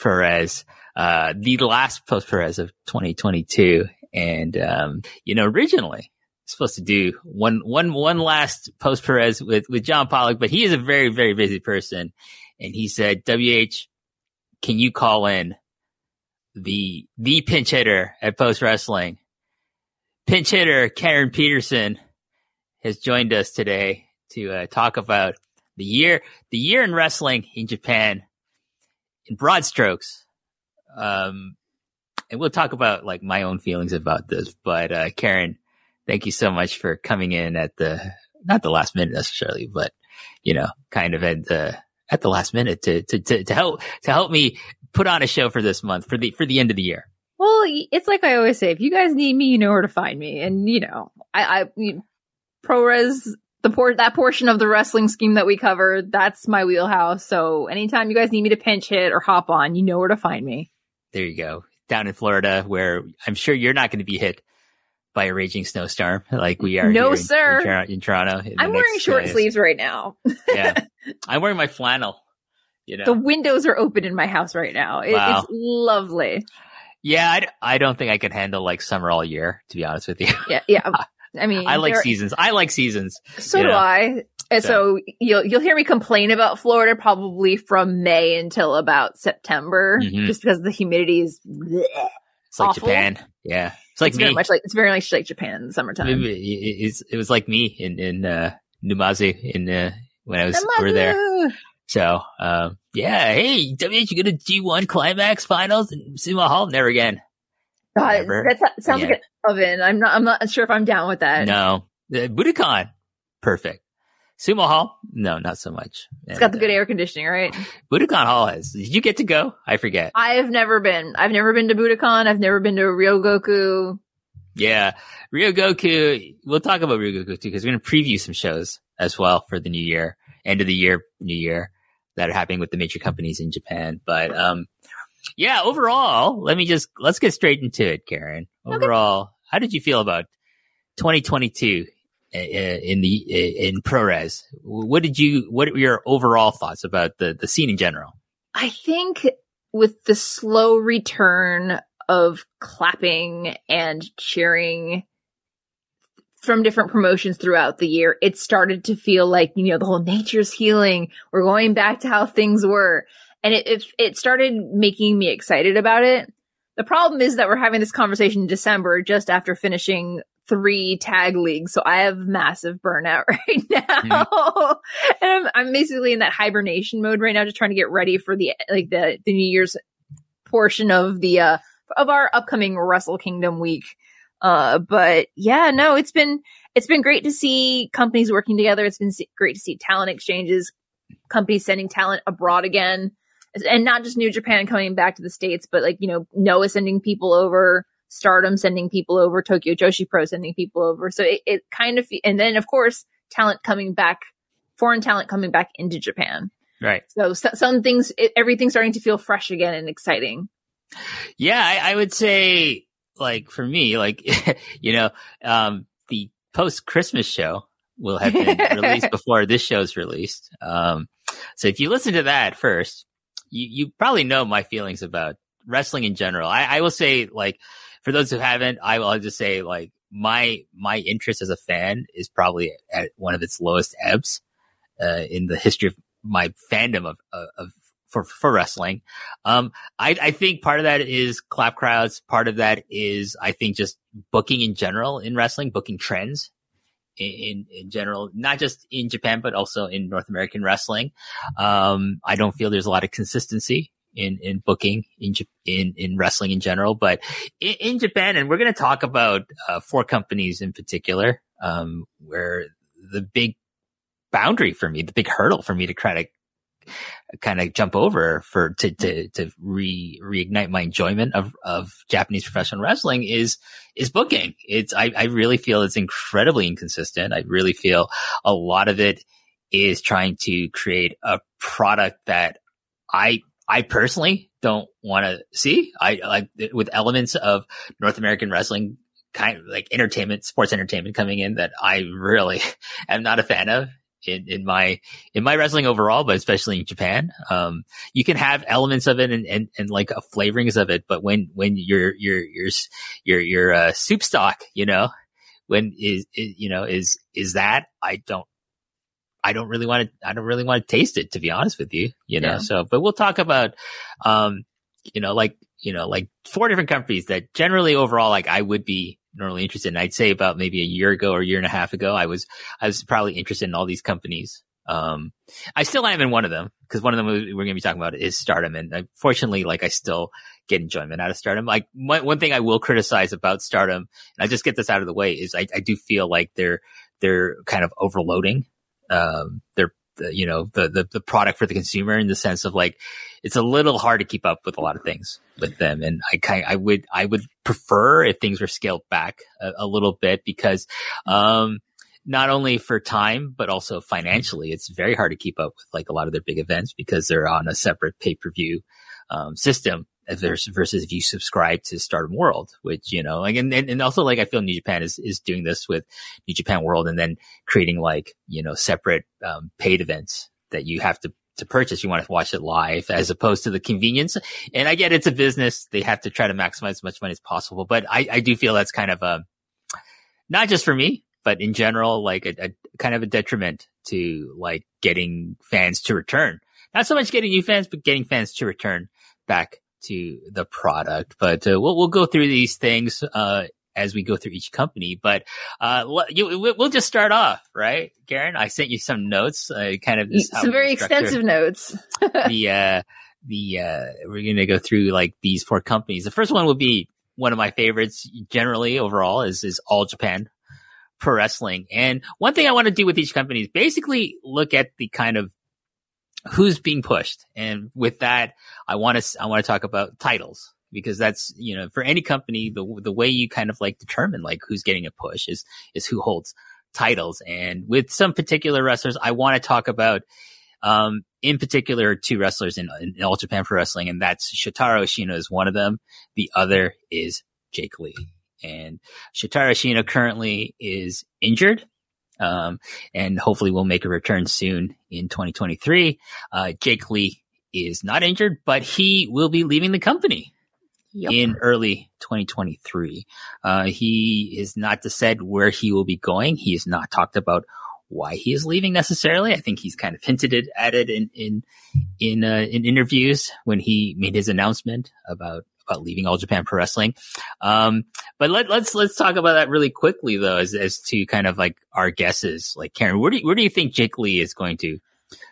Perez, uh, the last Post Perez of 2022. And, um, you know, originally supposed to do one, one, one last Post Perez with, with John Pollock, but he is a very, very busy person. And he said, WH, can you call in the, the pinch hitter at Post Wrestling? Pinch hitter Karen Peterson has joined us today to uh, talk about the year, the year in wrestling in Japan in broad strokes. Um, and we'll talk about like my own feelings about this, but, uh, Karen, thank you so much for coming in at the, not the last minute necessarily, but, you know, kind of at the, at the last minute to, to, to, to help, to help me put on a show for this month, for the, for the end of the year. Well, it's like I always say, if you guys need me, you know where to find me. And, you know, I, I, you- ProRes, the por- that portion of the wrestling scheme that we cover, that's my wheelhouse. So anytime you guys need me to pinch hit or hop on, you know where to find me. There you go. Down in Florida, where I'm sure you're not going to be hit by a raging snowstorm like we are. No, in- sir. In, Tor- in Toronto. in I'm wearing short uh, sleeves right now. Yeah. I'm wearing my flannel. You know. The windows are open in my house right now. It- Wow. It's lovely. Yeah, I, d- I don't think I could handle like summer all year, to be honest with you. Yeah, yeah. I mean, I like seasons. I like seasons. So do know. I. And so you'll you'll hear me complain about Florida probably from May until about September, Mhm. just because the humidity is. bleh. It's like Awful. Japan. Yeah. It's like it's me. very much like it's very much like Japan in the summertime. It, it- it was like me in, in, uh, Numazu in, uh, when I was over there. So, um, yeah. Hey, WH, you go to G1 Climax Finals in Sumo Hall? Never again. God, that sounds again. like an oven. I'm not. I'm not sure if I'm down with that. No. Uh, Budokan. Perfect. Sumo Hall? No, not so much. It's got the good uh, air conditioning, right? Budokan Hall has. Did you get to go? I forget. I've never been. I've never been to Budokan. I've never been to Ryogoku. Yeah. Ryogoku, we'll talk about Ryogoku too, because we're going to preview some shows as well for the new year, end of the year, new year that are happening with the major companies in Japan. But, um, yeah, overall, let me just, let's get straight into it, Karen. Overall, how did you feel about 2022 uh, uh, in the, uh, in ProRes? What did you, what were your overall thoughts about the, the scene in general? I think with the slow return of clapping and cheering from different promotions throughout the year, it started to feel like, you know, the whole nature's healing. We're going back to how things were. And it, it, it started making me excited about it. The problem is that we're having this conversation in December just after finishing three tag leagues. So I have massive burnout right now. and I'm, I'm basically in that hibernation mode right now, just trying to get ready for the, like the, the New Year's portion of the, uh, of our upcoming Wrestle Kingdom week. Uh, but yeah, no, it's been, it's been great to see companies working together. It's been great to see talent exchanges, companies sending talent abroad again. And not just New Japan coming back to the States, but like, you know, Noah sending people over, Stardom sending people over, Tokyo Joshi Pro sending people over. So it, it kind of, and then of course, talent coming back, foreign talent coming back into Japan. Right. So, so some things, it, everything's starting to feel fresh again and exciting. Yeah, I, I would say like for me, like you know, um, the post Christmas show will have been released before this show's released. Um, so if you listen to that first, you you probably know my feelings about wrestling in general. I, I will say, like, for those who haven't, I will just say, like, my my interest as a fan is probably at one of its lowest ebbs uh, in the history of my fandom of of, of for for wrestling. Um, I I think part of that is clap crowds. Part of that is I think just booking in general in wrestling, booking trends in, in, general, not just in Japan, but also in North American wrestling. Um, I don't feel there's a lot of consistency in, in booking in, in, in wrestling in general, but in, in Japan, and we're going to talk about, uh, four companies in particular, um, where the big boundary for me, the big hurdle for me to try to kind of jump over for to to to re reignite my enjoyment of of Japanese professional wrestling is is booking. It's I I really feel it's incredibly inconsistent. I really feel a lot of it is trying to create a product that I I personally don't want to see. I like with elements of North American wrestling kind of like entertainment, sports entertainment coming in that I really am not a fan of in, in my in my wrestling overall, but especially in Japan. Um, you can have elements of it and, and, and like a flavorings of it, but when when your your your your your uh, soup stock, you know, when is, is you know is is that I don't I don't really want to I don't really want to taste it to be honest with you, you know. Yeah. So, but we'll talk about um, you know, like you know, like four different companies that generally overall, like I would be normally interested in. I'd say about maybe a year ago or a year and a half ago, I was, I was probably interested in all these companies. Um, I still am in one of them because one of them we're going to be talking about is Stardom. And unfortunately, like I still get enjoyment out of Stardom. Like one, one thing I will criticize about Stardom, and I just get this out of the way is I, I do feel like they're, they're kind of overloading, um, their, the, you know, the, the, the product for the consumer in the sense of like, it's a little hard to keep up with a lot of things with them. And I kind, I would, I would prefer if things were scaled back a, a little bit because, um, not only for time, but also financially, it's very hard to keep up with like a lot of their big events because they're on a separate pay per view, um, system versus, versus if you subscribe to Stardom World, which, you know, like, and, and also like I feel New Japan is, is doing this with New Japan World and then creating like, you know, separate, um, paid events that you have to to purchase, you want to watch it live as opposed to the convenience. And I get it's a business. They have to try to maximize as much money as possible. But I, I do feel that's kind of a, not just for me, but in general, like a, a kind of a detriment to like getting fans to return. Not so much getting new fans, but getting fans to return back to the product. But uh, we'll, we'll go through these things, uh, as we go through each company. But uh, you, we- we'll just start off, right, Karen? I sent you some notes, uh, kind of Some very extensive notes. the uh, the uh, we're gonna go through like these four companies. The first one will be one of my favorites generally overall is is All Japan Pro Wrestling. And one thing I want to do with each company is basically look at the kind of who's being pushed. And with that, I want to I want to talk about titles because that's you know for any company the the way you kind of like determine like who's getting a push is is who holds titles. And with some particular wrestlers, I want to talk about um, in particular, two wrestlers in, in All Japan Pro Wrestling, and that's Shotaro Ashino is one of them. The other is Jake Lee. And Shotaro Ashino currently is injured. Um, and hopefully will make a return soon in 2023. Uh, Jake Lee is not injured, but he will be leaving the company Yep. in early 2023. Uh, he is not said where he will be going. He has not talked about why he is leaving necessarily. I think he's kind of hinted at it in in in, uh, in interviews when he made his announcement about about leaving All Japan Pro Wrestling. Um, but let, let's let's talk about that really quickly though, as as to kind of like our guesses. Like Karen, where do you, where do you think Jake Lee is going to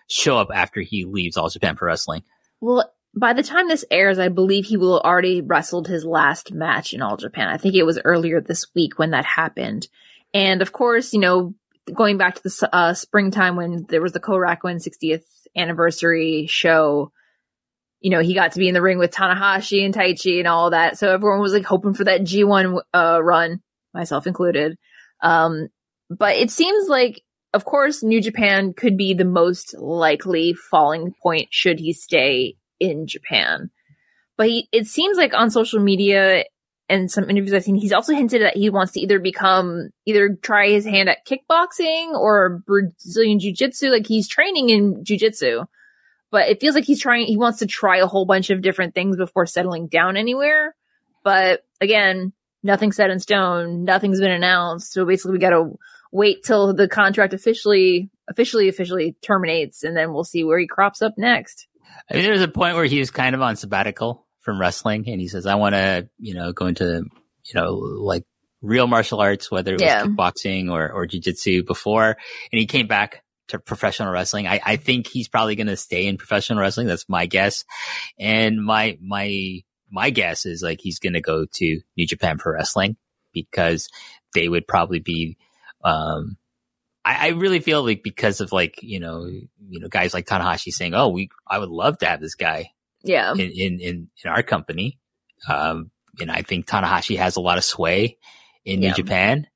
show up after he leaves All Japan Pro Wrestling? Well, by the time this airs, I believe he will have already wrestled his last match in All Japan. I think it was earlier this week when that happened. And of course, you know, going back to the uh, springtime when there was the Korakuen 60th anniversary show, you know, he got to be in the ring with Tanahashi and Taichi and all that. So everyone was like hoping for that G1 uh, run, myself included. Um, but it seems like, of course, New Japan could be the most likely falling point should he stay in Japan. But he, it seems like on social media, and some interviews I've seen, he's also hinted that he wants to either become, either try his hand at kickboxing or Brazilian jiu jitsu. Like he's training in jiu jitsu, but it feels like he's trying, he wants to try a whole bunch of different things before settling down anywhere. But again, nothing's set in stone. Nothing's been announced. So basically we got to wait till the contract officially, officially, officially terminates and then we'll see where he crops up next. I mean, there was a point where he was kind of on sabbatical from wrestling, and he says, "I want to, you know, go into, you know, like real martial arts, whether it was Yeah. kickboxing or or jujitsu before." And he came back to professional wrestling. I, I think he's probably going to stay in professional wrestling. That's my guess. And my my my guess is like he's going to go to New Japan Pro Wrestling because they would probably be. Um, I, I really feel like because of like you know you know guys like Tanahashi saying, "Oh, we I would love to have this guy Yeah. in in in, in our company," um, and I think Tanahashi has a lot of sway in New Yeah. Japan.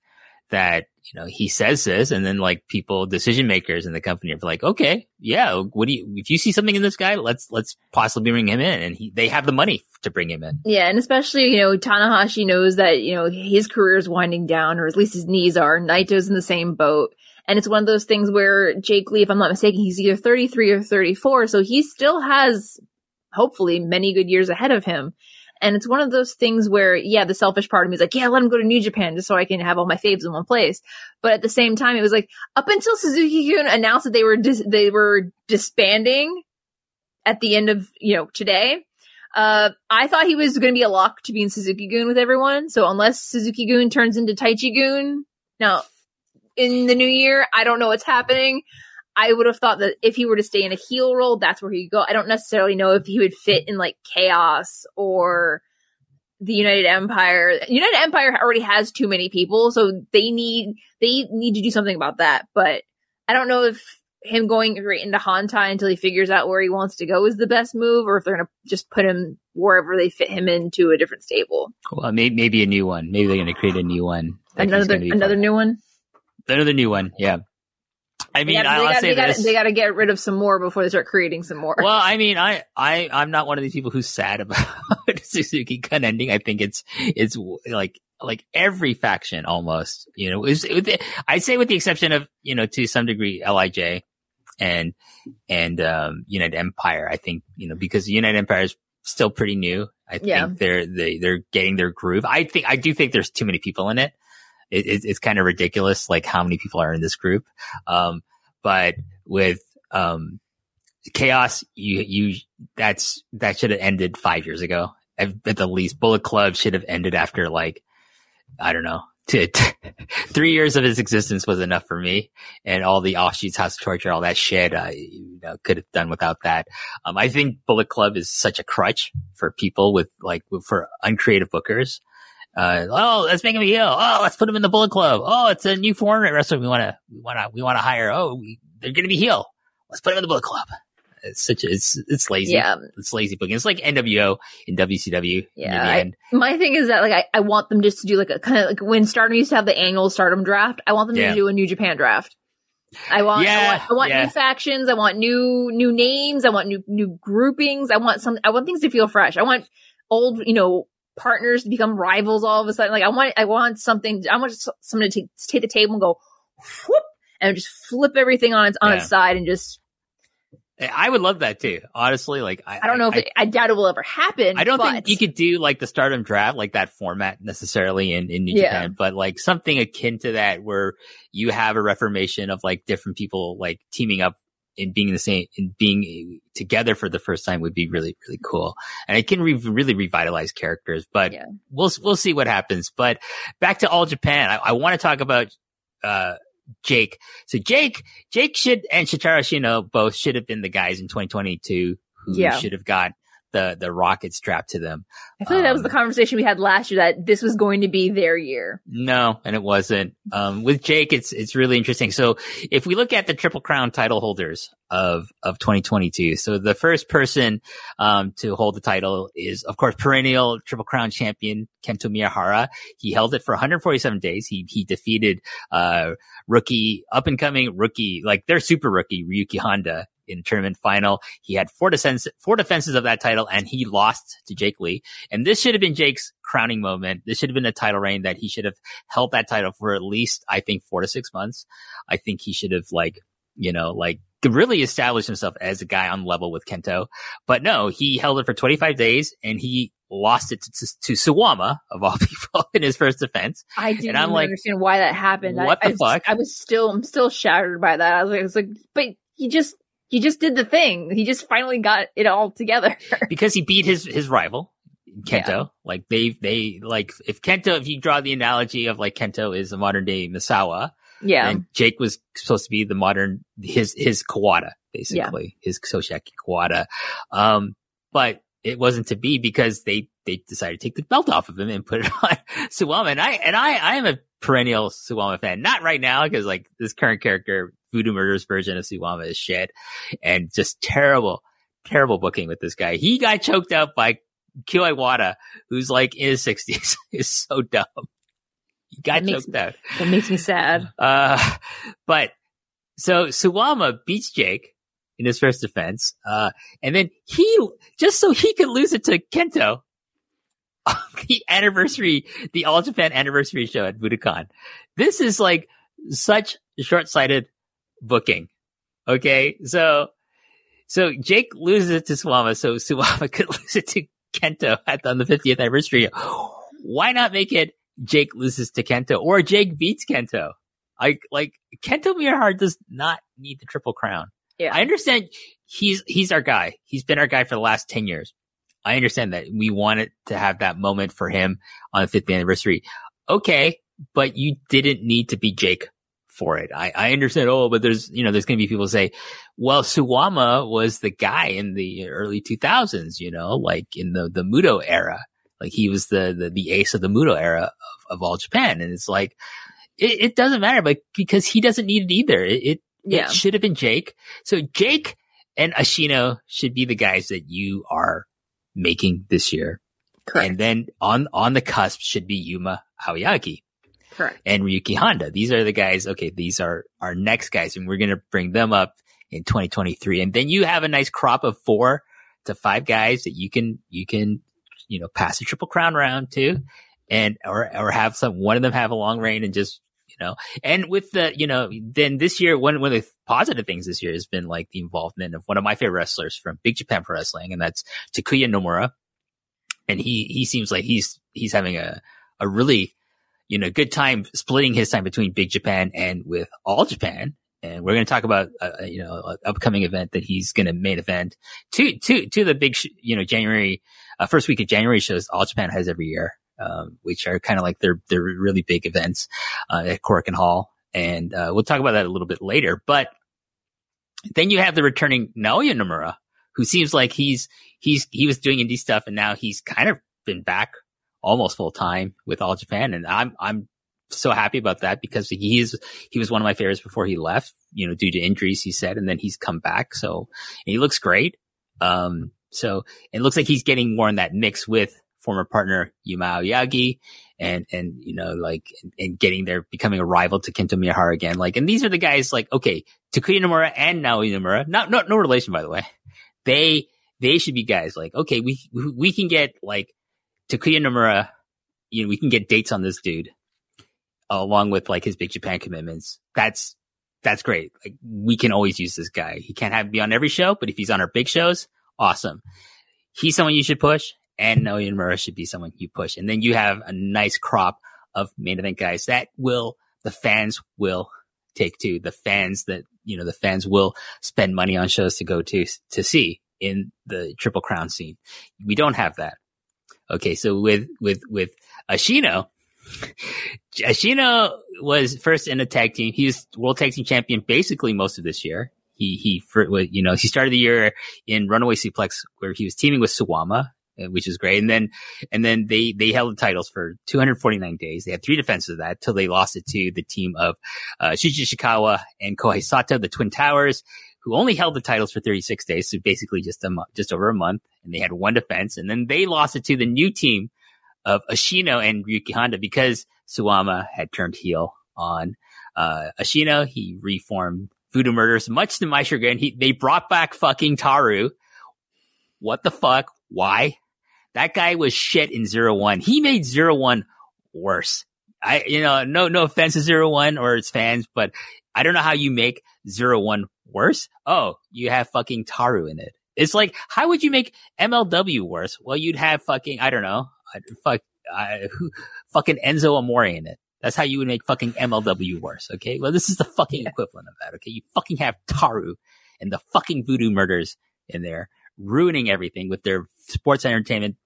That you know he says this, and then like people, decision makers in the company are like, "Okay, yeah, what do you? If you see something in this guy, let's let's possibly bring him in," and he they have the money to bring him in. Yeah, and especially, you know, Tanahashi knows that, you know, his career is winding down, or at least his knees are. Naito's in the same boat. And it's one of those things where Jake Lee, if I'm not mistaken, he's either 33 or 34, so he still has, hopefully, many good years ahead of him. And it's one of those things where, yeah, the selfish part of me is like, yeah, let him go to New Japan just so I can have all my faves in one place. But at the same time, it was like, up until Suzuki-gun announced that they were, dis- they were disbanding at the end of, you know, today, uh, I thought he was going to be a lock to be in Suzuki-gun with everyone. So unless Suzuki-gun turns into Taichi-gun, now in the new year, I don't know what's happening. I would have thought that if he were to stay in a heel role, that's where he'd go. I don't necessarily know if he would fit in like Chaos or the United Empire. United Empire already has too many people, so they need they need to do something about that. But I don't know if him going right into Hontai until he figures out where he wants to go is the best move, or if they're gonna just put him wherever they fit him into a different stable. Well, maybe maybe a new one. Maybe they're going to create a new one. another another part new one. another new one. Yeah. I mean, gotta, I'll they, gotta, say they, gotta, this. they gotta get rid of some more before they start creating some more. well, I mean, I, I, I'm not one of these people who's sad about Suzuki Gun ending. I think it's, it's like, like every faction almost, you know, is, I'd say with the exception of, you know, to some degree, LIJ and, and, um, United Empire. I think, you know, because United Empire is still pretty new. I Yeah. think they're, they, they're getting their groove. I think, I do think there's too many people in it. It, it, it's kind of ridiculous, like how many people are in this group. Um, but with, um, chaos, you, you, that's, that should have ended five years ago. At, at the least, Bullet Club should have ended after like, I don't know, to, three years of his existence was enough for me. And all the offshoots, House of Torture, all that shit, I you know, could have done without that. Um, I think Bullet Club is such a crutch for people with like, for uncreative bookers. Uh, oh, let's make him a heel. Oh, let's put him in the Bullet Club. Oh, it's a new foreign wrestler. We want to, we want to, we want to hire. Oh, we, they're going to be heel. Let's put him in the Bullet Club. It's such a, it's, it's lazy. yeah, It's lazy booking. It's like NWO in WCW. Yeah, I- my thing is that like I, I want them just to do like a kind of like when Stardom used to have the annual Stardom draft. I want them Yeah. to do a New Japan draft. I want, I Yeah, want, I want yeah. new factions. I want new, new names. I want new, new groupings. I want some, I want things to feel fresh. I want old, you know, partners to become rivals all of a sudden. Like I want, I want something, I want someone to take, take the table and go, whoop, and just flip everything on its, on Yeah. its side and just, I would love that too. Honestly, like I, I don't know if I, it, I doubt it will ever happen. I don't but think you could do like the Stardom draft, like that format necessarily in, in New Yeah. Japan, but like something akin to that where you have a reformation of like different people like teaming up and being the same and being together for the first time would be really, really cool. And it can re- really revitalize characters, but Yeah. we'll, we'll see what happens. But back to All Japan, I, I want to talk about, uh, Jake. So Jake, Jake should and Shotaro Ashino both should have been the guys in 2022 who Yeah. should have got the the rocket strapped to them. I feel like that was the Um, conversation we had last year that this was going to be their year. No, and it wasn't. Um, with Jake, it's it's really interesting. So if we look at the Triple Crown title holders of of 2022, so the first person um, to hold the title is, of course, perennial Triple Crown champion Kento Miyahara. He held it for 147 days. He he defeated uh, rookie, up and coming rookie, like their super rookie Ryuki Honda in tournament final. He had four defense, four defenses of that title and he lost to Jake Lee. And this should have been Jake's crowning moment. This should have been a title reign that he should have held that title for at least, I think, four to six months. I think he should have like, you know, like really established himself as a guy on level with Kento. But no, he held it for 25 days and he lost it to, to, to Suwama of all people in his first defense. I didn't I'm like, understand why that happened. what I, the I, fuck? I was still, I'm still shattered by that. I was like, I was like, but he just, he just did the thing. He just finally got it all together. because he beat his his rival Kento. Yeah. Like they they like if Kento if you draw the analogy of like Kento is a modern day Misawa yeah. and Jake was supposed to be the modern his his Kawada basically his Toshiaki Kawada um but it wasn't to be because they they decided to take the belt off of him and put it on Suwama and I and I I am a perennial Suwama fan not right now because like this current character Voodoo Murder's version of Suwama is shit and just terrible terrible booking with this guy he got choked out by Kyo Iwata who's like in his 60s is so dumb he got That makes- choked out It makes me sad. uh, but so Suwama beats Jake in his first defense. Uh, and then he, just so he could lose it to Kento the anniversary, the All Japan anniversary show at Budokan. This is like such short-sighted booking. Okay. So, so Jake loses it to Suwama. So Suwama could lose it to Kento at on the 50th anniversary. Why not make it Jake loses to Kento or Jake beats Kento? I like Kento Miyahara does not need the triple crown. Yeah. I understand he's he's our guy. He's been our guy for the last ten years. I understand that we wanted to have that moment for him on the 50th anniversary. Okay, but you didn't need to be Jake for it. I, I understand. Oh, but there's you know there's going to be people say, well, Suwama was the guy in the early 2000s. You know, like in the the Muto era. Like he was the the, the ace of the Muto era of, of all Japan, and it's like it, it doesn't matter, but because he doesn't need it either. It, it Yeah. it should have been Jake. So Jake and Ashino should be the guys that you are making this year. Correct. And then on, on the cusp should be Yuma Aoyagi Correct. and Ryuki Honda. These are the guys. Okay. These are our next guys and we're going to bring them up in 2023. And then you have a nice crop of four to five guys that you can, you can, you know, pass a triple crown round to and, or, or have some, one of them have a long reign and just, you know, and with the, you know, then this year, one, one of the positive things this year has been like the involvement of one of my favorite wrestlers from Big Japan Pro Wrestling, and that's Takuya Nomura. And he, he seems like he's, he's having a, a really, you know, good time splitting his time between Big Japan and with All Japan. And we're going to talk about, uh, you know, an upcoming event that he's going to main event to, to, to the big, sh- you know, January, uh, first week of January shows All Japan has every year, um, which are kind of like their, their really big events, uh, at Korakuen Hall. And, uh, we'll talk about that a little bit later, but then you have the returning Naoya Nomura, who seems like he's, he's, he was doing indie stuff and now he's kind of been back almost full time with All Japan. And I'm, I'm so happy about that because he's, he was one of my favorites before he left, you know, due to injuries, he said, and then he's come back. So he looks great. Um, so it looks like he's getting more in that mix with former partner Yuma Aoyagi and, and, you know, like, and, getting there, becoming a rival to Kento Miyahara again. Like, and these are the guys like, okay, Takuya Nomura and Naoya Nomura, not, no, no relation, by the way. They, they should be guys like, okay, we we can get like Takuya Nomura, you know, we can get dates on this dude uh, along with like his big Japan commitments. That's, that's great. Like we can always use this guy. He can't have be on every show, but if he's on our big shows, awesome. He's someone you should push and Naoya Nomura should be someone you push. And then you have a nice crop of main event guys that will, the fans will take to the fans that, you know, the fans will spend money on shows to go to, to see in the Triple Crown scene. We don't have that. Okay. So with, with, with Ashino, Ashino was first in a tag team. He was world tag team champion basically most of this year. He, he, for, you know, he started the year in Runaway Suplex where he was teaming with Suwama, uh, which is great. And then, and then they, they held the titles for 249 days. They had three defenses of that till they lost it to the team of, uh, Shuji Ishikawa and Kohei Sato, the Twin Towers, who only held the titles for 36 days. So basically just a month, just over a month. And they had one defense. And then they lost it to the new team of Ashino and Ryuki Honda because Suwama had turned heel on, uh, Ashino. He reformed Voodoo Murders, much to my chagrin. He, they brought back fucking Taru. What the fuck? Why? That guy was shit in zero one. He made zero one worse. I, you know, no, no offense to zero one or its fans, but I don't know how you make zero one worse. Oh, you have fucking Taru in it. It's like, how would you make MLW worse? Well, you'd have fucking, I don't know, I, fuck, I, who, fucking Enzo Amore in it. That's how you would make fucking MLW worse. Okay. Well, this is the fucking equivalent of that. Okay. You fucking have Taru and the fucking voodoo murders in there ruining everything with their sports entertainment.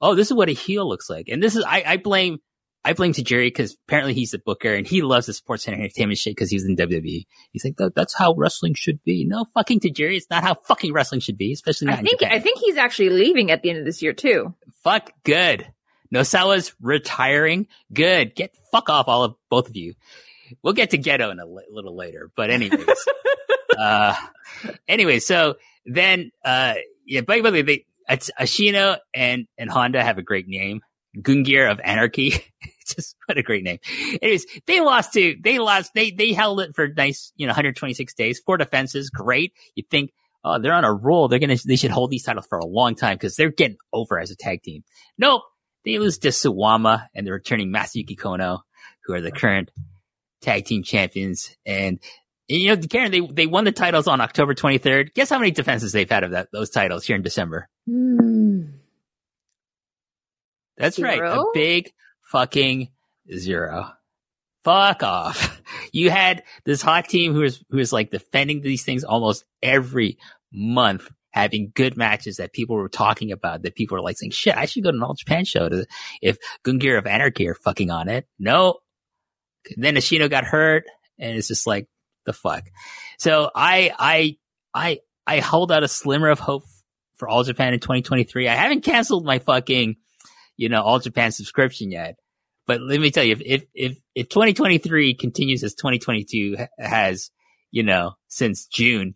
Oh, this is what a heel looks like. And this is, I, I blame, I blame Tajiri because apparently he's the booker and he loves the sports entertainment shit because he was in WWE. He's like, "That- that's how wrestling should be. No fucking to Tajiri. It's not how fucking wrestling should be, especially not I in think. I think he's actually leaving at the end of this year too. Fuck good. Nosawa's retiring. Good. Get fuck off, all of both of you. We'll get to Ghetto in a li- little later, but anyways, uh, anyway, so then, uh, yeah, by the way, they, it's Ashino and, and Honda have a great name. Gungnir of Anarchy. Just what a great name. Anyways, they lost to, they lost, they, they held it for nice, you know, 126 days, four defenses. Great. You think, oh, they're on a roll. They're going to, they should hold these titles for a long time because they're getting over as a tag team. Nope. They lose to Suwama and the returning Masayuki Kono, who are the current tag team champions. And, and, you know, Karen, they, they won the titles on October 23rd. Guess how many defenses they've had of that, those titles here in December? Hmm. That's right. A big fucking zero. Fuck off. You had this hot team who was, who was like defending these things almost every month, having good matches that people were talking about, that people were like saying, shit, I should go to an All Japan show to, if Gungnir of Anarchy are fucking on it. No. Then Ashino got hurt and it's just like, the fuck. So I, I, I, I hold out a slimmer of hope for All Japan in 2023. I haven't canceled my fucking, you know, All Japan subscription yet. But let me tell you, if, if, if, if 2023 continues as 2022 has, you know, since June,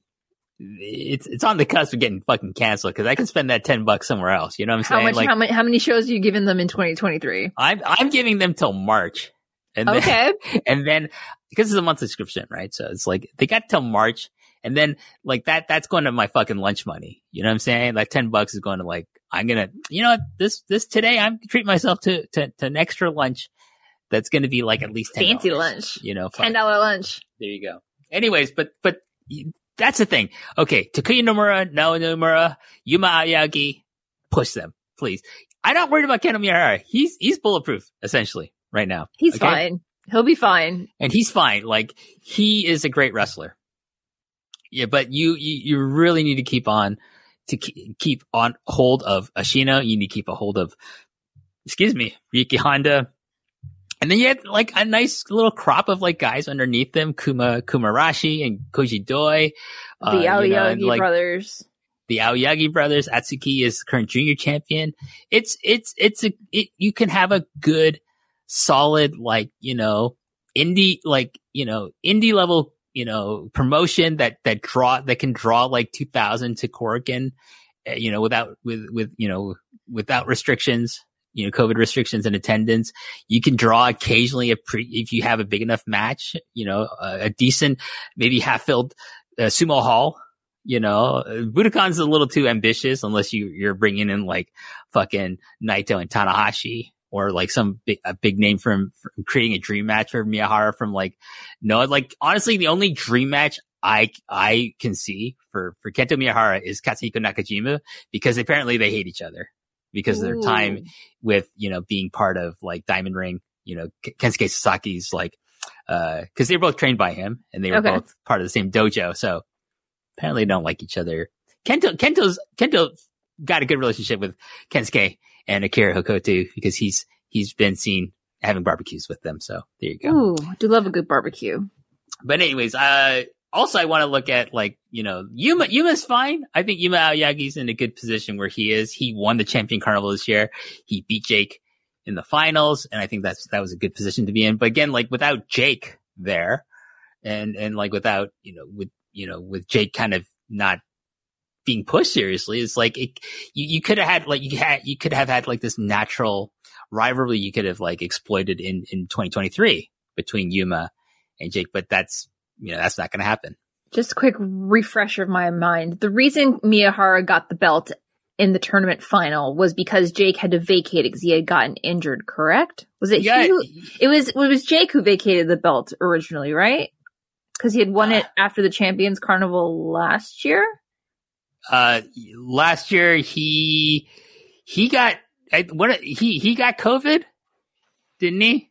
it's, it's on the cusp of getting fucking canceled because I can spend that 10 bucks somewhere else. You know what I'm saying? How much? like, how many? How many shows are you giving them in 2023? I'm, I'm giving them till March. And then, Okay, and then because it's a month subscription, right? So it's like they got till March, and then like that that's going to my fucking lunch money. You know what I'm saying? Like ten bucks is going to like I'm gonna you know this this today I'm treat myself to to, to an extra lunch that's going to be like at least $10, fancy lunch, You know, fuck. ten dollar lunch. There you go. Anyways, but but that's the thing. Okay, Takuya Nomura, Nao Nomura, Yuma Aoyagi, push them, please. I'm not worried about Kento Miyahara. He's he's bulletproof essentially right now. He's Okay? fine. He'll be fine. and he's fine. Like he is a great wrestler. Yeah, but you you, you really need to keep on to keep, keep on hold of Ashino. You need to keep a hold of, excuse me, Ryuki Honda. And then you had like a nice little crop of like guys underneath them, Kuma Kumarashi and Koji Doi. The Uh, you know, Aoyagi and, like, brothers. the Aoyagi brothers. Atsuki is current junior champion. It's, it's, it's a, it, you can have a good, solid, like, you know, indie, like, you know, indie level, you know, promotion that, that draw, that can draw like 2000 to Korakuen, uh, you know, without, with, with, you know, without restrictions, you know, COVID restrictions and attendance. You can draw occasionally a pre, if you have a big enough match, you know, a, a decent, maybe half filled uh, sumo hall you know, Budokan's a little too ambitious unless you, you're bringing in like fucking Naito and Tanahashi or like some big, a big name from, from creating a dream match for Miyahara from like, no, like honestly, the only dream match I, I can see for, for Kento Miyahara is Katsuhiko Nakajima because apparently they hate each other because of their time with, you know, being part of like Diamond Ring, you know, Kensuke Sasaki's like, uh, cause they were both trained by him and they were Okay. both part of the same dojo. So apparently they don't like each other. Kento, Kento's, Kento got a good relationship with Kensuke and Akira Hokuto because he's, he's been seen having barbecues with them. So there you go. Ooh, do love a good barbecue. But anyways, uh, also I want to look at like, you know, Yuma, Yuma's fine. I think Yuma Aoyagi's in a good position where he is. He won the champion carnival this year. He beat Jake in the finals. And I think that's, that was a good position to be in. But again, like without Jake there and, and like without, you know, with, you know, with Jake kind of not being pushed seriously, it's like it, you, you could have had like, you had, you could have had like this natural rivalry you could have like exploited in, in 2023 between Yuma and Jake, but that's, you know, that's not going to happen. Just a quick refresher of my mind. The reason Miyahara got the belt in the tournament final was because Jake had to vacate because he had gotten injured, correct? Was it Yeah, who, it was it was Jake who vacated the belt originally, right? Because he had won uh, it after the Champions Carnival last year. Uh, last year he he got I, what he he got COVID, didn't he?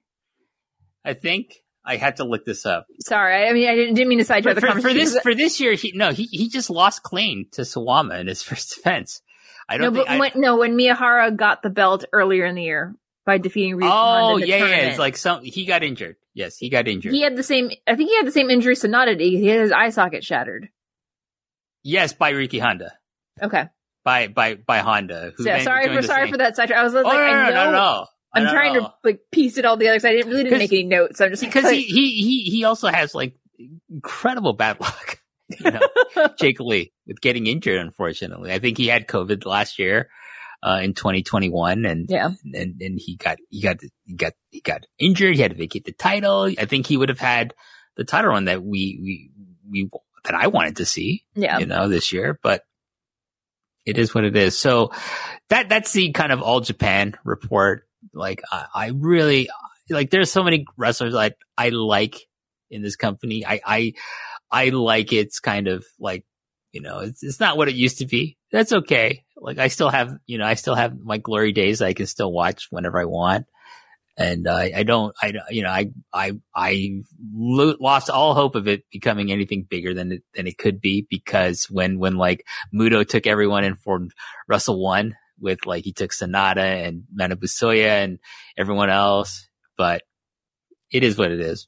I think I had to look this up. Sorry, I mean I didn't, didn't mean to sidetrack the for, for this for this year, he no he he just lost clean to Suwama in his first defense. I don't but think. I- when, no, when Miyahara got the belt earlier in the year by defeating Ryuta oh yeah, yeah, it's like some he got injured. Yes, he got injured. he had the same. I think he had the same injury Sanada did. He had his eye socket shattered. Yes, by Ryuki Honda, Okay, by by by Honda. Who so, sorry for sorry same- for that sidetrack. I was like, Oh, no, I know. no, no, I'm trying to like piece it all together because I didn't really didn't make any notes. I'm just because he, he he he also has like incredible bad luck. You know, Jake Lee with getting injured. Unfortunately, I think he had COVID last year uh, in 2021, and yeah, and and he got he got he got he got injured. He had to vacate the title. I think he would have had the title run that we we we that I wanted to see. yeah. you know, this year, but it is what it is. So that, that's the kind of all Japan report. Like, I, I really, like, there's so many wrestlers I, I like in this company. I, I, I like it's kind of like, you know, it's, it's not what it used to be. That's okay. Like, I still have, you know, I still have my glory days. I can still watch whenever I want. And I don't, I, you know, I, I, I lo- lost all hope of it becoming anything bigger than it, than it could be because when, when like Muto took everyone in for Wrestle-1 with like, he took Sanada and Manabu Soya and everyone else, but it is what it is.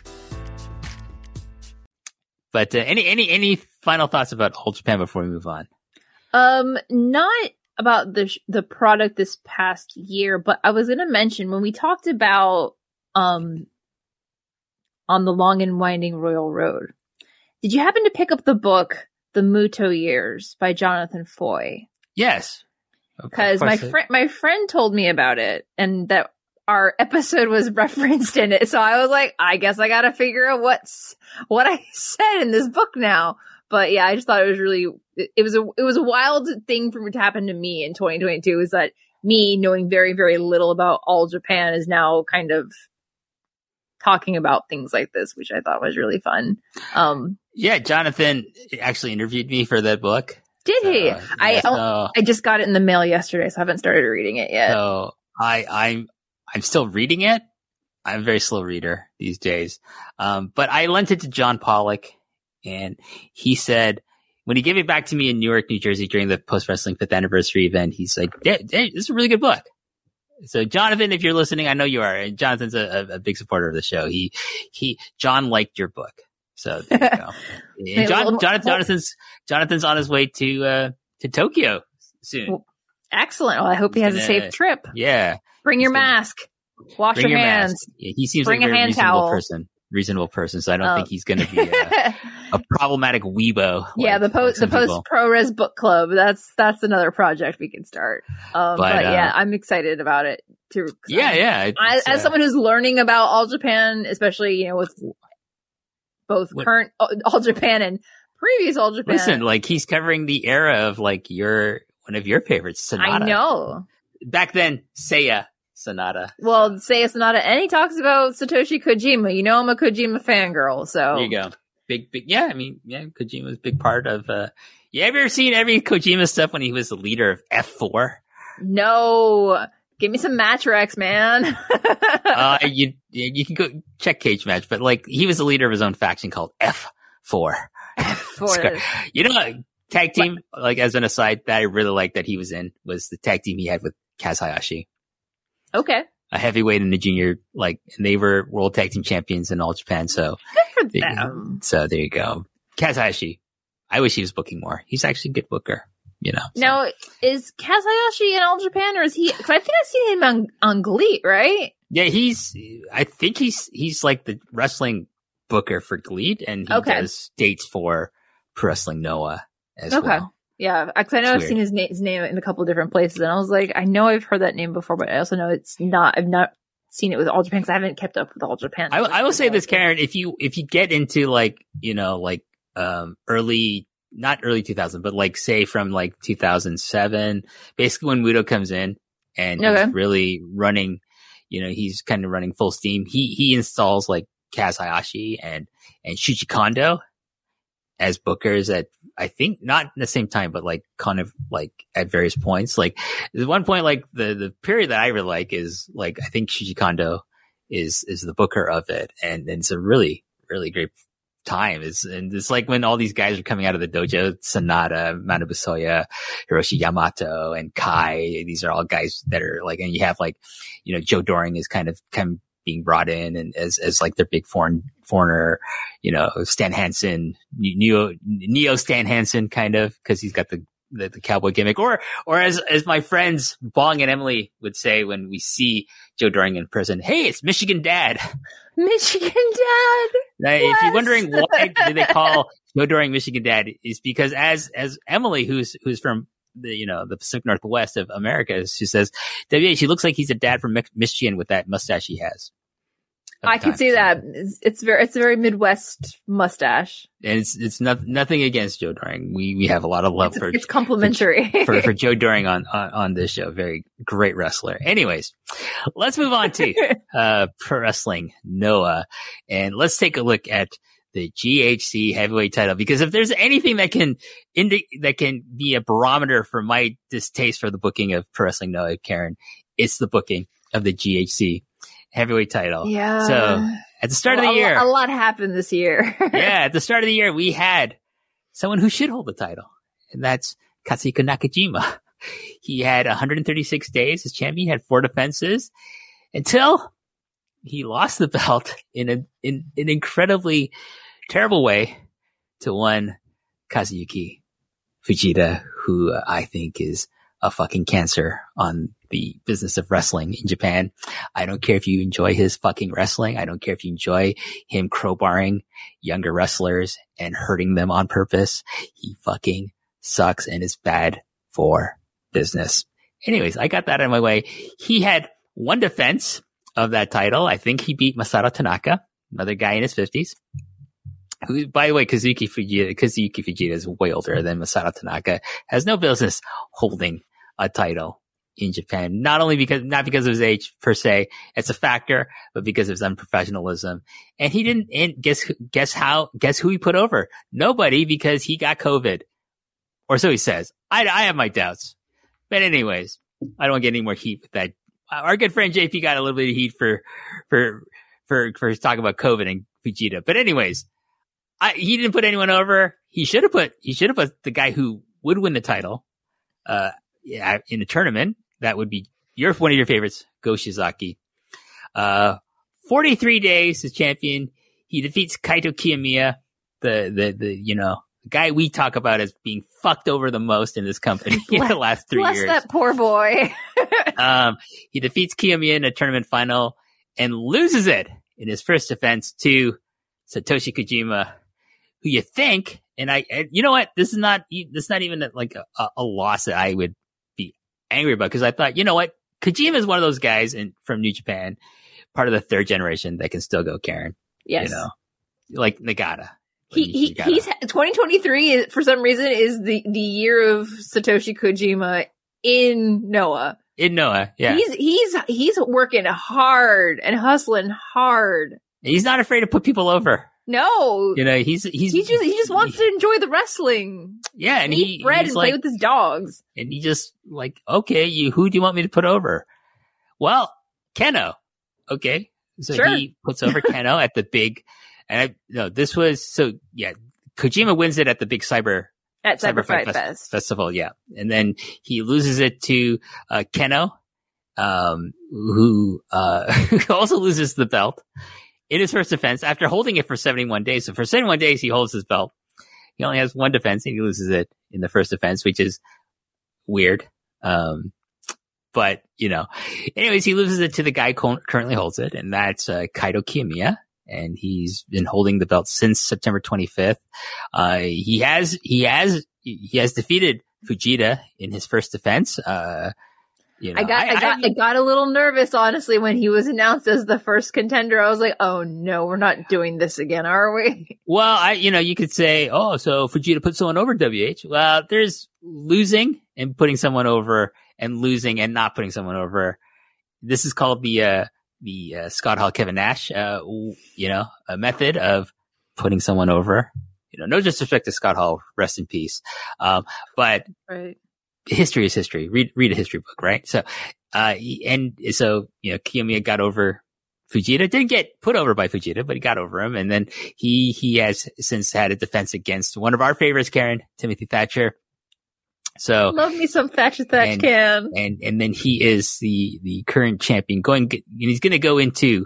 But uh, any, any, any final thoughts about All Japan before we move on? Um, not about the sh- the product this past year, but I was going to mention when we talked about um on the long and winding Royal Road. Did you happen to pick up the book The Muto Years by Jonathan Foy? Yes. Because my friend my friend told me about it and that our episode was referenced in it. So I was like, I guess I got to figure out what's what I said in this book now. But yeah, I just thought it was really it, it was a it was a wild thing for to happen to me in 2022 is that me knowing very very little about all Japan is now kind of talking about things like this, which I thought was really fun. Um Yeah, Jonathan actually interviewed me for that book. did he? Uh, I yeah, oh, so- I just got it in the mail yesterday, so I haven't started reading it yet. So I, I'm, I'm still reading it. I'm a very slow reader these days. Um, but I lent it to John Pollock and he said, when he gave it back to me in Newark, New Jersey during the post wrestling fifth anniversary event, he's like, "Yeah, yeah, this is a really good book. So Jonathan, if you're listening, I know you are. And Jonathan's a, a, big supporter of the show. He, he, John liked your book. So there you go. And John, Jonathan, Jonathan's, Jonathan's on his way to, uh, to Tokyo soon. Excellent. Well, I hope he has a safe trip. Yeah. Bring your mask. Wash your, your hands. Yeah, he seems Bring like a very hand reasonable towel. person. Reasonable person. So I don't Oh. think he's going to be a, a problematic weebo. yeah, like- the like post the post people. pro res book club. That's that's another project we can start. Um, but, But, uh, yeah, I'm excited about it too. Yeah, I'm- yeah. I, as uh, someone who's learning about all Japan, especially you know with both What- current All all Japan and previous All Japan. listen, like he's covering the era of like your one of your favorites, Sanada. I know. Back then, Seiya Sanada. Well, say not, and he talks about Satoshi Kojima. You know, I'm a Kojima fangirl, so There you go. big, big. Yeah, I mean, yeah, Kojima was a big part of. uh you ever seen every Kojima stuff when he was the leader of F four? No, give me some Matrax, man. uh, you you can go check Cage Match, but like he was the leader of his own faction called F four. For this. You know, tag team. Like as an aside, that I really liked that he was in was the tag team he had with Kaz Hayashi, Okay, a heavyweight and a junior. Like, and they were world tag team champions in all Japan. So, good for they- them. so there you go. Kaz Hayashi. I wish he was booking more. He's actually a good booker. You know. so. Now, is Kaz Hayashi in All Japan, or is he? Because I think I've seen him on on GLEAT, right? Yeah, he's. I think he's he's like the wrestling booker for GLEAT, and he Okay. does dates for Pro Wrestling Noah as Okay. well. Yeah, because I know I've seen his, na- his name in a couple of different places, and I was like, I know I've heard that name before, but I also know it's not. I've not seen it with All Japan because I haven't kept up with All Japan. I, I will say this, Karen. If you if you get into like you know like um early not early 2000, but like say from like 2007, basically when Muto comes in and Okay. he's really running, you know, he's kind of running full steam. He he installs like Kaz Hayashi and and Shuji Kondo as bookers at I think not at the same time, but like kind of like at various points. Like there's one point, like the the period that I really like is like I think Shuji Kondo is is the booker of it, and, and it's a really really great time. is, and it's like when all these guys are coming out of the dojo, Sanada, Manabu Soya, Hiroshi Yamato, and Kai. These are all guys that are like, and you have like, you know, Joe Doering is kind of kind of being brought in and as as like their big foreign foreigner, you know, Stan Hansen, Neo Neo Stan Hansen, kind of because he's got the the, the cowboy gimmick, or or as as my friends Bong and Emily would say when we see Joe Doering in prison, hey, it's Michigan Dad. Michigan Dad. Now, if you're wondering why do they call Joe Doering Michigan Dad, is because as as Emily, who's who's from the you know the Pacific Northwest of America, she says, "WH, he looks like he's a dad from Michigan with that mustache he has." I can see that. It's, very it's a very Midwest mustache. and it's it's not, nothing against Joe Doering. We we have a lot of love It's, for it's complimentary. for, for Joe Doering on, on on this show. Very great wrestler. Anyways, let's move on to uh, pro wrestling Noah, and let's take a look at the GHC heavyweight title because if there's anything that can indi- that can be a barometer for my distaste for the booking of pro wrestling Noah, Karen, it's the booking of the GHC heavyweight title. yeah. So at the start of the year, a lot happened this year. yeah, at the start of the year, we had someone who should hold the title, and that's Katsuhiko Nakajima. He had 136 days as champion, He had four defenses until he lost the belt in a, in an incredibly terrible way to one Kazuyuki Fujita, who I think is a fucking cancer on the business of wrestling in Japan. I don't care if you enjoy his fucking wrestling. I don't care if you enjoy him crowbarring younger wrestlers and hurting them on purpose. He fucking sucks and is bad for business. Anyways, I got that out of my way. He had one defense of that title. I think he beat Masato Tanaka, another guy in his fifties. Who, by the way, Kazuki Fujita, Kazuki Fujita is way older than Masato Tanaka, has no business holding a title in Japan. Not only because, not because of his age per se, it's a factor, but because of his unprofessionalism. And he didn't, and guess, who- guess how, guess who he put over? Nobody because he got COVID. Or so he says. I, I have my doubts. But anyways, I don't get any more heat with that. Our good friend JP got a little bit of heat for, for, for, for talking about COVID and Fujita. But anyways, I, he didn't put anyone over. He should have put, he should have put the guy who would win the title, uh, yeah, in the tournament. That would be your, one of your favorites, Go Shiozaki. Uh, 43 days as champion. He defeats Kaito Kiyomiya, the, the, the, you know, guy we talk about as being fucked over the most in this company in the last three Bless years. that poor boy. Um, he defeats Kiyomiya in a tournament final and loses it in his first defense to Satoshi Kojima, who you think, and I, and you know what? This is not, this is not even like a, a, loss that I would be angry about because I thought, you know what? Kojima is one of those guys in, from New Japan, part of the third generation that can still go Karen, yes. you know, like Nagata. He, he Nagata. he's 2023 is for some reason is the the year of Satoshi Kojima in Noah. in Noah. Yeah. He's he's he's working hard and hustling hard. He's not afraid to put people over. No. You know, he's he's he just he just wants to enjoy the wrestling. yeah, and Eat he bread he's and like, play with his dogs. and he just like, okay, you who do you want me to put over? Well, Kenoh. Okay, so Sure. he puts over Kenoh at the big, and I, no, this was so yeah. Kojima wins it at the big cyber At Cyber Fight Fest- Fest. festival, yeah, and then he loses it to uh, Kenoh, um, who uh, also loses the belt in his first defense after holding it for 71 days. So for 71 days, he holds his belt. He only has one defense and he loses it in the first defense, which is weird. Um, but you know, anyways, he loses it to the guy who currently holds it, and that's uh, Kaito Kiyomiya. And he's been holding the belt since September 25th. Uh, he has, he has, he has defeated Fujita in his first defense. Uh, you know, I got I, got I, got a little nervous honestly when he was announced as the first contender. I was like, "Oh no, we're not doing this again, are we?" Well, I, you know, you could say, oh, so Fujita put someone over WH. Well, there's losing and putting someone over and losing and not putting someone over. This is called the, uh, the, uh, Scott Hall, Kevin Nash, uh, you know, a method of putting someone over. You know, no disrespect to Scott Hall, rest in peace. Um, but Right. History is history. Read read a history book, right? So, uh, and so you know, Kiyomiya got over Fujita. Didn't get put over by Fujita, but he got over him, and then he he has since had a defense against one of our favorites, Karen Timothy Thatcher. So Love me some Thatcher Thatch And- can. and and then he is the the current champion. Going, and he's going to go into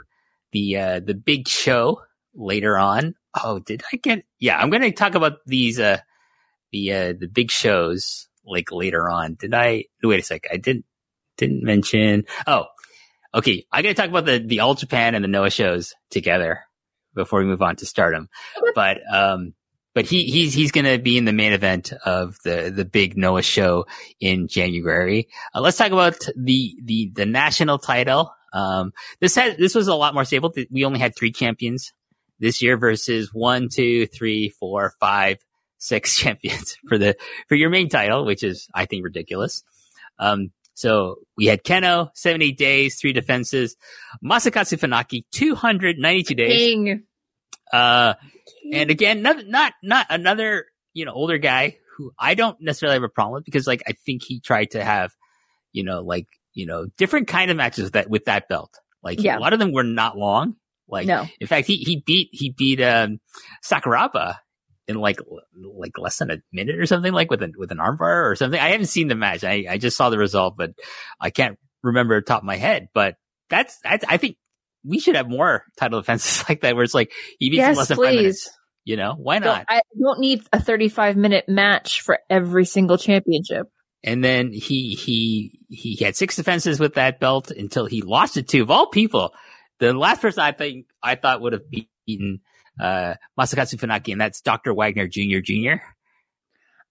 the uh the big show later on. Oh, did I get? Yeah, I'm going to talk about these uh the uh the big shows like later on. Did I? Wait a sec. I didn't didn't mention. Oh, okay. I got to talk about the the All Japan and the Noah shows together before we move on to Stardom. But um. But he, he's, he's gonna be in the main event of the, the big Noah show in January. Uh, let's talk about the, the, the national title. Um, this had, this was a lot more stable. We only had three champions this year versus one, two, three, four, five, six champions for the, for your main title, which is, I think, ridiculous. Um, so we had Kenoh, 78 days, three defenses. Masakatsu Funaki, 292 days. King. Uh, and again, not, not, not another, you know, older guy who I don't necessarily have a problem with because like, I think he tried to have, you know, like, you know, different kind of matches with that, with that belt. Like Yeah. a lot of them were not long. Like, No. in fact, he, he beat, he beat, um, Sakuraba in like, like less than a minute or something, like with an, with an armbar or something. I haven't seen the match. I, I just saw the result, but I can't remember top of my head, but that's, that's, I think we should have more title defenses like that where it's like, he beats in less than five minutes. You know, why not? I don't need a 35 minute match for every single championship. And then he he he had six defenses with that belt until he lost it to of all people. The last person I think I thought would have beaten uh Masakatsu Funaki, and that's Dr. Wagner Jr. Jr.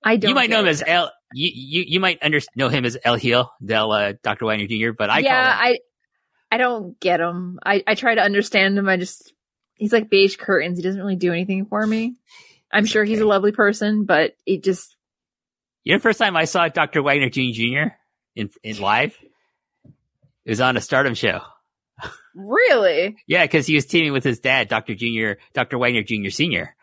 I don't. You might know him get as it. El you you, you might under, know him as El Hijo del uh, Dr. Wagner Jr., but I yeah, I I don't get him. I I try to understand him. I just he's like beige curtains. He doesn't really do anything for me. I'm sure he's a lovely person, but it just you know the first time I saw Dr. Wagner Jr. Jr. in in live? It was on a stardom show. Really Yeah, because he was teaming with his dad, Dr. Junior, Dr. Wagner Jr. Senior.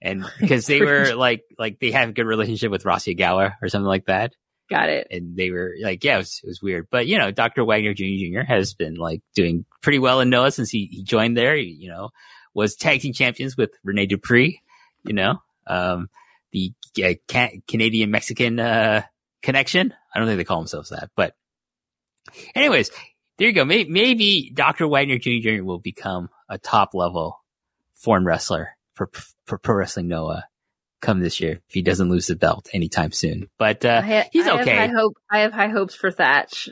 And because they were like, like they have a good relationship with Rossy Ogawa or something like that. got it. And they were like, yeah, it was, it was weird. But, you know, Dr. Wagner Jr. Jr. has been like doing pretty well in Noah since he, he joined there, He, you know, was tag team champions with Rene Dupree, you know, um, the uh, ca- Canadian Mexican, uh, connection. I don't think they call themselves that, but anyways, there you go. Maybe, maybe Dr. Wagner Jr. Jr. will become a top level foreign wrestler for, for Pro Wrestling Noah come this year if he doesn't lose the belt anytime soon. But, uh, ha- he's I okay. Have high hope. I have high hopes for Thatch.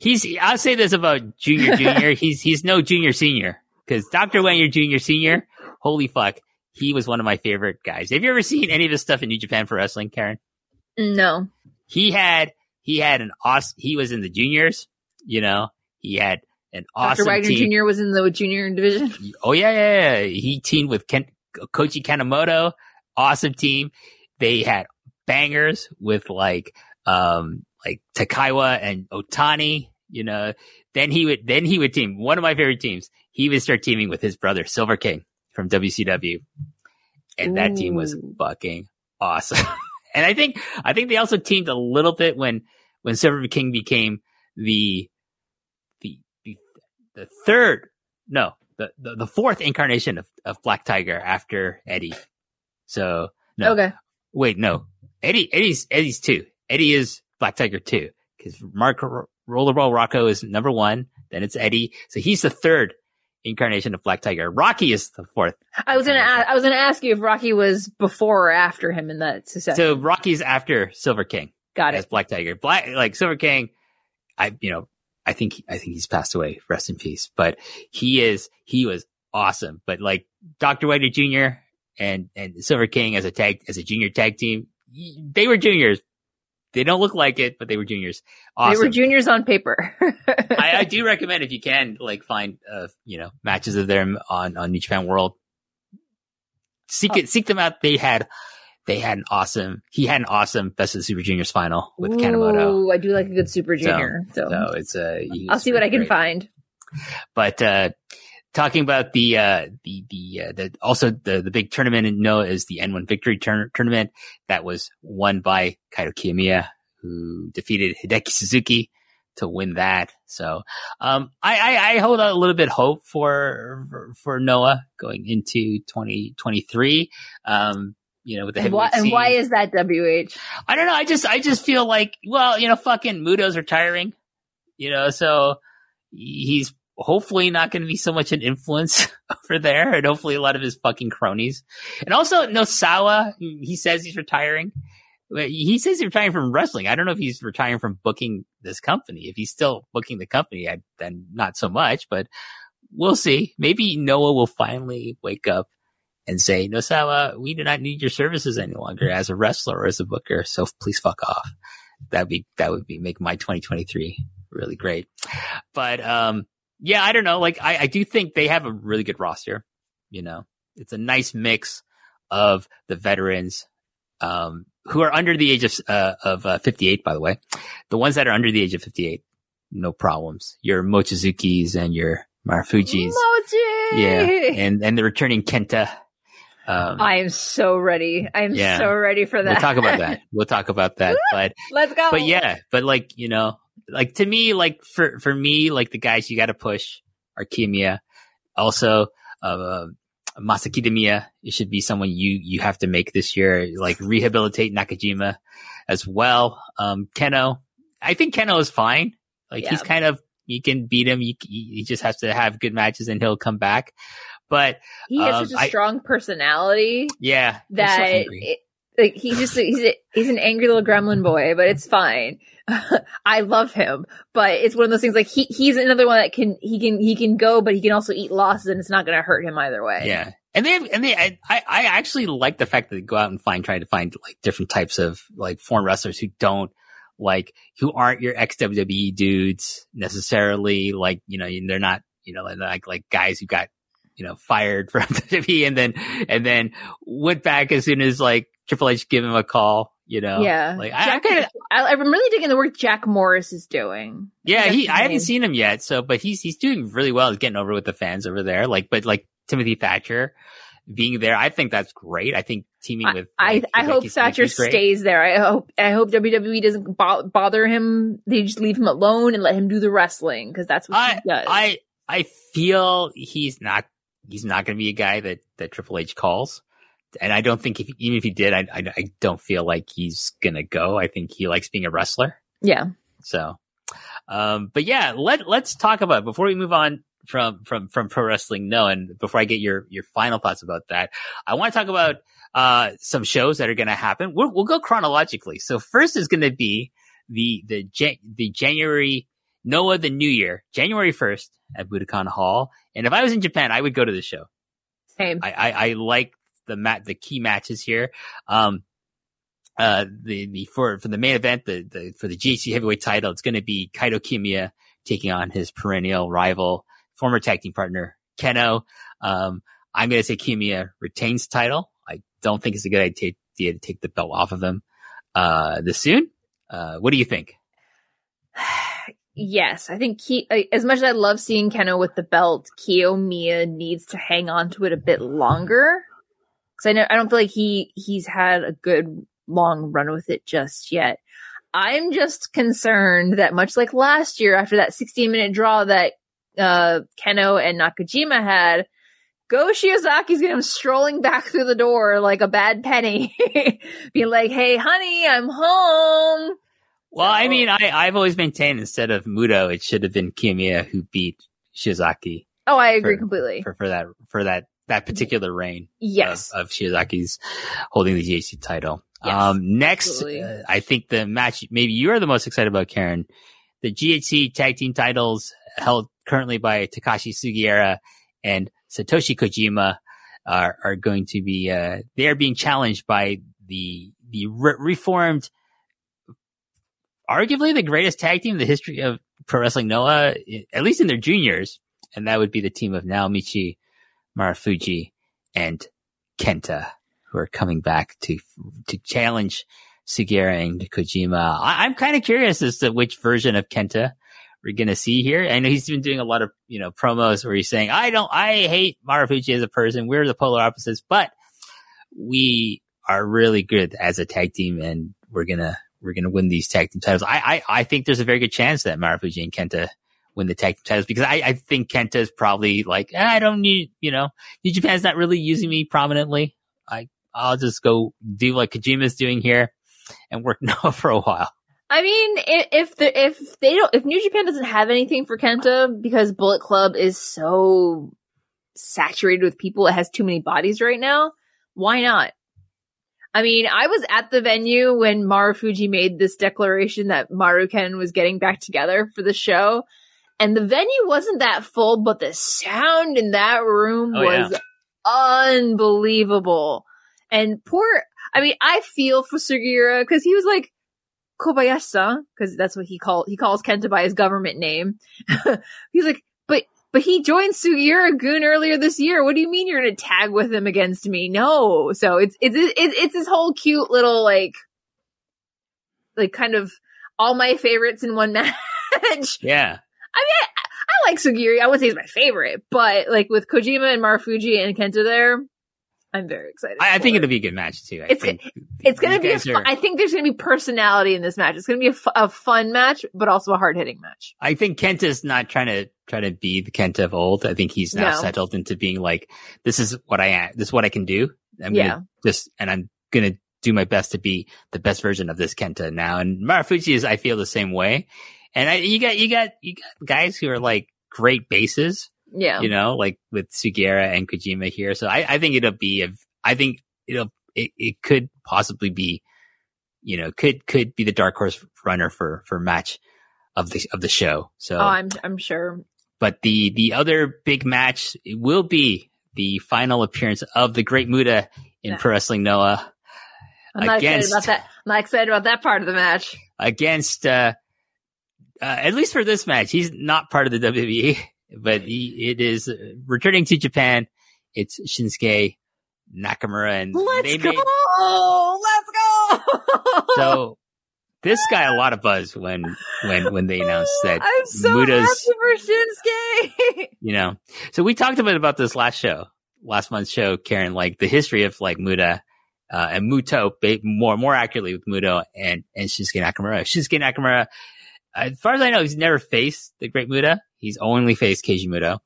he's, I'll say this about Junior Junior. he's, he's no Junior Senior because Dr. Wagner Junior Senior, holy fuck. He was one of my favorite guys. Have you ever seen any of his stuff in New Japan for Wrestling, Karen? No, he had he had an awesome he was in the juniors you know he had an awesome Dr. Wagner team Jr. was in the junior division. oh yeah, yeah yeah he teamed with Ken, Koji Kanemoto awesome team they had bangers with like um like takaiwa and otani you know then he would then he would team one of my favorite teams he would start teaming with his brother silver king from WCW, and that team was fucking awesome. and I think I think they also teamed a little bit when when Silver King became the the the, the third no the, the the fourth incarnation of, of Black Tiger after Eddie. So no, Okay. wait, no, Eddie Eddie's Eddie's two. Eddie is Black Tiger two because Mark Rollerball Rocco is number one. Then it's Eddie, so he's the third incarnation of Black Tiger. Rocky is the fourth. I was gonna ask, I was gonna ask you if Rocky was before or after him in that succession. So Rocky's after Silver King. Got it. as. Black Tiger. Black like Silver King, I you know I think I think he's passed away. Rest in peace. But he is he was awesome. But like Doctor White Jr. and and Silver King as a tag as a junior tag team, they were juniors. They don't look like it, but they were juniors. Awesome. They were juniors on paper. I, I do recommend if you can like find uh you know matches of them on on New Japan World. Seek it, seek them out. They had they had an awesome. He had an awesome Best of the Super Juniors final with Kanemoto. Ooh, I do like a good Super Junior. So, So it's uh, i'll see what I can great. find. But uh, talking about the uh, the the uh, the also the the big tournament in Noah is the N1 Victory tour- tournament that was won by Kaito Kiyomiya, who defeated Hideki Suzuki to win that. So um, I, I I hold out a little bit hope for for, for Noah going into 2023. Um, you know, with the And why, and why is that WH? I don't know. I just, I just feel like, well, you know, fucking Muto's retiring, you know, so he's hopefully not going to be so much an influence over there and hopefully a lot of his fucking cronies. And also Nosawa, he says he's retiring. He says he's retiring from wrestling. I don't know if he's retiring from booking this company. If he's still booking the company, I, then not so much, but we'll see. Maybe Noah will finally wake up and say, Nosawa, we do not need your services any longer as a wrestler or as a booker. So please fuck off. That'd be, that would be make my 2023 really great. But, um, yeah, I don't know. Like, I, I do think they have a really good roster. You know, it's a nice mix of the veterans, um, who are under the age of, uh, of, uh, 58, by the way. The ones that are under the age of 58, no problems. Your Mochizuki's and your Marufujis. Mochi! Yeah. And, and the returning Kenta. Um, I am so ready. I am Yeah. so ready for that. We'll talk about that. We'll talk about that. But Let's go. but yeah, but like you know, like to me, like for for me, like the guys you got to push are Kiyomiya. Also, uh, Masaki. It should be someone you you have to make this year. Like rehabilitate Nakajima as well. Um, Kenoh. I think Kenoh is fine. Like he's kind of you can beat him. You he just has to have good matches and he'll come back. But he has um, such a I- strong personality yeah, he's so that it, like he's just he's a, he's an angry little gremlin boy, but it's fine. I love him, but it's one of those things like he he's another one that can he can he can go, but he can also eat losses, and it's not going to hurt him either way. Yeah. And they have, and they, I, I I actually like the fact that they go out and find, try to find like different types of like foreign wrestlers who don't like, who aren't your ex WWE dudes necessarily. Like, you know, they're not, you know, like, like guys who got, you know, fired from WWE and then, and then went back as soon as like Triple H gave him a call, you know? yeah. Like, Jack, I, I'm really digging the work Jack Morris is doing. yeah, That's he, I haven't seen him yet. So, but he's, he's doing really well. He's getting over with the fans over there. Like, but like Timothy Thatcher being there, I think that's great. I think teaming with, I, like, I hope Thatcher stays there. I hope I hope WWE doesn't bo- bother him. They just leave him alone and let him do the wrestling because that's what I, he does. I, I feel he's not, he's not going to be a guy that, that Triple H calls. And I don't think if, even if he did, I, I, I don't feel like he's going to go. I think he likes being a wrestler. yeah. So, um, but yeah, let, let's talk about, before we move on from, from, from pro wrestling, no, and before I get your, your final thoughts about that, I want to talk about, uh, some shows that are going to happen. We'll, we'll go chronologically. So first is going to be the, the, Jan- the January, Noah, the New Year, January 1st at Budokan Hall. And if I was in Japan, I would go to the show. Same. I, I, I like the mat, the key matches here. Um, uh, the, the, for, for the main event, the, the, for the GHC heavyweight title, it's going to be Kaito Kiyomiya taking on his perennial rival, former tag team partner, Kenoh. Um, I'm going to say Kiyomiya retains title. I don't think it's a good idea to take the belt off of him, uh, this soon. Uh, what do you think? Yes, I think Ki- as much as I love seeing Kenoh with the belt, Kiyomiya needs to hang on to it a bit longer because I know I don't feel like he he's had a good long run with it just yet. I'm just concerned that much like last year after that 16 minute draw that uh, Kenoh and Nakajima had, Go Shiozaki's gonna strolling back through the door like a bad penny, being like, "Hey, honey, I'm home." Well, I mean, I, I've always maintained instead of Muto, it should have been Kiyomiya who beat Shiozaki. Oh, I agree For- completely. for, for that for that that particular reign yes, of, of Shiozaki's holding the GHC title. Yes, um, next, uh, I think the match maybe you're the most excited about, Karen. The GHC tag team titles held currently by Takashi Sugiura and Satoshi Kojima are, are going to be, uh, they are being challenged by the, the re- reformed, arguably the greatest tag team in the history of pro wrestling Noah, at least in their juniors. And that would be the team of Naomichi, Marufuji, and Kenta, who are coming back to, to challenge Sugiura and Kojima. I, I'm kind of curious as to which version of Kenta we're going to see here. I know he's been doing a lot of, you know, promos where he's saying, I don't, I hate Marufuji as a person. We're the polar opposites, but we are really good as a tag team and we're going to, we're going to win these tag team titles. I, I, I think there's a very good chance that Marufuji and Kenta win the tag team titles because I, I think Kenta is probably like, "Ah, I don't need, you know, New Japan's not really using me prominently. I, I'll just go do what Kojima's doing here and work Noah for a while. I mean, if the if they don't, if New Japan doesn't have anything for Kenta because Bullet Club is so saturated with people, it has too many bodies right now. Why not? I mean, I was at the venue when Marufuji made this declaration that Maruken was getting back together for the show, and the venue wasn't that full, but the sound in that room Oh, yeah. was unbelievable. And poor, I mean, I feel for Sugiura because he was like, Kobayashi, because that's what he called he calls Kenta by his government name. He's like, but but he joined Sugiura-gun earlier this year. What do you mean you're gonna tag with him against me? No. So it's it's it's it's this whole cute little like like kind of all my favorites in one match. Yeah. I mean, I, I like Sugiri. I wouldn't say he's my favorite, but like with Kojima and Marufuji and Kenta there, I'm very excited. I, I think it. it'll be a good match too. I It's- think It's gonna be. A guys fu- are- I think there's gonna be personality in this match. It's gonna be a, fun match, but also a hard hitting match. I think Kenta's not trying to try to be the Kenta of old. I think he's now No. settled into being like, this is what I am. This is what I can do. I'm Yeah. gonna just, and I'm gonna do my best to be the best version of this Kenta now. And Marufuji is, I feel the same way. And I, you got, you got, you got guys who are like great bases, Yeah. you know, like with Sugiura and Kojima here. So I, I think it'll be, a, I think it'll, it, it could possibly be, you know, could, could be the dark horse runner for, for match of the, of the show. So oh, I'm I'm sure. but the the other big match will be the final appearance of the Great Muta in Yeah. Pro Wrestling Noah I'm not Against- excited about that. I'm not excited about that part of the match. against, uh, uh, at least for this match, he's not part of the WWE, but he, it is uh, returning to Japan. It's Shinsuke Nakamura, and Let's go! made- Let's go! so this got a lot of buzz when when when they announced that I'm so Muta's happy for Shinsuke. you know. So we talked a bit about this last show, last month's show, Karen, like the history of like Muta, uh, and Muto, more, more accurately with Muto and, and Shinsuke Nakamura. Shinsuke Nakamura, Uh, as far as I know, he's never faced the great Muta. He's only faced Keiji Muto.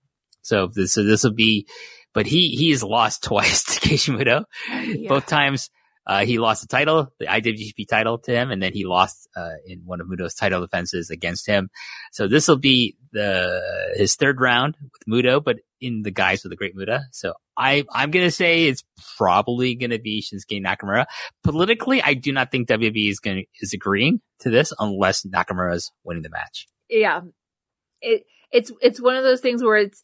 So this, so this will be, but he, he has lost twice to Keiji Muto. Yeah. Both times, uh, he lost the title, the IWGP title to him, and then he lost, uh, in one of Muto's title defenses against him. So this will be the, his third round with Muto, but in the guise of the great Muta. So I, I'm going to say it's probably going to be Shinsuke Nakamura. Politically, I do not think WB is going is agreeing to this unless Nakamura is winning the match. yeah it it's it's one of those things where it's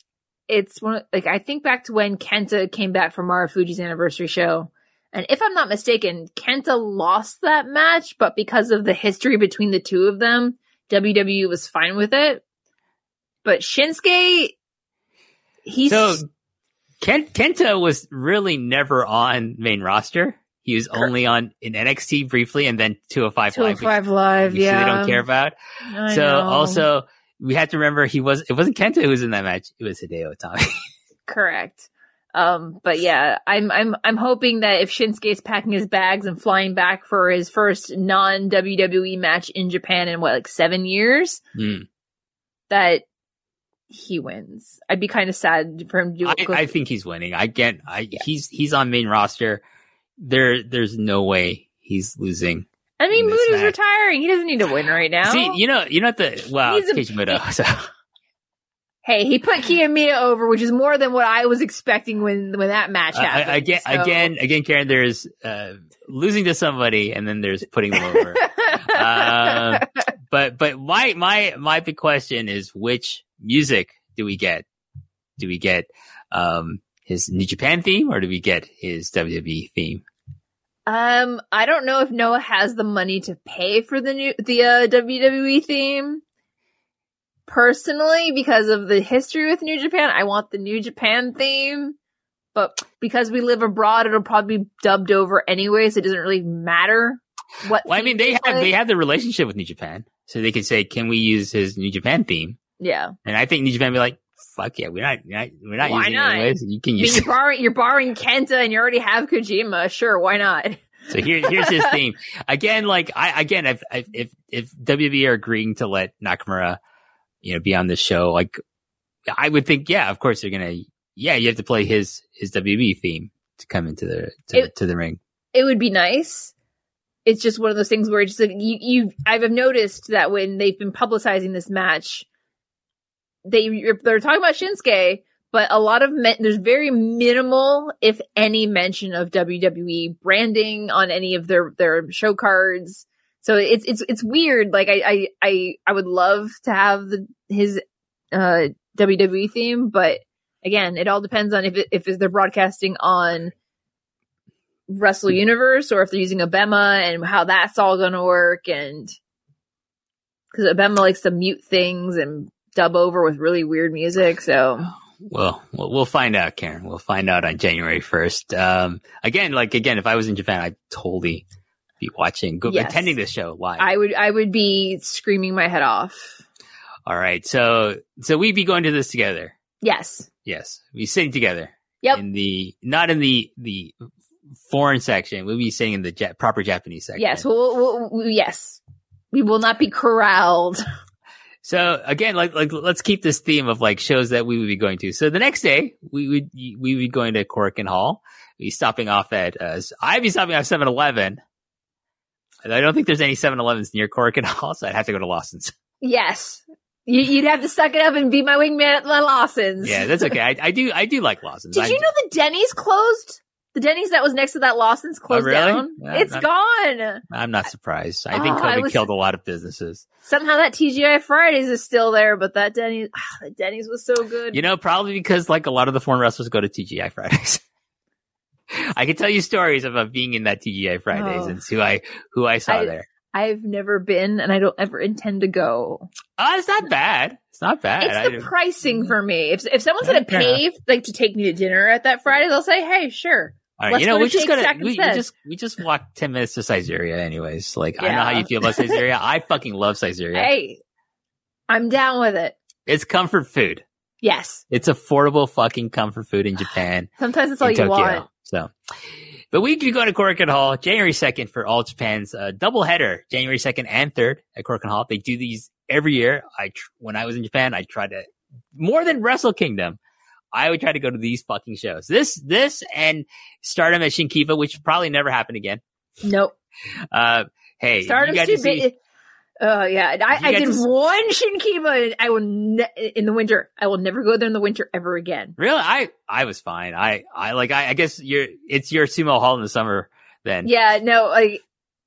it's one of, like i think back to when kenta came back from marufuji's anniversary show and if i'm not mistaken kenta lost that match but because of the history between the two of them wwe was fine with it but shinsuke he's So Ken, Kenta was really never on main roster. He was only on in NXT briefly and then 205 Live. which 205 live yeah They don't care about. I so know. also we have to remember he was it wasn't Kenta who was in that match. It was Hideo Itami. Correct. Um, but yeah, I'm I'm I'm hoping that if Shinsuke's packing his bags and flying back for his first non WWE match in Japan in what like seven years, Hmm. that he wins. I'd be kind of sad for him to do I, I think he's winning. I get. I he's he's on main roster. There there's no way he's losing. I mean, this Muta's retiring. He doesn't need to win right now. See, you know, you know the well, He's it's a- Muto, so hey, he put Kiyomiya over, which is more than what I was expecting when when that match happened. I- again, so- again, again, Karen. There's uh, losing to somebody, and then there's putting them over. um, but but my my my big question is which music do we get? Do we get um his New Japan theme or do we get his WWE theme? Um, I don't know if Noah has the money to pay for the new the uh, WWE theme. Personally, because of the history with New Japan, I want the New Japan theme. But because we live abroad, it'll probably be dubbed over anyway, so it doesn't really matter. What? Well, I mean, they have play. they have the relationship with New Japan, so they can say, "Can we use his New Japan theme?" yeah. And I think New Japan would be like, "Fuck yeah, we're not we're not, we're not Why using not? it anyways. You can I mean, use you're it." borrowing, you're borrowing Kenta, and you already have Kojima. Sure, why not? So here, here's his theme. Again, like I again, if if if, if WWE are agreeing to let Nakamura, you know, be on the show, like I would think, yeah, of course they're gonna, yeah, you have to play his his WWE theme to come into the to, It- to the ring. it would be nice. It's just one of those things where it's just like you, you I've noticed that when they've been publicizing this match, they they're talking about Shinsuke, but a lot of men, there's very minimal, if any, mention of WWE branding on any of their their show cards. So it's it's it's weird. Like I I I, I would love to have the his uh WWE theme, but again, it all depends on if it, if they're broadcasting on Wrestle Universe or if they're using Abema and how that's all going to work. And because Abema likes to mute things and dub over with really weird music. So Well, we'll find out, Karen. We'll find out on January first. Um, again, like again, if I was in Japan, I'd totally be watching, go, Yes. attending this show live. I would, I would be screaming my head off. All right, so so we'd be going to this together. Yes. Yes, we sitting together. Yep. In the not in the the foreign section. We'll be sitting in the ja- proper Japanese section. Yes. We'll, we'll, we'll- yes. We will not be corralled. So again, like like let's keep this theme of like shows that we would be going to. So the next day, we would we would be going to Korakuen Hall. We'd be stopping off at uh, I'd be stopping off 7-Eleven. I don't think there's any 7-Elevens near Cork at all, so I'd have to go to Lawson's. Yes. You, you'd have to suck it up and be my wingman at La Lawson's. Yeah, that's okay. I, I do I do like Lawson's. Did I- you know the Denny's closed? The Denny's that was next to that Lawson's closed really? down. Yeah, it's not- gone. I'm not surprised. I think Oh, I COVID was- killed a lot of businesses. Somehow that TGI Fridays is still there, but that Denny's, ah, that Denny's was so good. You know, probably because like a lot of the foreign wrestlers go to TGI Fridays. I can tell you stories about being in that TGI Fridays Oh. and who I who I saw I- there. I've never been, and I don't ever intend to go. Oh, it's not bad. It's not bad. It's the don't- pricing mm-hmm. for me. If if someone's gonna pay like to take me to dinner at that Friday, they'll say, "Hey, sure." All right, let's you know, go we just gotta we, we just we just walked ten minutes to Saizeriya, anyways. Like I know how you feel about Saizeriya. I fucking love Saizeriya. Hey, I'm down with it. It's comfort food. Yes. It's affordable fucking comfort food in Japan. Sometimes it's all you Tokyo. want. So, but we could go to Korakuen Hall January 2nd for All Japan's uh, double header, January 2nd and 3rd at Korakuen Hall. They do these every year. I, tr- when I was in Japan, I tried to, more than Wrestle Kingdom, I would try to go to these fucking shows. This, this and Stardom at Shinkiba, which probably never happened again. Nope. Uh, hey, Stardom's you got too see, big. Oh yeah, I, I did to one Shinkiba. And I will ne- in the winter. I will never go there in the winter ever again. really, I, I was fine. I, I like, I, I guess you're, it's your sumo hall in the summer then. Yeah, no, like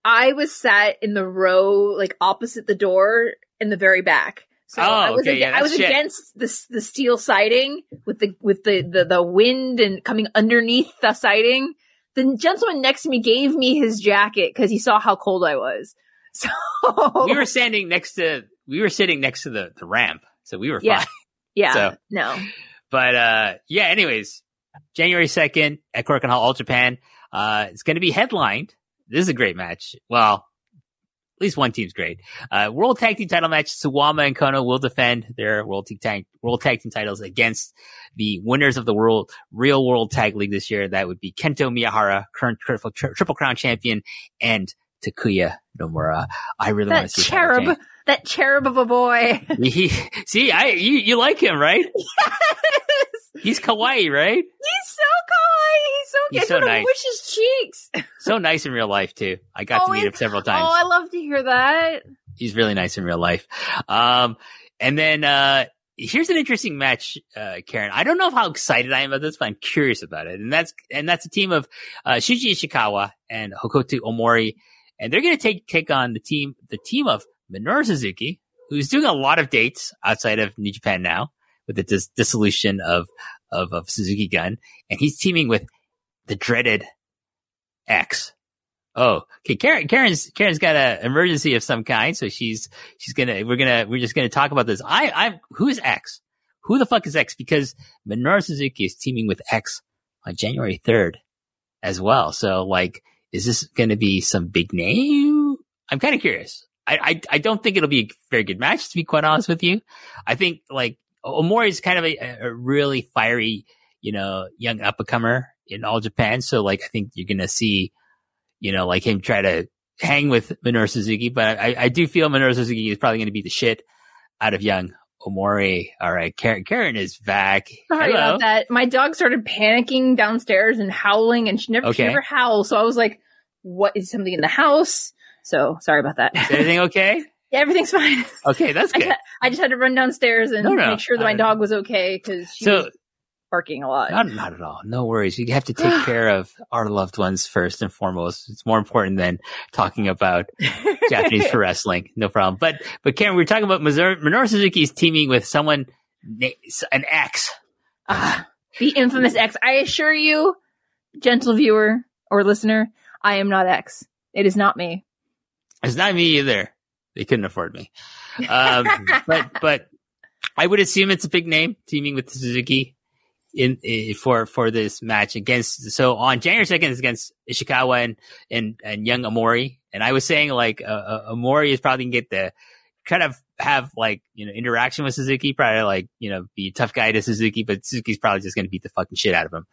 I was sat in the row like opposite the door in the very back. So Oh, I was okay, ag- yeah, I was shit. against the the steel siding with the with the, the the wind and coming underneath the siding. The gentleman next to me gave me his jacket because he saw how cold I was. So We were standing next to, we were sitting next to the, the ramp. So we were Yeah. fine. yeah, so- no, But uh yeah, anyways, January 2nd at Korakuen Hall, All Japan. Uh it's gonna be headlined. This is a great match. Well, at least one team's great. Uh, World Tag Team Title match: Suwama and Kono will defend their World Tag Team World Tag Team titles against the winners of the World Real World Tag League this year. That would be Kento Miyahara, current triple, tri- triple Crown champion, and Takuya Nomura. I really want to see cherub, that cherub of a boy. He, see, I you, you like him, right? yes! He's kawaii, right? He's so kawaii. He's so He's cute. so I want to nice. wish his cheeks. So nice in real life too. I got Oh, to meet him several times. Oh, I love to hear that. he's really nice in real life. Um, and then, uh, here's an interesting match, uh, Karen. I don't know how excited I am about this, but I'm curious about it. And that's, and that's a team of, uh, Shuji Ishikawa and Hokuto Omori. And they're going to take, take on the team, the team of Minoru Suzuki, who's doing a lot of dates outside of New Japan now with the dis- dissolution of, of, of Suzuki Gun. And he's teaming with the dreaded X. Oh, okay. Karen, Karen's, Karen's got an emergency of some kind. So she's, she's gonna, we're gonna, we're just gonna talk about this. I, I, who is X? Who the fuck is X? Because Minoru Suzuki is teaming with X on January 3rd as well. So like, is this gonna be some big name? I'm kind of curious. I, I, I don't think it'll be a very good match, to be quite honest with you. I think like Omori is kind of a, a really fiery, you know, young up and comer in all Japan. So like, I think you're gonna see, you know, like him try to hang with Minoru Suzuki, but I, I do feel Minoru Suzuki is probably going to beat the shit out of young Omori. All right. Karen, Karen is back. Sorry Hello. about that. My dog started panicking downstairs and howling, and she never, she never howls. So I was like, "What is something in the house?" So sorry about that. Is everything okay? yeah, everything's fine. Okay. That's good. ju- I just had to run downstairs and No, no. make sure that my Uh, dog was okay because she So was barking a lot. not, not at all. No worries. You have to take care of our loved ones first and foremost. It's more important than talking about Japanese for wrestling. No problem. But, but Karen, we were talking about Minoru Minoru Suzuki's teaming with someone, an ex. Ah, the infamous X. I assure you, gentle viewer or listener, I am not X. It is not me. It's not me either. They couldn't afford me. Um, but but I would assume it's a big name teaming with Suzuki in, i for for this match against. So on January second is against Ishikawa and and and young Omori. And I was saying like uh, uh, Omori is probably gonna get the kind of have like you know interaction with Suzuki, probably like you know be a tough guy to Suzuki, but Suzuki's probably just gonna beat the fucking shit out of him.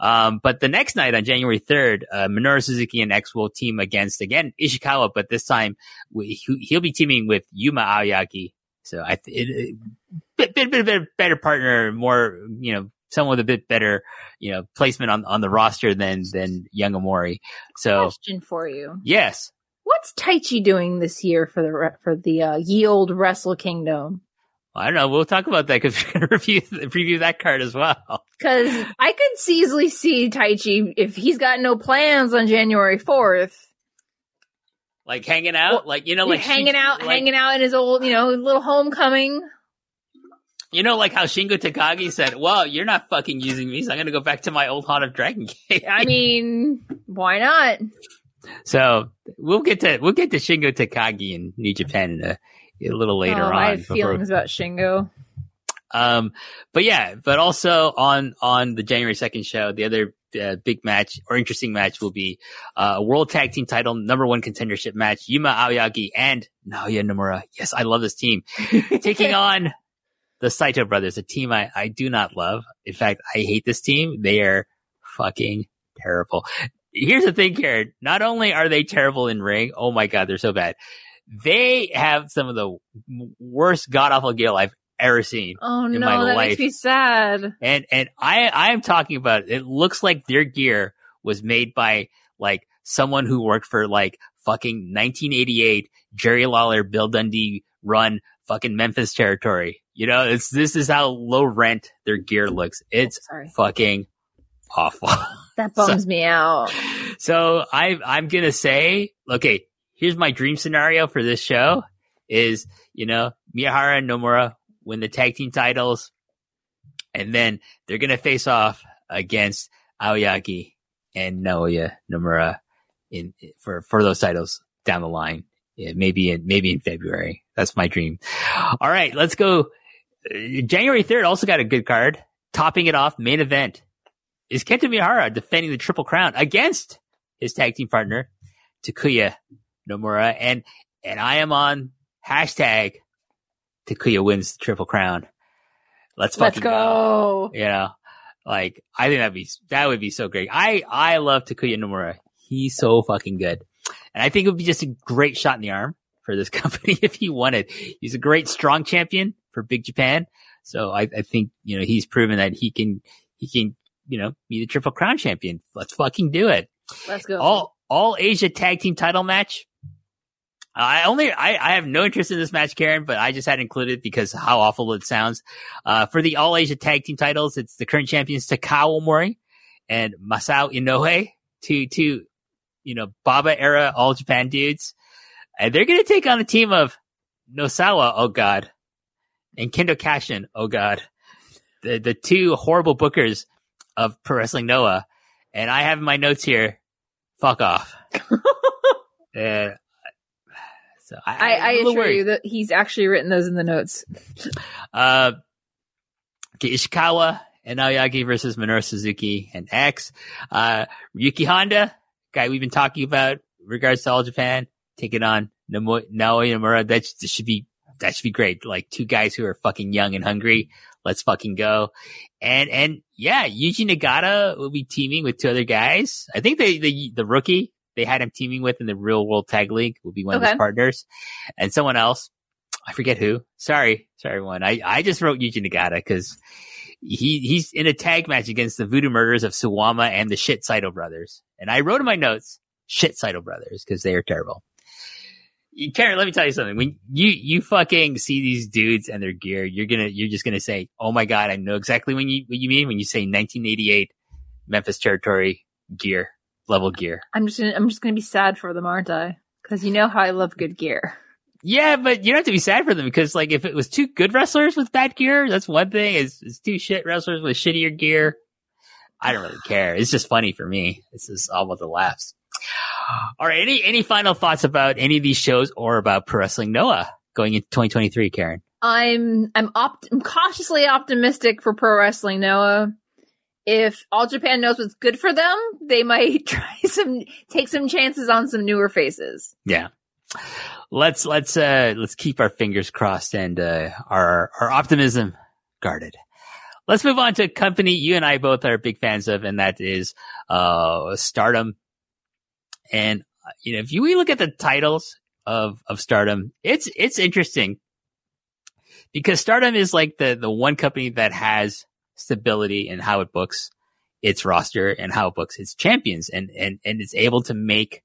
Um, but the next night on January third, uh, Minoru Suzuki and X will team against again Ishikawa, but this time we, he- he'll be teaming with Yuma Aoyagi. So I, it, it, bit, bit, bit, bit better partner, more, you know, someone with a bit better, you know, placement on, on the roster than, than Young Omori. So Question for you: yes, What's Taichi doing this year for the for the uh, ye old Wrestle Kingdom? I don't know. We'll talk about that because we're going to review, preview that card as well. Because I could easily see Taichi if he's got no plans on January fourth, Like hanging out, like, you know, like hanging out, like, hanging out in his old, you know, little homecoming. You know, like how Shingo Takagi said, well, you're not fucking using me, so I'm going to go back to my old haunt of Dragon Gate. I mean, why not? So we'll get to we'll get to Shingo Takagi in New Japan a, a little later oh, on. I have before- feelings about Shingo. um, but yeah, but also on on the January second show, the other uh, big match or interesting match will be uh, a World Tag Team Title number one contendership match: Yuma Aoyagi and Naoya Nomura. Yes, I love this team taking on the Saito brothers, a team I I do not love. In fact, I hate this team. They are fucking terrible. Here's the thing, Karen. Not only are they terrible in ring, oh my god, they're so bad. They have some of the worst god awful gear I've ever seen. Oh in no, my that life. makes me sad. And and I I'm talking about it looks like their gear was made by like someone who worked for like fucking 1988 Jerry Lawler Bill Dundee run fucking Memphis territory. You know, it's this is how low rent their gear looks. It's Sorry, fucking awful. that bums me out. so I I'm gonna say, okay, here's my dream scenario for this show is, you know, Miyahara and Nomura win the tag team titles, and then they're gonna face off against Aoyagi and Naoya Nomura in for for those titles down the line. Yeah, maybe in maybe in February. That's my dream. All right, let's go. January third also got a good card. Topping it off, main event is Kento Miyahara defending the Triple Crown against his tag team partner Takuya Nomura, and and I am on hashtag Takuya wins the triple crown. Let's Let's fucking go. You know, like I think that'd be that would be so great. I I love Takuya Nomura. He's so fucking good, and I think it would be just a great shot in the arm for this company if he won it. He's a great strong champion for Big Japan, so I, I think you know he's proven that he can he can you know be the triple crown champion. Let's fucking do it Let's go. all all Asia tag team title match. I only I, I have no interest in this match, Karen, but I just had included because how awful it sounds. Uh, for the all Asia tag team titles, it's the current champions Takao Omori and Masao Inoue, two two you know Baba era all Japan dudes, and they're gonna take on a team of Nosawa, oh god, and Kendo Kashin, oh god, the the two horrible bookers of Pro Wrestling Noah, and I have my notes here, fuck off. and so I, I, I I'm a little assure worried. you that he's actually written those in the notes. Uh, Ishikawa and Aoyagi versus Minoru Suzuki and X. Uh, Ryuki Honda, guy we've been talking about regards to All Japan, taking on Naoya Nomura. That, should be, that should be great. Like two guys who are fucking young and hungry. Let's fucking go. And, and yeah, Yuji Nagata will be teaming with two other guys. I think they, the, the rookie they had him teaming with in the real world tag league will be one of his partners and someone else. I forget who. Sorry. Sorry, one. I, I just wrote Yuji Nagata because he, he's in a tag match against the voodoo murders of Suwama and the shit Saito brothers. And I wrote in my notes, shit Saito brothers, because they are terrible. Karen, let me tell you something. When you, you fucking see these dudes and their gear, you're gonna, you're just gonna say, Oh my God, I know exactly when you, what you mean when you say 1988 Memphis territory gear, level gear. I'm just gonna, I'm just gonna be sad for them, aren't I? Because you know how I love good gear. Yeah, but you don't have to be sad for them because like if it was two good wrestlers with bad gear, that's one thing. It's, it's two shit wrestlers with shittier gear. I don't really care. It's just funny for me. It's just all about the laughs. All right. Any, any final thoughts about any of these shows or about Pro Wrestling Noah going into 2023, Karen? I'm I'm opt I'm cautiously optimistic for pro wrestling Noah. If All Japan knows what's good for them, they might try some take some chances on some newer faces. Yeah. Let's, let's, uh, let's keep our fingers crossed and, uh, our, our optimism guarded. Let's move on to a company you and I both are big fans of, and that is, uh, Stardom. And, uh, you know, if you we look at the titles of, of Stardom, it's, it's interesting because Stardom is like the, the one company that has stability in how it books its roster and how it books its champions and, and, and it's able to make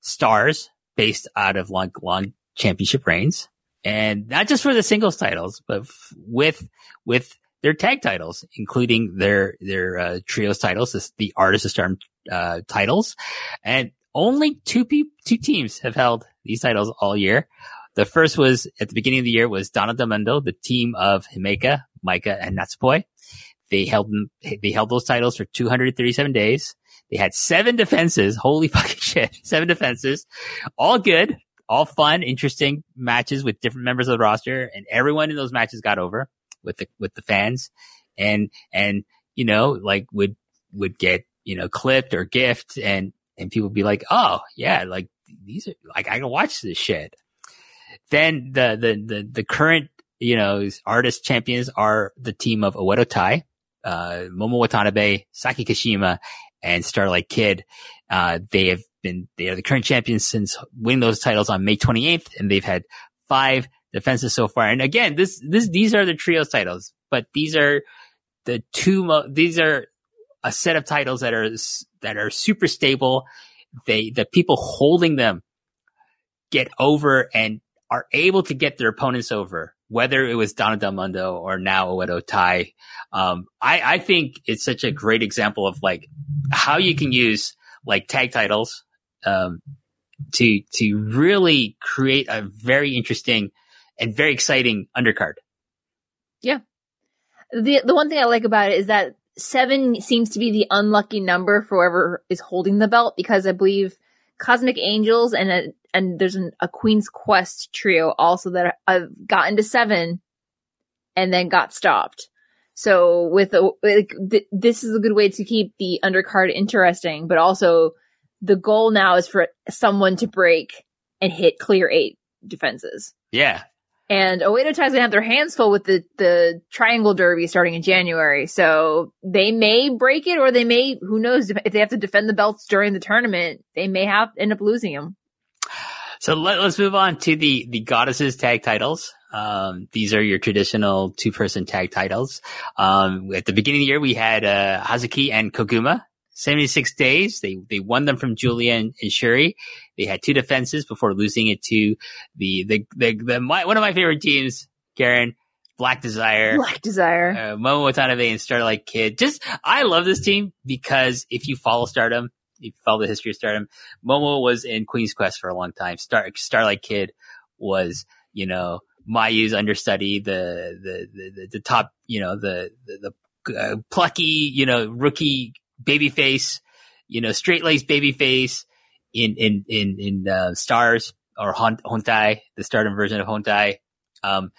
stars based out of long, long championship reigns. And not just for the singles titles, but f- with, with their tag titles, including their, their, uh, trios titles, the Artist of Stardom, uh, titles. And only two pe- two teams have held these titles all year. The first was at the beginning of the year was Donna Del the team of Himeka, Maika, and Natsupoi. They held them, they held those titles for 237 days. They had seven defenses. Holy fucking shit. Seven defenses. All good. All fun, interesting matches with different members of the roster and everyone in those matches got over with the, with the fans and, and, you know, like would, would get, you know, clipped or gift and, and people be like, Oh yeah, like these are like, I can watch this shit. Then the, the, the, the current, you know, artist champions are the team of Oedo Tai, uh, Momo Watanabe, Saki Kashima, and Starlight Kid. Uh, they have been, they are the current champions since winning those titles on May 28th, and they've had five defenses so far. And again, this, this, these are the trios titles, but these are the two, mo- these are a set of titles that are, that are super stable. They, the people holding them get over and are able to get their opponents over, whether it was Donna Del Mundo or now Oedo Tai. Um, I, I think it's such a great example of like how you can use like tag titles, um, to, to really create a very interesting and very exciting undercard. Yeah. The the one thing I like about it is that seven seems to be the unlucky number for whoever is holding the belt because I believe Cosmic Angels and a, and there's an, a Queen's Quest trio also that I've gotten to seven and then got stopped. So with a, like, th- this is a good way to keep the undercard interesting, but also the goal now is for someone to break and hit clear eight defenses. Yeah. And Oedo Tai's gonna have their hands full with the, the triangle derby starting in January. So they may break it or they may, who knows, if they have to defend the belts during the tournament, they may have end up losing them. So let, us move on to the, the goddesses tag titles. Um, these are your traditional two person tag titles. Um, at the beginning of the year, we had, uh, Hazuki and Koguma. 76 days. They, they won them from Giulia and, and Shuri. They had two defenses before losing it to the, the, the, the my, one of my favorite teams, Karen, Black Desire. Black Desire. Uh, Momo Watanabe and Starlight Kid. Just, I love this team because if you follow Stardom, you follow the history of Stardom, Momo was in Queen's Quest for a long time. Star, Starlight Kid was, you know, Mayu's understudy, the, the, the, the top, you know, the, the, the uh, plucky, you know, rookie babyface, you know, straight laced babyface in, in, in, in, uh, stars or Hon- Hontai, the stardom version of Hontai. Um,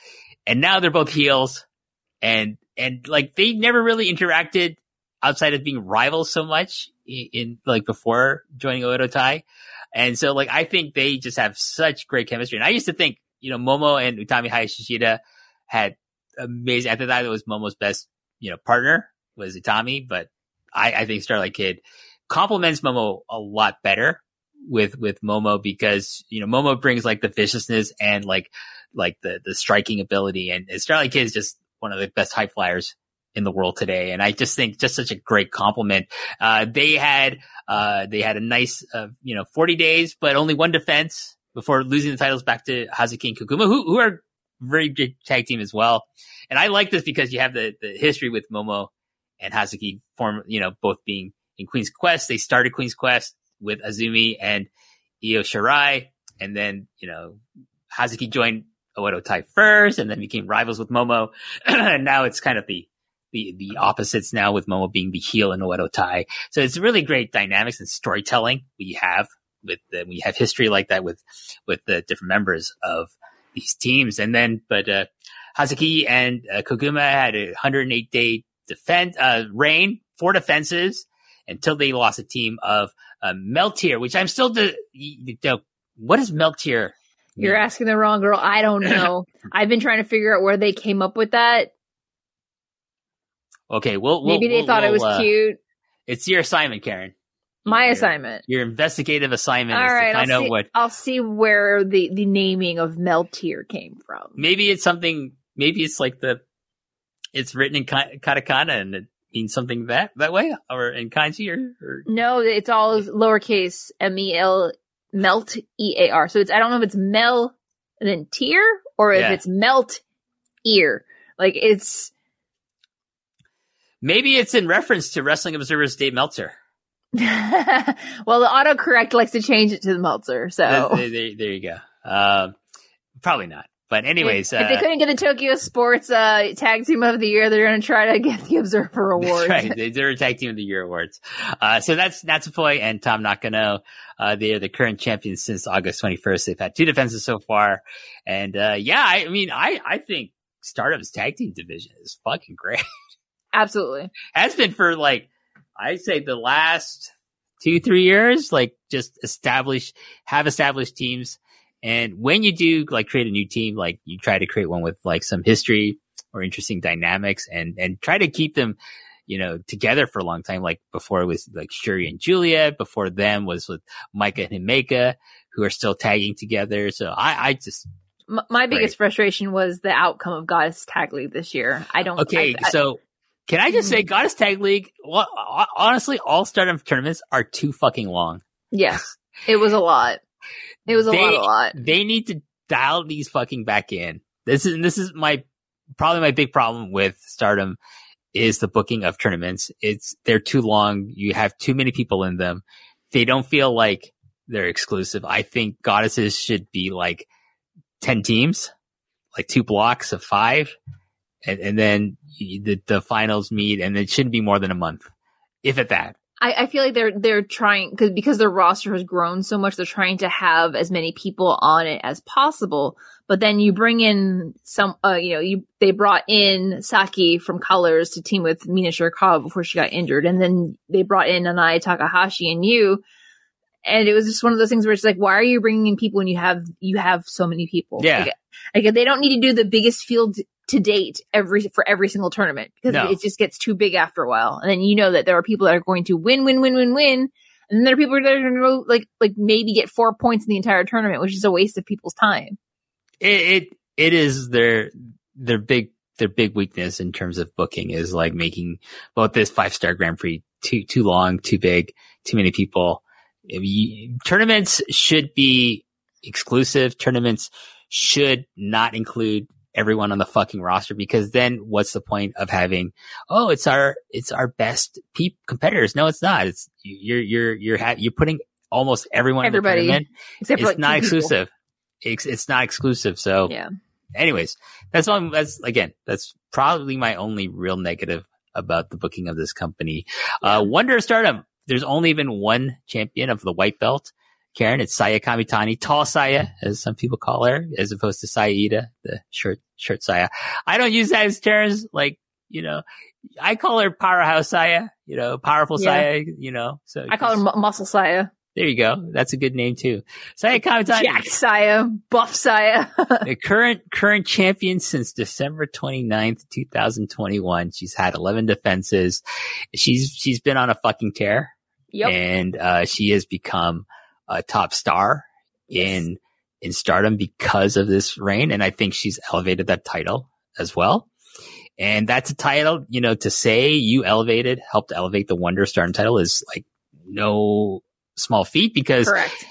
and now they're both heels and, and like they never really interacted outside of being rivals so much in, in like before joining Oedo Tai. And so like I think they just have such great chemistry. And I used to think, you know, Momo and Utami Hayashishita had amazing. I thought that was Momo's best, you know, partner was Utami, but I, I think Starlight Kid complements Momo a lot better with with Momo because you know Momo brings like the viciousness and like like the the striking ability, and, and Starlight Kid is just one of the best high flyers in the world today. And I just think just such a great compliment. Uh, they had, uh, they had a nice, uh, you know, 40 days, but only one defense before losing the titles back to Hazuki and Koguma, who, who are very good tag team as well. And I like this because you have the, the history with Momo and Hazuki form, you know, both being in Queen's Quest. They started Queen's Quest with AZM and Io Shirai. And then, you know, Hazuki joined Oedo Tai first and then became rivals with Momo. and now it's kind of the, the, the opposites now with Momo being the heel and Oedo Tai. So it's really great dynamics and storytelling we have with the, we have history like that with, with the different members of these teams. And then, but, uh, Hazuki and uh, Koguma had a 108 day defense, uh, reign, four defenses until they lost a team of uh, Meltear, which I'm still the, the what is Meltear? You're asking the wrong girl. I don't know. I've been trying to figure out where they came up with that. Okay, well, we'll maybe they we'll, thought it was uh, cute. It's your assignment, Karen. My Your- assignment. Your investigative assignment All is right, find out what. I'll see where the the naming of Meltear came from. Maybe it's something. Maybe it's like the. It's written in ka- katakana and it means something that that way, or in kanji, or, or No, it's all lowercase M E L melt E A R. So it's I don't know if it's Mel and then tear or if Yeah. it's melt ear. Like it's maybe it's in reference to Wrestling Observer's Dave Meltzer. well, the autocorrect likes to change it to the Meltzer. So There, there, there you go. Um, probably not. But anyways, if, if they uh, couldn't get the Tokyo Sports uh, Tag Team of the Year, they're going to try to get the Observer Award. Right. They- They're a tag team of the year awards. Uh, so that's Natsupoi and Tam Nakano. Uh, they are the current champions since August 21st. They've had two defenses so far. And, uh, yeah, I, I mean, I, I think Stardom's tag team division is fucking great. Absolutely. Has been for like, I'd say the last two, three years, like just establish, have established teams. And when you do like create a new team, like you try to create one with like some history or interesting dynamics and, and try to keep them, you know, together for a long time. Like before it was like Shuri and Giulia. Before them was with Maika and Himeka, who are still tagging together. So I, I just, M- my biggest Right. frustration was the outcome of Goddess Tag League this year. I don't. okay. I- I- so can I just say hmm. Goddess Tag League? Well, honestly, all Stardom tournaments are too fucking long. yes, it was a lot. It was a They- lot. A lot. They need to dial these fucking back in. This is this is my probably my big problem with Stardom is the booking of tournaments. It's they're too long. You have too many people in them. They don't feel like they're exclusive. I think goddesses should be like ten teams, like two blocks of five, and, and then the the finals meet, and it shouldn't be more than a month, if at that. I, I feel like they're they're trying because because their roster has grown so much. They're trying to have as many people on it as possible. But then you bring in some, uh, you know, you they brought in Saki from Colors to team with Mina Shirakawa before she got injured, and then they brought in Nanae Takahashi and Yuu. and it was just one of those things where it's like, why are you bringing in people when you have you have so many people? Yeah. like, like they don't need to do the biggest field to date every for every single tournament because No. it just gets too big after a while, and then you know that there are people that are going to win, win, win, win, win, and then there are people that are going to like like maybe get four points in the entire tournament, which is a waste of people's time. it, it it is their their big their big weakness in terms of booking is like making both this five star Grand Prix too too long, too big, too many people. If you- tournaments should be exclusive. Tournaments should not include everyone on the fucking roster because then what's the point of having oh it's our it's our best peep competitors no it's not it's you're you're you're ha- you're putting almost everyone Everybody. in the tournament Except it's like not exclusive. It's, it's not exclusive. So, Yeah. anyways, that's all. That's again, that's probably my only real negative about the booking of this company. Uh, Wonder of Stardom. There's only been one champion of the white belt. Karen, it's Saya Kamitani, tall Saya, as some people call her, as opposed to Saya Iida, the short, short Saya. I don't use that as terms like, you know, I call her powerhouse Saya, you know, powerful Yeah. Saya, you know, so I call her mu- Muscle Saya, there you go. That's a good name too. Saya Kamitani. Jack Saya, Buff Saya. the current current champion since December 29th, 2021. She's had 11 defenses. She's she's been on a fucking tear yep. and uh she has become a top star in in stardom because of this reign and I think she's elevated that title as well. And that's a title, you know, to say you elevated, helped elevate the Wonder Stardom title is like no small feat because Correct.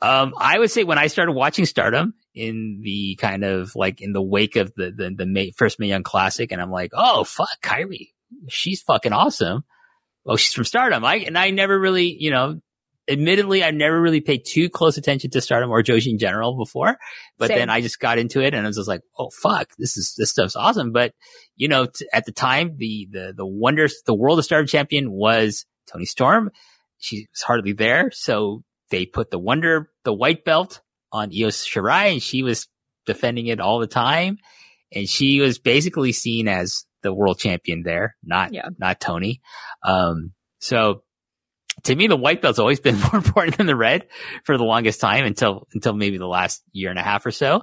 um, I would say when I started watching Stardom in the kind of like in the wake of the the, the May, first Mae Young Classic, and I'm like, oh fuck, Kairi, she's fucking awesome. Oh, she's from Stardom. I and I never really, you know, admittedly, I never really paid too close attention to Stardom or Joshi in general before, but Same. then I just got into it and I was just like, oh fuck, this is this stuff's awesome. But you know, t- at the time, the the the wonders, the World of Stardom champion was Toni Storm. She was hardly there, so they put the wonder, the white belt on Io Shirai and she was defending it all the time. And she was basically seen as the world champion there, not, Yeah. not Tony. Um, so to me, the white belt's always been more important than the red for the longest time until, until maybe the last year and a half or so.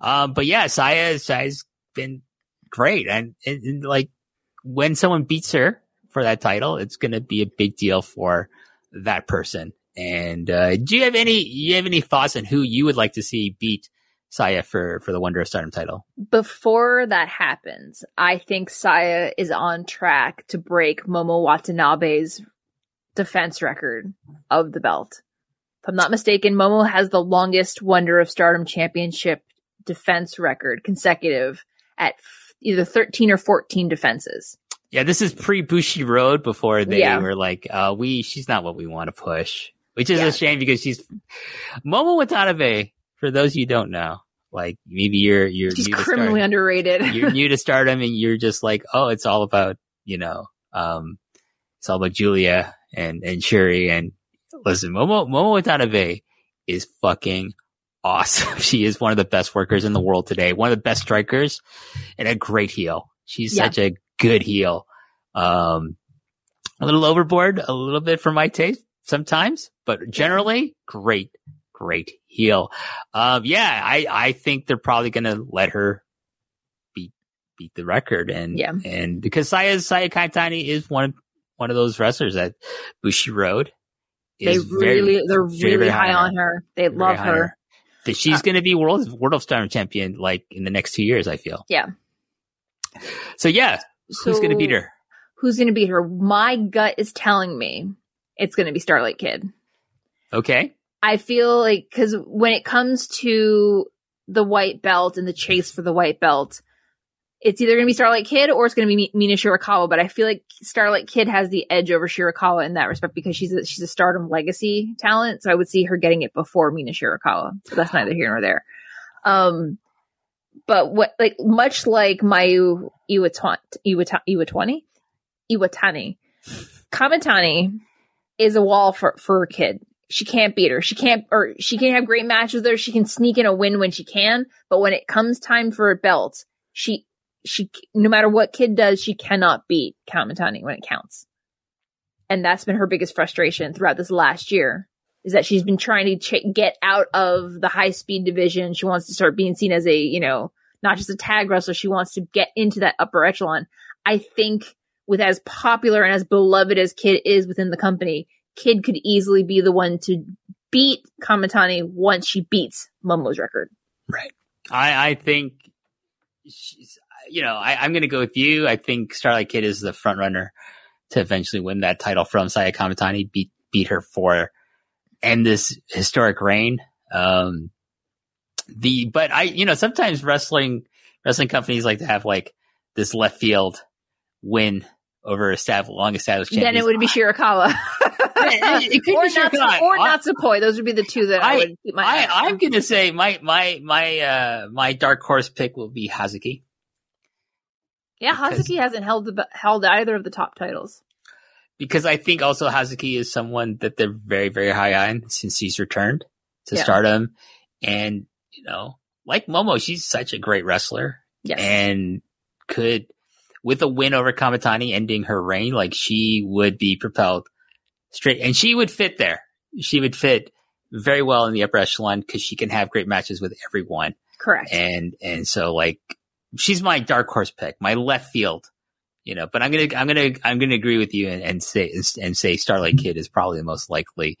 Um, but yeah, Saya, Saya's been great. And, and, and, like when someone beats her for that title, it's going to be a big deal for that person. And uh, do you have any you have any thoughts on who you would like to see beat Saya for for the Wonder of Stardom title? Before that happens, I think Saya is on track to break Momo Watanabe's defense record of the belt. If I'm not mistaken, Momo has the longest Wonder of Stardom championship defense record consecutive at f- either 13 or 14 defenses. Yeah, this is pre Bushiroad before they Yeah. were like, uh, we she's not what we want to push, which is Yeah. a shame because she's Momo Watanabe. For those you don't know, like maybe you're you're She's criminally underrated. you're new to Stardom and you're just like, oh, it's all about you know, um, it's all about Giulia and and Shuri and listen, Momo Momo Watanabe is fucking awesome. She is one of the best workers in the world today, one of the best strikers, and a great heel. She's Yeah. such a good heel. Um, a little overboard, a little bit for my taste sometimes, but generally great, great heel. Um, yeah, I, I think they're probably going to let her beat, beat the record. And, Yeah. and because Saya, Saya Kamitani is one of, one of those wrestlers that Bushiroad they is very- really, they're really very high high on her. They very love on her. that she's Uh, going to be world world of Stardom champion like in the next two years. I feel. Yeah. So yeah, who's going to beat her? Who's going to beat her? My gut is telling me it's going to be Starlight Kid. Okay. I feel like because when it comes to the white belt and the chase for the white belt, it's either going to be Starlight Kid or it's going to be Mina Shirakawa. But I feel like Starlight Kid has the edge over Shirakawa in that respect because she's a, she's a Stardom legacy talent. So I would see her getting it before Mina Shirakawa. So that's neither here nor there. Um, but what like much like Mayu Iwatani, Iwata- Iwatani, Iwatani, Kamitani is a wall for for a kid. She can't beat her. She can't, or she can have great matches with her. She can sneak in a win when she can, but when it comes time for a belt, she she no matter what kid does, she cannot beat Kamitani when it counts. And that's been her biggest frustration throughout this last year is that she's been trying to ch- get out of the high speed division. She wants to start being seen as a, you know, not just a tag wrestler. She wants to get into that upper echelon. I think with as popular and as beloved as Kid is within the company, Kid could easily be the one to beat Kamitani once she beats Momo's record. Right. I, I think she's, you know, I, I'm going to go with you. I think Starlight Kid is the front runner to eventually win that title from Saya Kamitani, beat, beat her for, end this historic reign. Um, the, but I, you know, sometimes wrestling, wrestling companies like to have like this left field win over a established, long established champions. Then it would be Shirakawa. it- or be Shirakawa. or Natsupoi. Those would be the two that I, I- would keep my eye I, on. I'm gonna say my my my uh my dark horse pick will be Hazuki yeah, because- Hazuki hasn't held the, held either of the top titles. because I think also Hazuki is someone that they're very very high on since he's returned to Yeah. Stardom, and you know like Momo, she's such a great wrestler Yes. and could with a win over Kamitani ending her reign, like she would be propelled straight, and she would fit there. She would fit very well in the upper echelon because she can have great matches with everyone. Correct. and and so like she's my dark horse pick, my left field, you know. But I'm gonna I'm gonna I'm gonna agree with you and, and say and say Starlight Kid is probably the most likely.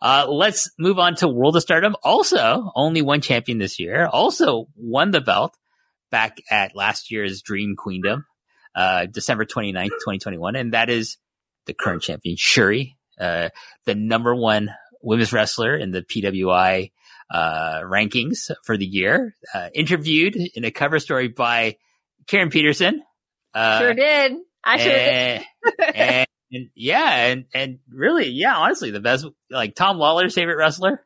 Uh, let's move on to World of Stardom. Also, only one champion this year. Also won the belt back at last year's Dream Queendom, uh, December 29th, 2021, and that is the current champion Shuri, uh, the number one women's wrestler in the PWI uh, rankings for the year. Uh, interviewed in a cover story by Karen Peterson. Uh, sure did. I sure did. and, and, and yeah, and and really, yeah, honestly, the best like Tom Lawler's favorite wrestler.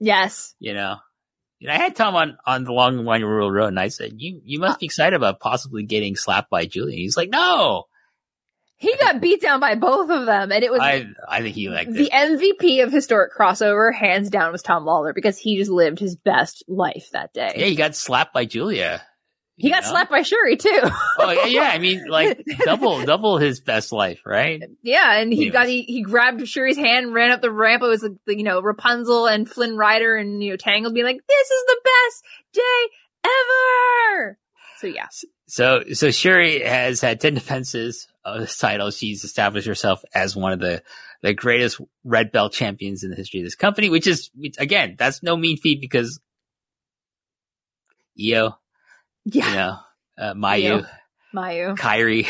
Yes. You know, know, I had Tom on on the Long Winding Road Road, and I said, "You you must be excited about possibly getting slapped by Julie." He's like, "No, He got beat down by both of them, and it was I I think he liked the it." MVP of historic crossover, hands down, was Tom Lawler because he just lived his best life that day. Yeah, he got slapped by Giulia. he got know? slapped by Shuri too. Oh yeah, yeah. I mean, like double double his best life, right? yeah, and he Anyways. got he, he grabbed Shuri's hand, ran up the ramp. It was like, you know Rapunzel and Flynn Rider and you know Tangled being like, "This is the best day ever." So yeah, So, so Shuri has had 10 defenses of this title. She's established herself as one of the, the greatest red belt champions in the history of this company, which is, again, that's no mean feat because Io, yeah, you know, uh, Mayu, Io. Mayu, Kairi,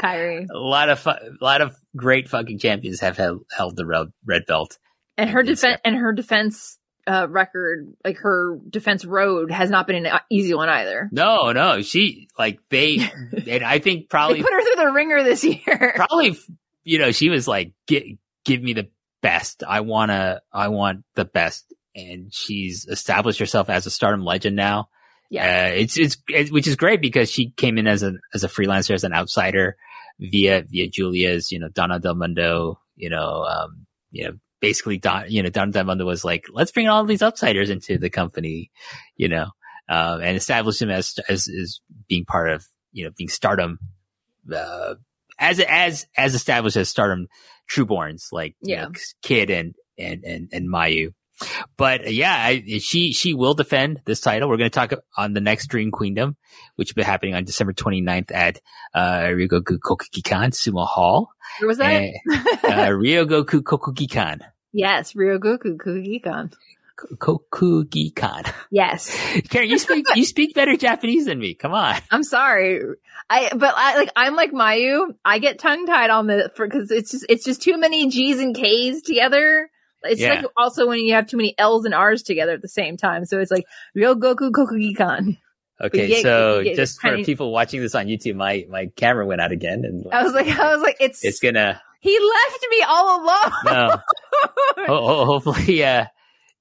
Kairi, a lot of, fu- a lot of great fucking champions have held, held the red, red belt. and her defense and her defense uh, record, like her defense road, has not been an easy one either. No, no, she, like, they, and I think probably, put her through the ringer this year. probably, you know, she was like, give, give me the best. I wanna, I want the best. And she's established herself as a stardom legend now. Yeah. Uh, it's, it's, it, which is great because she came in as a, as a freelancer, as an outsider via, via Giulia's, you know, Donna Del Mundo, you know, um, you know, basically Don, you know, Donna Del Mundo was like, let's bring all these outsiders into the company, you know, um, and establish him as, as, as being part of, you know, being stardom, uh, as, as, as established as stardom trueborns, like, you Yeah. know, Kid and, and, and, and Mayu. But uh, yeah, I, she she will defend this title. We're going to talk on the next Dream Queendom, which will be happening on December 29th at uh, Ryogoku Kokugikan Sumo Hall. Where was that? Uh, uh, Ryogoku Kokugikan. yes, Ryogoku Kugikan. Ko- Kokugikan. Yes. Karen, you speak you speak better Japanese than me. Come on. I'm sorry. I but I like I'm like Mayu. I get tongue tied on the for because it's just it's just too many G's and K's together. It's Yeah. like also when you have too many L's and R's together at the same time. So it's like Ryogoku Kokugikan. Okay, so just for people watching this on YouTube, my my camera went out again, and I was like I was like it's, it's gonna he left me all alone. no. ho- ho- hopefully, uh,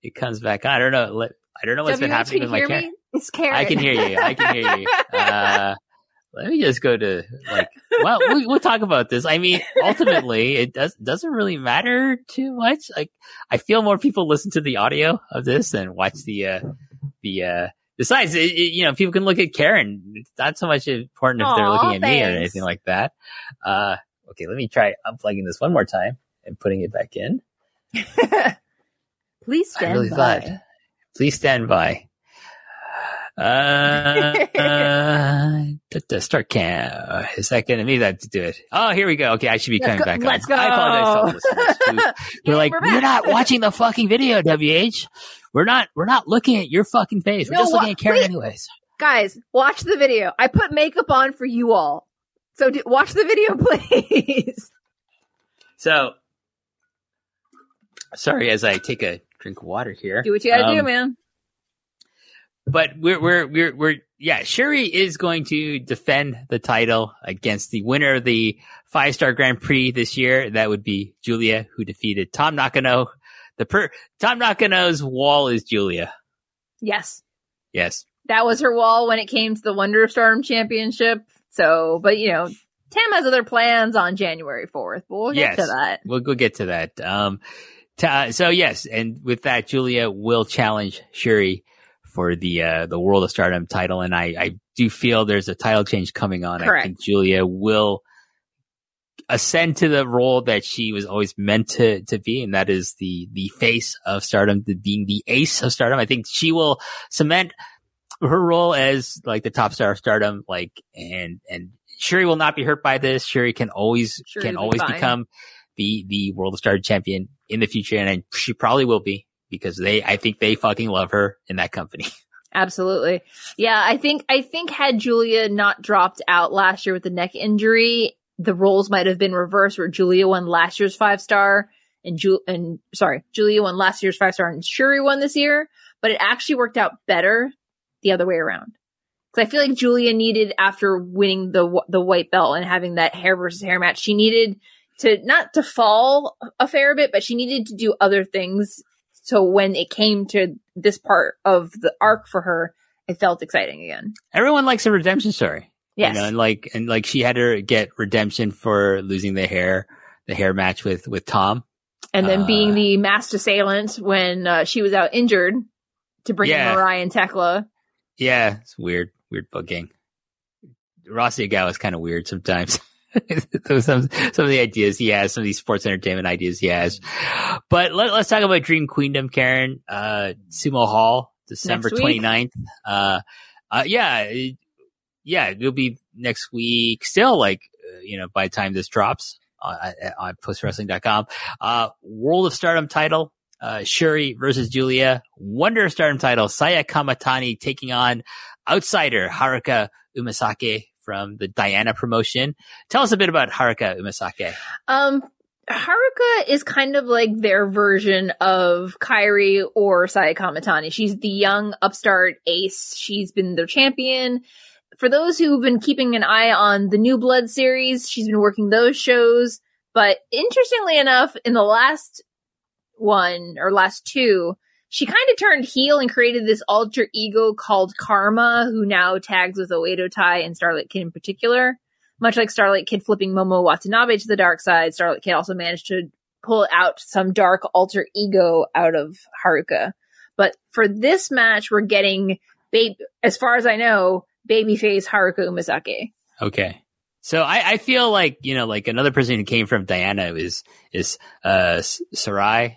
it comes back. I don't know. I don't know what's been happening with my camera. me? It's Karen. I can hear you. I can hear you. Uh, let me just go to like. Well, we, we'll talk about this. I mean, ultimately, it does doesn't really matter too much. Like, I feel more people listen to the audio of this and watch the uh, the. uh Besides, it, it- you know, people can look at Karen. It's not so much important if they're looking at me or anything like that. Uh, okay, let me try unplugging this one more time and putting it back in. Please stand really by. thought. Please stand by. Uh, uh start cam. Is that going to me that to do it? Oh, here we go. Okay, I should be coming back. on. let's go. I apologize. To all we're like, we're we're, not watching the fucking video, WH. We're not, we're not looking at your fucking face. We're No, just looking at Karen wait. anyways. Guys, watch the video. I put makeup on for you all. So do, watch the video, please. So, sorry as I take a drink of water here. do what you gotta do, Um, man. But we're, we're, we're, we're, yeah, Shuri is going to defend the title against the winner of the five star Grand Prix this year. That would be Giulia, who defeated Tam Nakano. The per, Tam Nakano's wall is Giulia. Yes. Yes. That was her wall when it came to the Wonder Stardom Championship. So, but you know, Tam has other plans on January 4th, but we'll get Yes. to that. We'll go get to that. Um, ta- so yes, and with that, Giulia will challenge Shuri for the uh, the World of Stardom title, and I, I do feel there's a title change coming on. I Correct. think Giulia will ascend to the role that she was always meant to to be, and that is the the face of Stardom, the, being the ace of Stardom. I think she will cement her role as like the top star of Stardom, like and and Shuri will not be hurt by this. Shuri can always Shuri can be always become the the World of Stardom champion in the future, and I, she probably will be because they I think they fucking love her in that company. Absolutely. Yeah, I think I think had Giulia not dropped out last year with the neck injury, the roles might have been reversed where Giulia won last year's five star and Ju- and sorry, Giulia won last year's five star and Shuri won this year, but it actually worked out better the other way around. Cuz I feel like Giulia needed after winning the the white belt and having that hair versus hair match, she needed to not to fall a fair bit, but she needed to do other things so when it came to this part of the arc for her, it felt exciting again. Everyone likes a redemption story. Yes. You know, and like and like she had to get redemption for losing the hair the hair match with with Tom. and then uh, being the masked assailant when uh, she was out injured to bring Yeah. in Mariah and Tekla. Yeah, it's weird, weird booking. Rossy Ogawa is kind of weird sometimes. Some some of the ideas he has, some of these sports entertainment ideas he has. But let, us talk about Dream Queendom, Karen. Uh, Sumo Hall, December Next week. 29th. Uh, uh, yeah, yeah, it'll be next week. Still, like, uh, you know, by the time this drops on, on postwrestling.com. Uh, World of Stardom title, uh, Shuri versus Giulia. Wonder of Stardom title, Saya Kamitani taking on outsider Haruka Umesaki from the Diana promotion. Tell us a bit about Haruka Umesaki. Um, Haruka is kind of like their version of Kairi or Saya Kamitani. She's the young upstart ace. She's been their champion. For those who've been keeping an eye on the New Blood series, she's been working those shows. But interestingly enough, in the last one or last two, she kind of turned heel and created this alter ego called Karma, who now tags with Oedo Tai and Starlight Kid in particular much like Starlight Kid flipping Momo Watanabe to the dark side, Starlight Kid also managed to pull out some dark alter ego out of Haruka. But for this match, we're getting, ba- as far as I know, babyface Haruka Umesaki. Okay. So I, I feel like, you know, like another person who came from Diana is, is, uh, Sareee,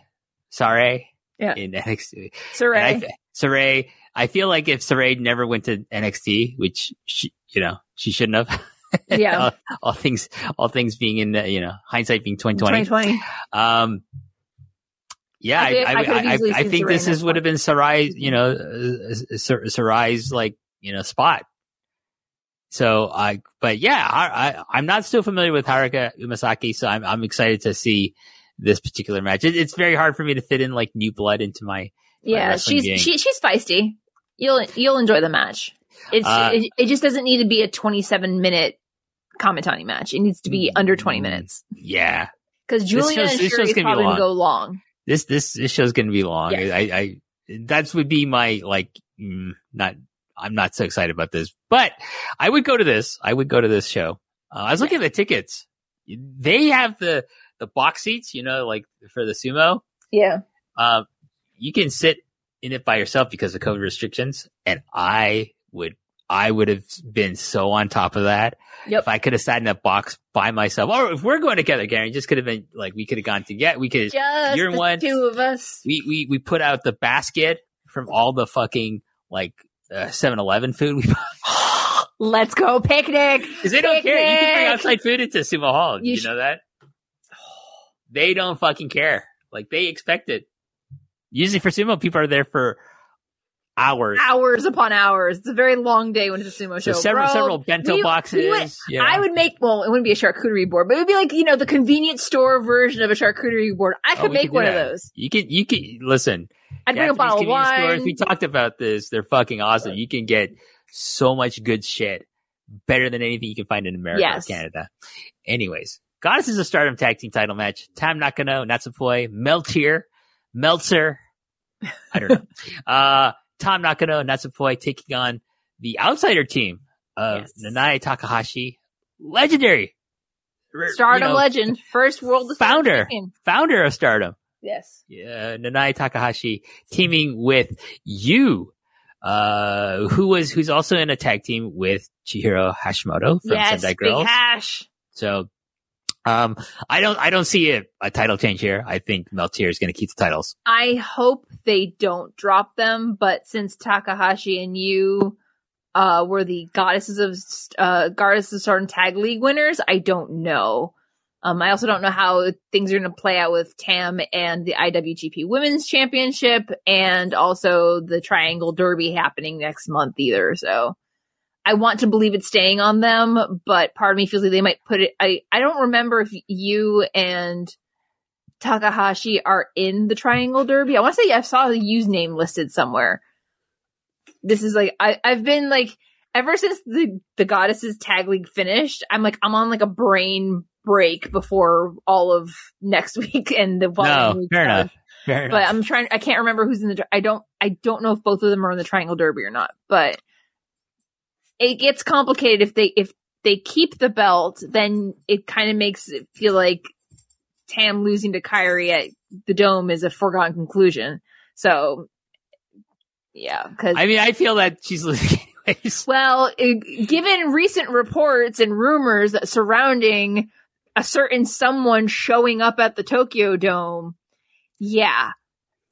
Sareee Yeah. in NXT. And Sareee. I, Sareee, I feel like if Sareee never went to NXT, which she, you know, she shouldn't have. Yeah. all, all things, all things being in, the, you know, hindsight being 2020. 2020. Um, yeah, I I, did- I, I think Sareee this is would have been Sareee, you know, uh, Sareee's like, you know, spot. So I, but yeah, I, I, I'm not still familiar with Haruka Umesaki, so I'm, I'm excited to see this particular match. It, it's very hard for me to fit in like new blood into my, Yeah, wrestling she's she, she's feisty. You'll you'll enjoy the match. It's Uh, it, it just doesn't need to be a 27 minute Kamitani match. It needs to be under 20 minutes yeah, because Giulia and this show's is gonna probably gonna go long. this, this, this show's going to be long. Yes. I, I, that would be my like, mm, not, I'm not so excited about this, but I would go to this. I would go to this show. Uh, I was looking at the tickets. They have the, the box seats, you know, like for the sumo. Yeah. Um, you can sit in it by yourself because of COVID restrictions. And I would, I would have been so on top of that. Yep. If I could have sat in a box by myself, or if we're going together, Gary, just could have been like we could have gone together. We could Just You're the one- two of us. we we we put out the basket from all the fucking like uh, 7-Eleven food. We Let's go picnic. because they don't care. You can bring outside food into Sumo Hall. You You, sh- know that? They don't fucking care. Like they expect it. Usually for sumo, people are there for hours. Hours upon hours. It's a very long day when it's a sumo So show. several Bro, several bento we- boxes. we would- yeah. I would make well, it wouldn't be a charcuterie board, but it would be like you know the convenience store version of a charcuterie board. I Oh, could we make could one of those. You can you can listen. I'd bring a bottle of convenience stores, wine. we talked about this. They're fucking awesome. You can get so much good shit, better than anything you can find in America Yes. or Canada. Anyways, Goddess is a Stardom Tag Team Title match. Tam Nakano, Natsupoi, Meltear, Meltzer. I don't know. uh, Tam Nakano, Natsupoi taking on the outsider team of Yes. Nanae Takahashi, legendary. Stardom you know, legend, first world Founder. champion. founder of Stardom Yes. uh, Nanae Takahashi teaming with Yuu, uh, who was, who's also in a tag team with Chihiro Hashimoto from yes, Sendai big Girls. hash. So, um, I don't, I don't see a, a title change here. I think Meltear is going to keep the titles. I hope they don't drop them, but since Takahashi and Yuu uh were the goddesses of uh goddesses of Stardom Tag League winners, I don't know. Um I also don't know how things are going to play out with Tam and the IWGP Women's Championship and also the Triangle Derby happening next month either. So I want to believe it's staying on them, but part of me feels like they might put it I I don't remember if Yuu and Takahashi are in the Triangle Derby. I want to say I saw the username listed somewhere. This is like I I've been like ever since the the goddesses tag league finished. I'm like I'm on like a brain break before all of next week and the following No, week fair enough. Fair But enough. I'm trying. I can't remember who's in the. I don't. I don't know if both of them are in the Triangle Derby or not. But it gets complicated if they if they keep the belt. Then it kind of makes it feel like Tam losing to Kairi at the Dome is a foregone conclusion. So yeah, because I mean, I feel that she's losing anyways. well, given recent reports and rumors surrounding a certain someone showing up at the Tokyo Dome, yeah,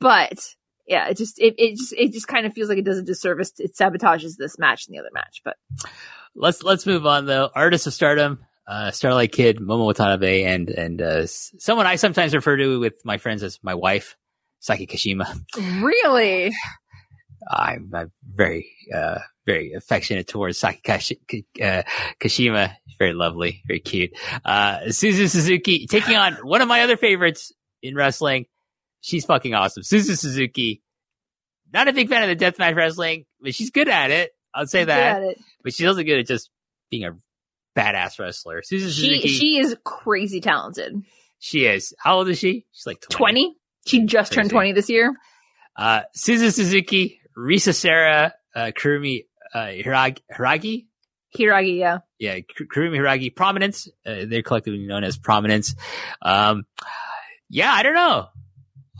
but yeah, it just it, it just it just kind of feels like it does a disservice. It sabotages this match and the other match. But Let's, let's move on though. Artist of Stardom, uh, Starlight Kid, Momo Watanabe, and, and, uh, someone I sometimes refer to with my friends as my wife, Saki Kashima. really, I'm, I'm very, uh, very affectionate towards Saki Kash- uh, Kashima. Very lovely, very cute. Uh, Suzu Suzuki taking on one of my other favorites in wrestling. She's fucking awesome. Suzu Suzuki. Not a big fan of the deathmatch wrestling, but she's good at it. I'll say that. But she's also good at just being a badass wrestler. Suzu she Suzuki. she is crazy talented. she is. How old is she? She's like 20. Twenty. She just turned twenty this year. Uh, Suzu Suzuki, Risa Sera, uh, Kurumi, uh, Hiragi, Hiragi? Hiragi, yeah. yeah, Kurumi Hiragi, Prominence. Uh, they're collectively known as Prominence. Um, yeah, I don't know.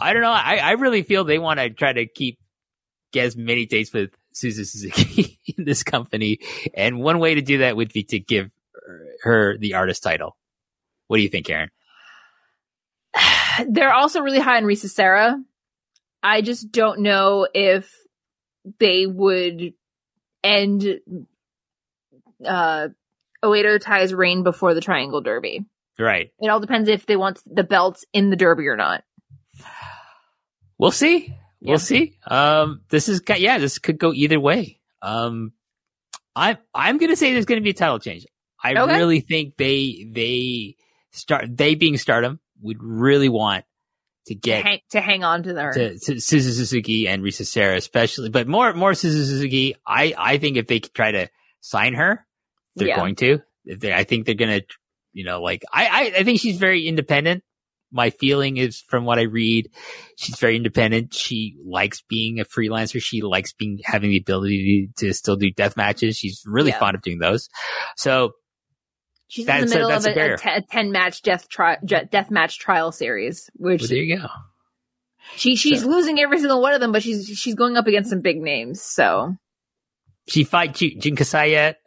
I don't know. I, I really feel they want to try to keep get as many dates with Suzu Suzuki in this company, and one way to do that would be to give her the artist title. What do you think, Karen? They're also really high on Risa Sera. I just don't know if they would end uh Oedo Tai's reign before the Triangle Derby. Right. It all depends if they want the belts in the Derby or not. We'll see. We'll Yeah. see. Um, this is yeah, this could go either way. Um, I'm I'm gonna say there's gonna be a title change. I Okay. really think they they start they being Stardom would really want to To get hang, to hang on to their to, to Suzu Suzuki and Risa Sera, especially, but more more Suzu Suzuki. I I think if they could try to sign her, they're Yeah. going to. If they, I think they're gonna, you know, like I, I I think she's very independent. My feeling is from what I read, she's very independent. She likes being a freelancer. She likes being having the ability to, still do death matches. She's really Yeah. fond of doing those. So She's in the a- middle that's of a a, barrier. a, te- a ten match death tri- death match trial series, which well, there you go. she she's So- losing every single one of them, but she's she's going up against some big names. So She fight Jun Kasai yet?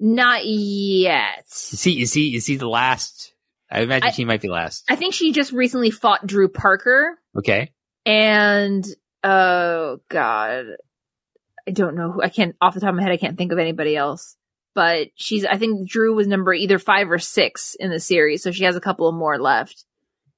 Not yet. Is he is he is he the last? I imagine I- he might be last. I think she just recently fought Drew Parker Okay. and oh god. I don't know who I can't off the top of my head I can't think of anybody else. But she's I think Drew was number either 5 or 6 in the series, so she has a couple of more left.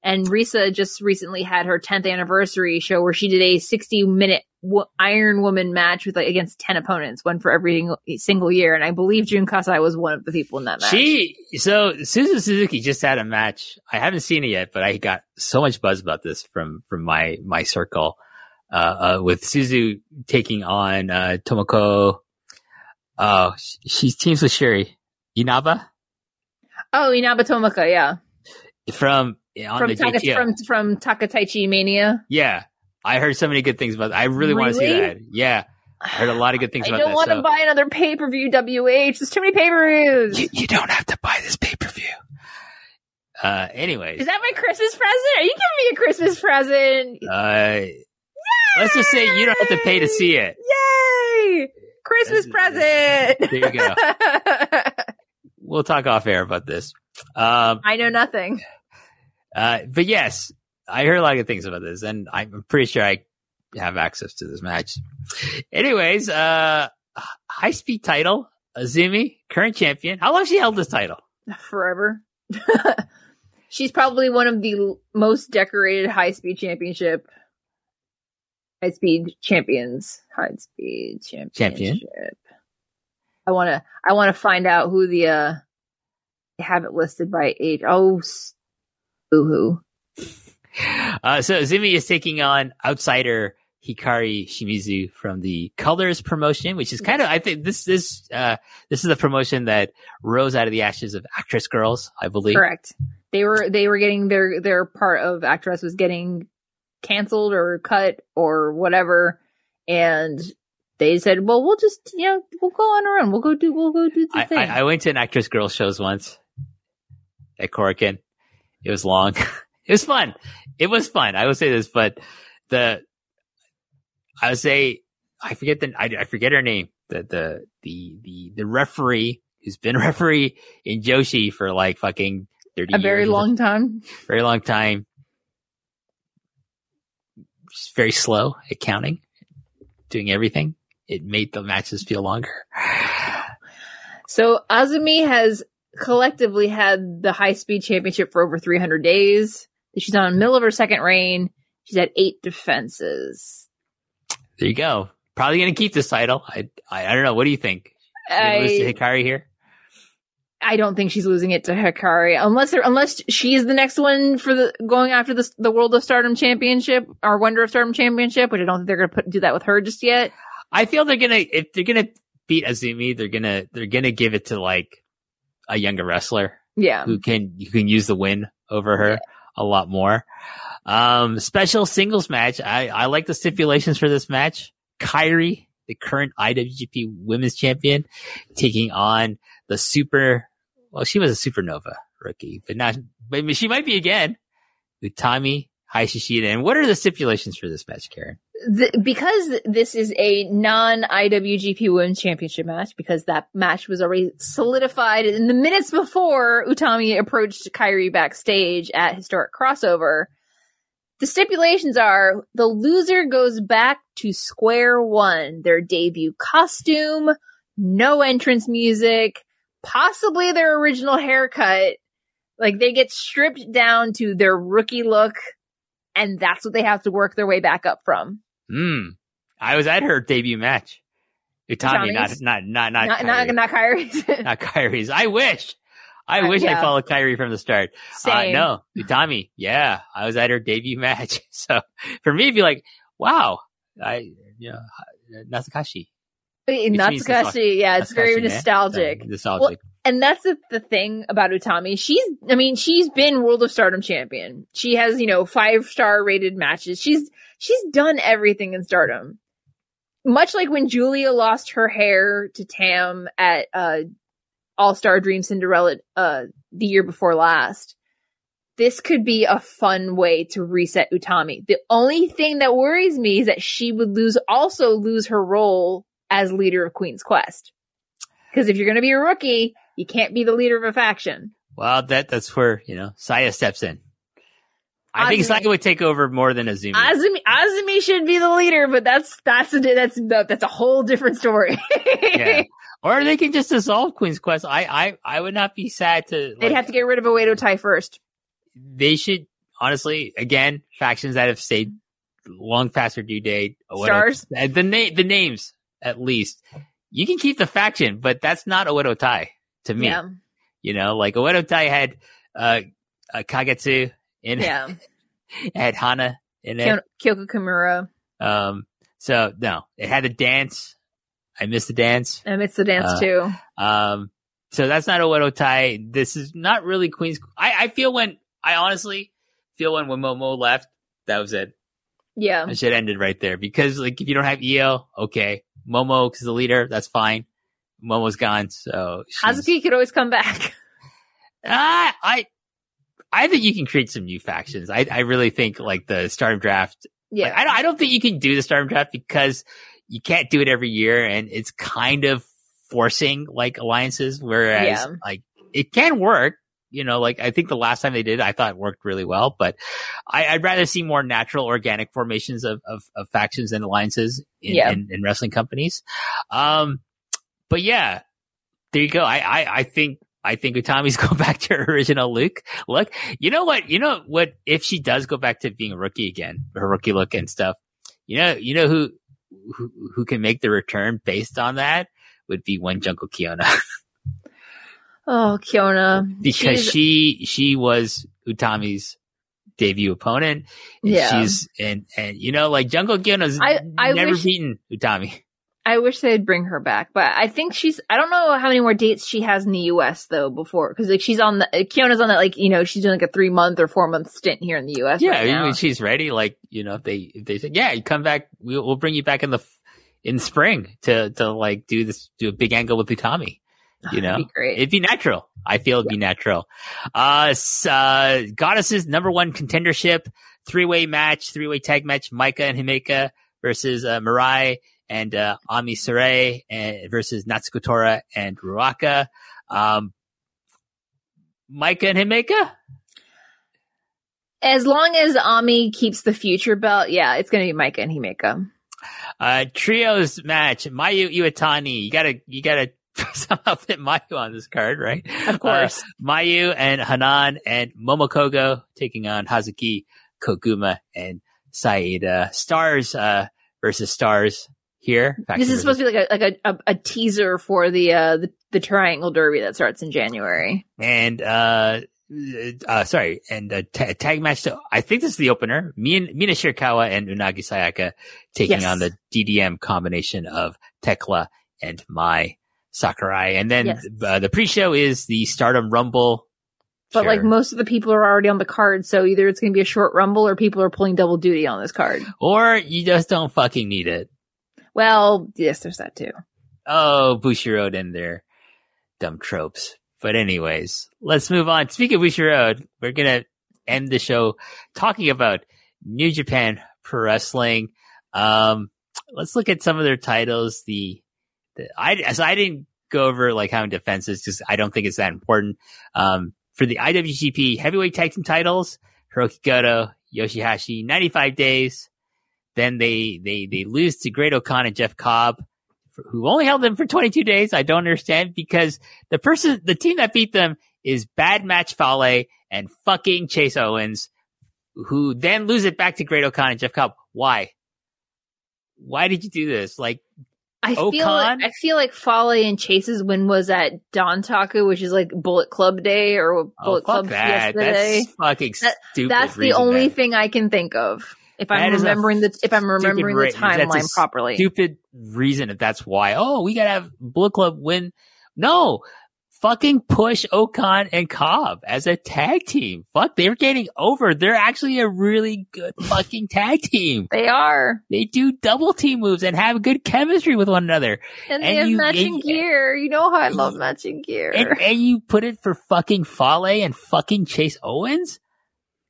And Risa just recently had her 10th anniversary show where she did a 60 minute w- Iron Woman match with like against 10 opponents, one for every single year. And I believe Jun Kasai was one of the people in that match. She so Suzu Suzuki just had a match. I haven't seen it yet, but I got so much buzz about this from from my my circle. Uh, uh with Suzu taking on uh Tomoko. Oh, sh- she's teams with Sherry Inaba oh, Inaba Tomoko, yeah. from on From, the Taka, from from Takataichi Mania. yeah, I heard so many good things about. I really, want to see that. Yeah, I heard a lot of good things I about don't that. want to so- buy another pay per view WH. There's too many pay per views. you, you don't have to buy this pay per view. Uh, anyways, Is that my Christmas present? Are you giving me a Christmas present? uh, let's just say you don't have to pay to see it. Yay! Christmas present. There you go. We'll talk off air about this. Um, I know nothing. Uh, but yes, I heard a lot of good things about this, and I'm pretty sure I have access to this match. Anyways, uh, high speed title, Azumi, current champion. How long has she held this title? Forever. She's probably one of the l- most decorated high speed championship. High speed champions. High speed championship. I want to. I want to find out who the. uh have it listed by age. Oh, s- boo Uh, so Zumi is taking on outsider Hikari Shimizu from the Colors promotion, which is kind of, I think this, this, uh, this is a promotion that rose out of the ashes of Actress Girls, I believe. Correct. They were they were getting their their part of actress was getting canceled or cut or whatever, and they said, "Well, we'll just you know we'll go on our own. We'll go do we'll go do the I, thing." I, I went to an Actress Girls shows once at Korakuen. It was long. it was fun. It was fun. I will say this, but the, I would say, I forget the, I, I forget her name. The, the, the, the, the referee who's been referee in Joshi for like fucking 30 a very long time. very long time. She's very slow at counting, doing everything. It made the matches feel longer. So Azumi has collectively had the high speed championship for over 300 days. She's on the middle of her second reign. She's had eight defenses. There you go. Probably going to keep this title. I, I I don't know. What do you think? We lose to I, Hikari here? I don't think she's losing it to Hikari unless unless she is the next one for the going after the the World of Stardom Championship or Wonder of Stardom Championship, which I don't think they're going to put do that with her just yet. I feel they're gonna if they're gonna beat Azumi, they're gonna they're gonna give it to like a younger wrestler Yeah, who can you can use the win over her a lot more. Um, special singles match. I I like the stipulations for this match. Kairi, the current IWGP Women's Champion, taking on the super. Well, she was a supernova rookie, but not. But she might be again. Utami Hayashishita. And what are the stipulations for this match, Karen? Because this is a non IWGP Women's Championship match, because that match was already solidified in the minutes before Utami approached Kairi backstage at Historic Crossover. The stipulations are the loser goes back to square one, their debut costume, no entrance music, possibly their original haircut. Like they get stripped down to their rookie look, and that's what they have to work their way back up from. Hmm. I was at her debut match. Utami, not not not not not, not, Kairi. not Kairi's. not Kairi's. I wish. I Uh, wish yeah. I followed Kairi from the start. Uh, Same. no, Utami. Yeah, I was at her debut match. So for me, it'd be like, wow, I yeah, Natsukashi. Which Natsukashi, yeah, it's very Natsukashi, eh? nostalgic. Uh, nostalgic. and that's the, the thing about Utami. She's, I mean, she's been World of Stardom champion. She has, you know, five star rated matches. She's, she's done everything in Stardom. Much like when Giulia lost her hair to Tam at, uh, All Star Dream Cinderella, uh, the year before last. This could be a fun way to reset Utami. The only thing that worries me is that she would lose, also lose her role as leader of Queen's Quest. Because if you're going to be a rookie, you can't be the leader of a faction. Well, that that's where you know Saya steps in. I think Azumi- Saya would take over more than Azumi. Azumi, Azumi should be the leader, but that's that's a, that's that's a whole different story. yeah. Or they can just dissolve Queen's Quest. I I I would not be sad to. They'd have to get rid of Oedo Tai first. they should honestly again factions that have stayed long past their due date. Stars? uh, the name the names at least. You can keep the faction, but that's not Oedo Tai to me. Yeah, You know, like Oedo Tai had uh, uh Kagetsu in yeah. had Hana in it. Kyo- Kyoko Kimura. Um, so no, it had a dance. I missed the dance. I missed the dance Uh, too. Um, so that's not a Oedo Tai. This is not really Queen's. I, I feel when I honestly feel when when Momo left, that was it. Yeah. It should ended right there because like if you don't have Io, okay, Momo is the leader. That's fine. Momo's gone, so she's- Hazuki could always come back. Ah, I I think you can create some new factions. I I really think like the Stardom draft Yeah. Like, I don't, I don't think you can do the Stardom draft because you can't do it every year and it's kind of forcing like alliances. Whereas Yeah. like it can work, you know, like I think the last time they did, it, I thought it worked really well, but I, I'd rather see more natural organic formations of, of, of factions and alliances in, Yeah. in, in wrestling companies. Um, but yeah, there you go. I, I, I think, I think Utami's go back to her original look. Look, you know what? You know what? If she does go back to being a rookie again, her rookie look and stuff, you know, you know who, who, who can make the return based on that would be one Jungle Kyona oh, Kyona. because She's- she, she was Utami's debut opponent. And Yeah. She's, and, and, you know, like Jungle Kyona's I- I never wish- beaten Utami. I wish they'd bring her back, but I think she's. I don't know how many more dates she has in the U.S. though. Before, because like she's on the Kyona's on that like you know she's doing like a three month or four month stint here in the U.S. Yeah, right I mean, she's ready. Like, you know, if they if they say, yeah, you come back, we'll, we'll bring you back in the in spring to to like do this, do a big angle with Utami. You know, be great. it'd be natural. I feel it'd be natural. Uh, uh, goddesses number one contendership three way match, three way tag match, Maika and Himeka versus uh, Mirai and uh, Ami Sarai and versus Natsuko Tora and Ruaka. Um, Maika and Himeka. as long as Ami keeps the future belt, yeah, it's gonna be Maika and Himeka. Uh, trios match, Mayu Iwatani. You gotta, you gotta somehow fit Mayu on this card, right? Of course. Uh, Mayu and Hanan and Momo Kohgo taking on Hazuki, Koguma, and Saida. Stars, uh, versus stars here. this is supposed to be like a like a, a, a teaser for the uh the, the Triangle Derby that starts in January. and, uh, uh, sorry, and a tag match. To, I think this is the opener. Min- Mina Shirakawa and Unagi Sayaka taking Yes. on the DDM combination of Tekla and Mai Sakurai. And then Yes. uh, the pre-show is the Stardom Rumble. But like most of the people are already on the card, so either it's gonna be a short rumble or people are pulling double duty on this card. or you just don't fucking need it. Well, yes, there's that too. Oh, Bushiroad and their dumb tropes. But anyways, let's move on. Speaking of Bushiroad, we're gonna end the show talking about New Japan Pro Wrestling. Um, let's look at some of their titles. The, the I so I didn't go over like how many defenses because I don't think it's that important. Um, for the IWGP Heavyweight Tag Team titles, Hiroki Goto, Yoshihashi, 95 days. Then they they they lose to Great-O-Khan and Jeff Cobb, who only held them for 22 days. I don't understand because the person, the team that beat them is Bad Match Fale and fucking Chase Owens, who then lose it back to Great-O-Khan and Jeff Cobb. Why? Why did you do this? Like, I feel like? I feel like Fale and Chase's win was at Dontaku, which is like Bullet Club Day or oh, Bullet fuck Club that. yesterday. That's fucking That- stupid. That's the only that- thing I can think of. If That I'm remembering the if I'm remembering the timeline properly. stupid reason if that's why. Oh, we gotta have Bullet Club win. No, fucking push O-Khan and Cobb as a tag team. Fuck, they're getting over. They're actually a really good fucking tag team. They are, They do double team moves and have good chemistry with one another. and they have you- matching and- gear. You know how I love matching gear. And, and you put it for fucking Fale and fucking Chase Owens?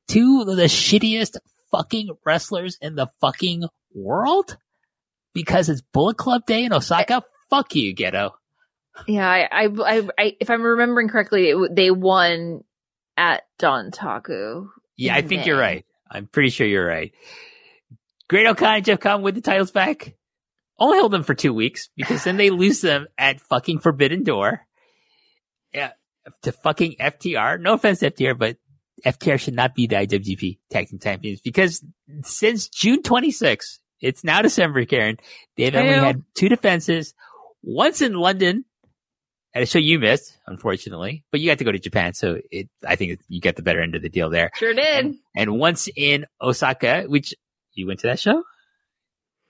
Two of the shittiest fucking wrestlers in the fucking world? because it's Bullet Club Day in Osaka. Fuck you, Gedo. Yeah, I, I, I, I if I'm remembering correctly, it, they won at Dontaku. Yeah, I in think you're right. I'm pretty sure you're right. Great-O-Khan and Jeff Cobb with the titles back. Only hold them for two weeks because then they lose them at fucking Forbidden Door. Yeah, to fucking FTR. No offense, to FTR, but FTR should not be the IWGP Tag Team Champions because since June 26th, it's now December, Karen. They've only had two defenses. Once in London at a show you missed, unfortunately, but you got to go to Japan, so it. I think you get the better end of the deal there Sure did. and once in Osaka, which you went to that show?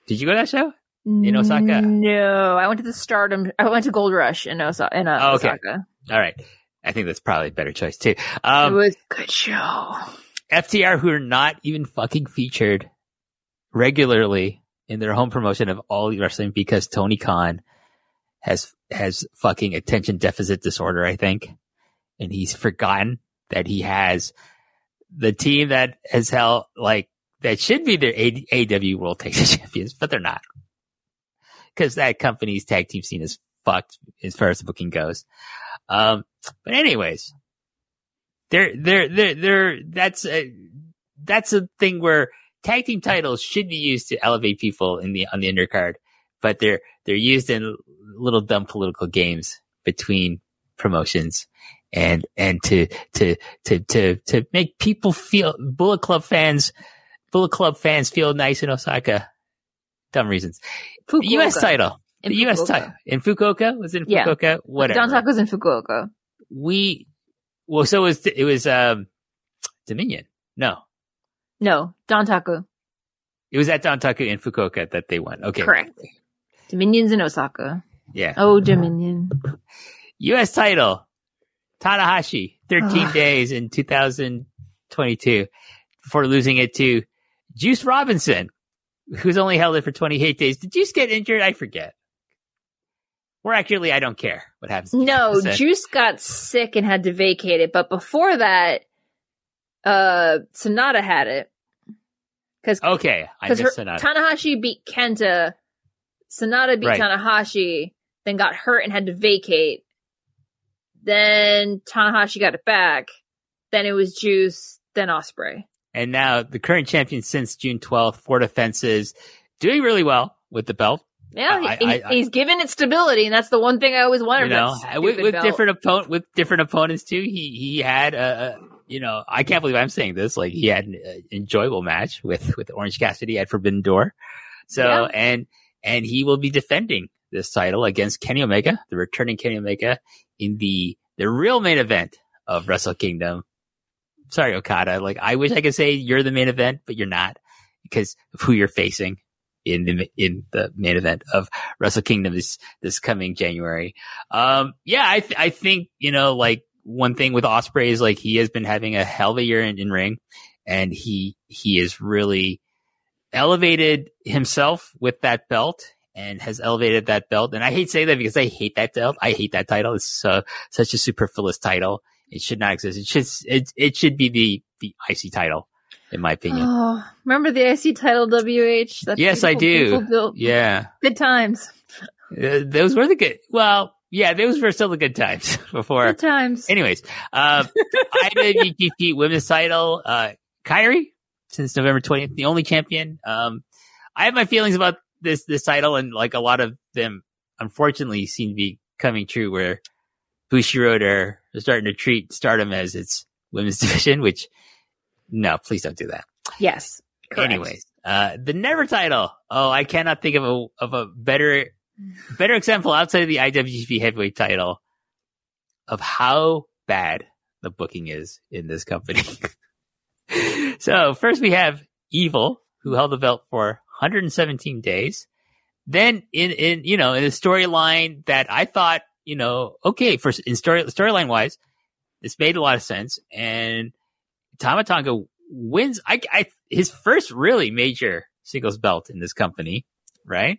Did you go to that show? in Osaka? No, I went to the Stardom. I went to Gold Rush in, Osa- in uh, Oh, okay. Osaka. All right. I think that's probably a better choice too. it Um, was a good show. FTR, who are not even fucking featured regularly in their home promotion of all wrestling because Tony Khan has, has fucking attention deficit disorder, I think. And he's forgotten that he has the team that has held like, that should be their AEW World Tag Team Champions, but they're not. Cause that company's tag team scene is fucked as far as the booking goes. Um, but anyways, they're, they're, they're, they're, that's a, that's a thing where tag team titles should be used to elevate people in the, on the undercard, but they're, they're used in little dumb political games between promotions and, and to, to, to, to, to make people feel, Bullet Club fans, Bullet Club fans feel nice in Osaka. Dumb reasons. Fukuoka. U.S. title. In the U.S. Fukuoka. title. In Fukuoka? Was it in Yeah. Fukuoka? Whatever Don Taku's in Fukuoka. we well so it was it was um dominion no No, Don Taku. it was at Dontaku in fukuoka that they won okay Correct. Dominion's in Osaka. yeah Oh, Dominion. u.s title tanahashi 13 Ugh. days in 2022 before losing it to juice robinson who's only held it for 28 days did juice get injured i forget more accurately i don't care what happens No, Juice got sick and had to vacate it, but before that, uh, Sanada had it. Because okay i because missed Sanada. Tanahashi beat Kenta, Sanada beat Right. Tanahashi, then got hurt and had to vacate. Then Tanahashi got it back. Then it was Juice, then Osprey. And now the current champion since June 12th, four defenses, doing really well with the belt. Yeah, I- he- I- I- he's given it stability, and that's the one thing I always wanted. You know, with, with different opponent, with different opponents too. He, he had a, a, you know, I can't believe I'm saying this. Like he had an uh, enjoyable match with, with Orange Cassidy at Forbidden Door. So, Yeah. and, and he will be defending this title against Kenny Omega, the returning Kenny Omega in the, the real main event of Wrestle Kingdom. Sorry, Okada. Like I wish I could say you're the main event, but you're not because of who you're facing in the, in the main event of Wrestle Kingdom this, this coming January. Um, yeah, I, th- I think, you know, like one thing with Osprey is like he has been having a hell of a year in, in ring and he, he is really elevated himself with that belt and has elevated that belt. And I hate saying that because I hate that belt. I hate that title. It's such a superfluous title. It should not exist. It should, it, it should be the, the IC title in my opinion. Oh, remember the IC title WH? That Yes, I do. build- Yeah. Good times. Uh, those were the good, well, yeah, those were still the good times before. Good times. Anyways, uh, IWGP Women's Title, uh, Kairi since November 20th, the only champion. Um, I have my feelings about this this title, and like a lot of them, unfortunately, seem to be coming true. Where Bushiroad are starting to treat Stardom as its women's division, which no, please don't do that. yes. Correct. Anyways, uh, the Never title. Oh, I cannot think of a of a better better example outside of the IWGP Heavyweight title of how bad the booking is in this company. so first we have Evil, who held the belt for 117 days. Then in in you know in a storyline that I thought you know okay for in story storyline wise, this made a lot of sense and Tama Tonga wins. I, I his first really major singles belt in this company, right?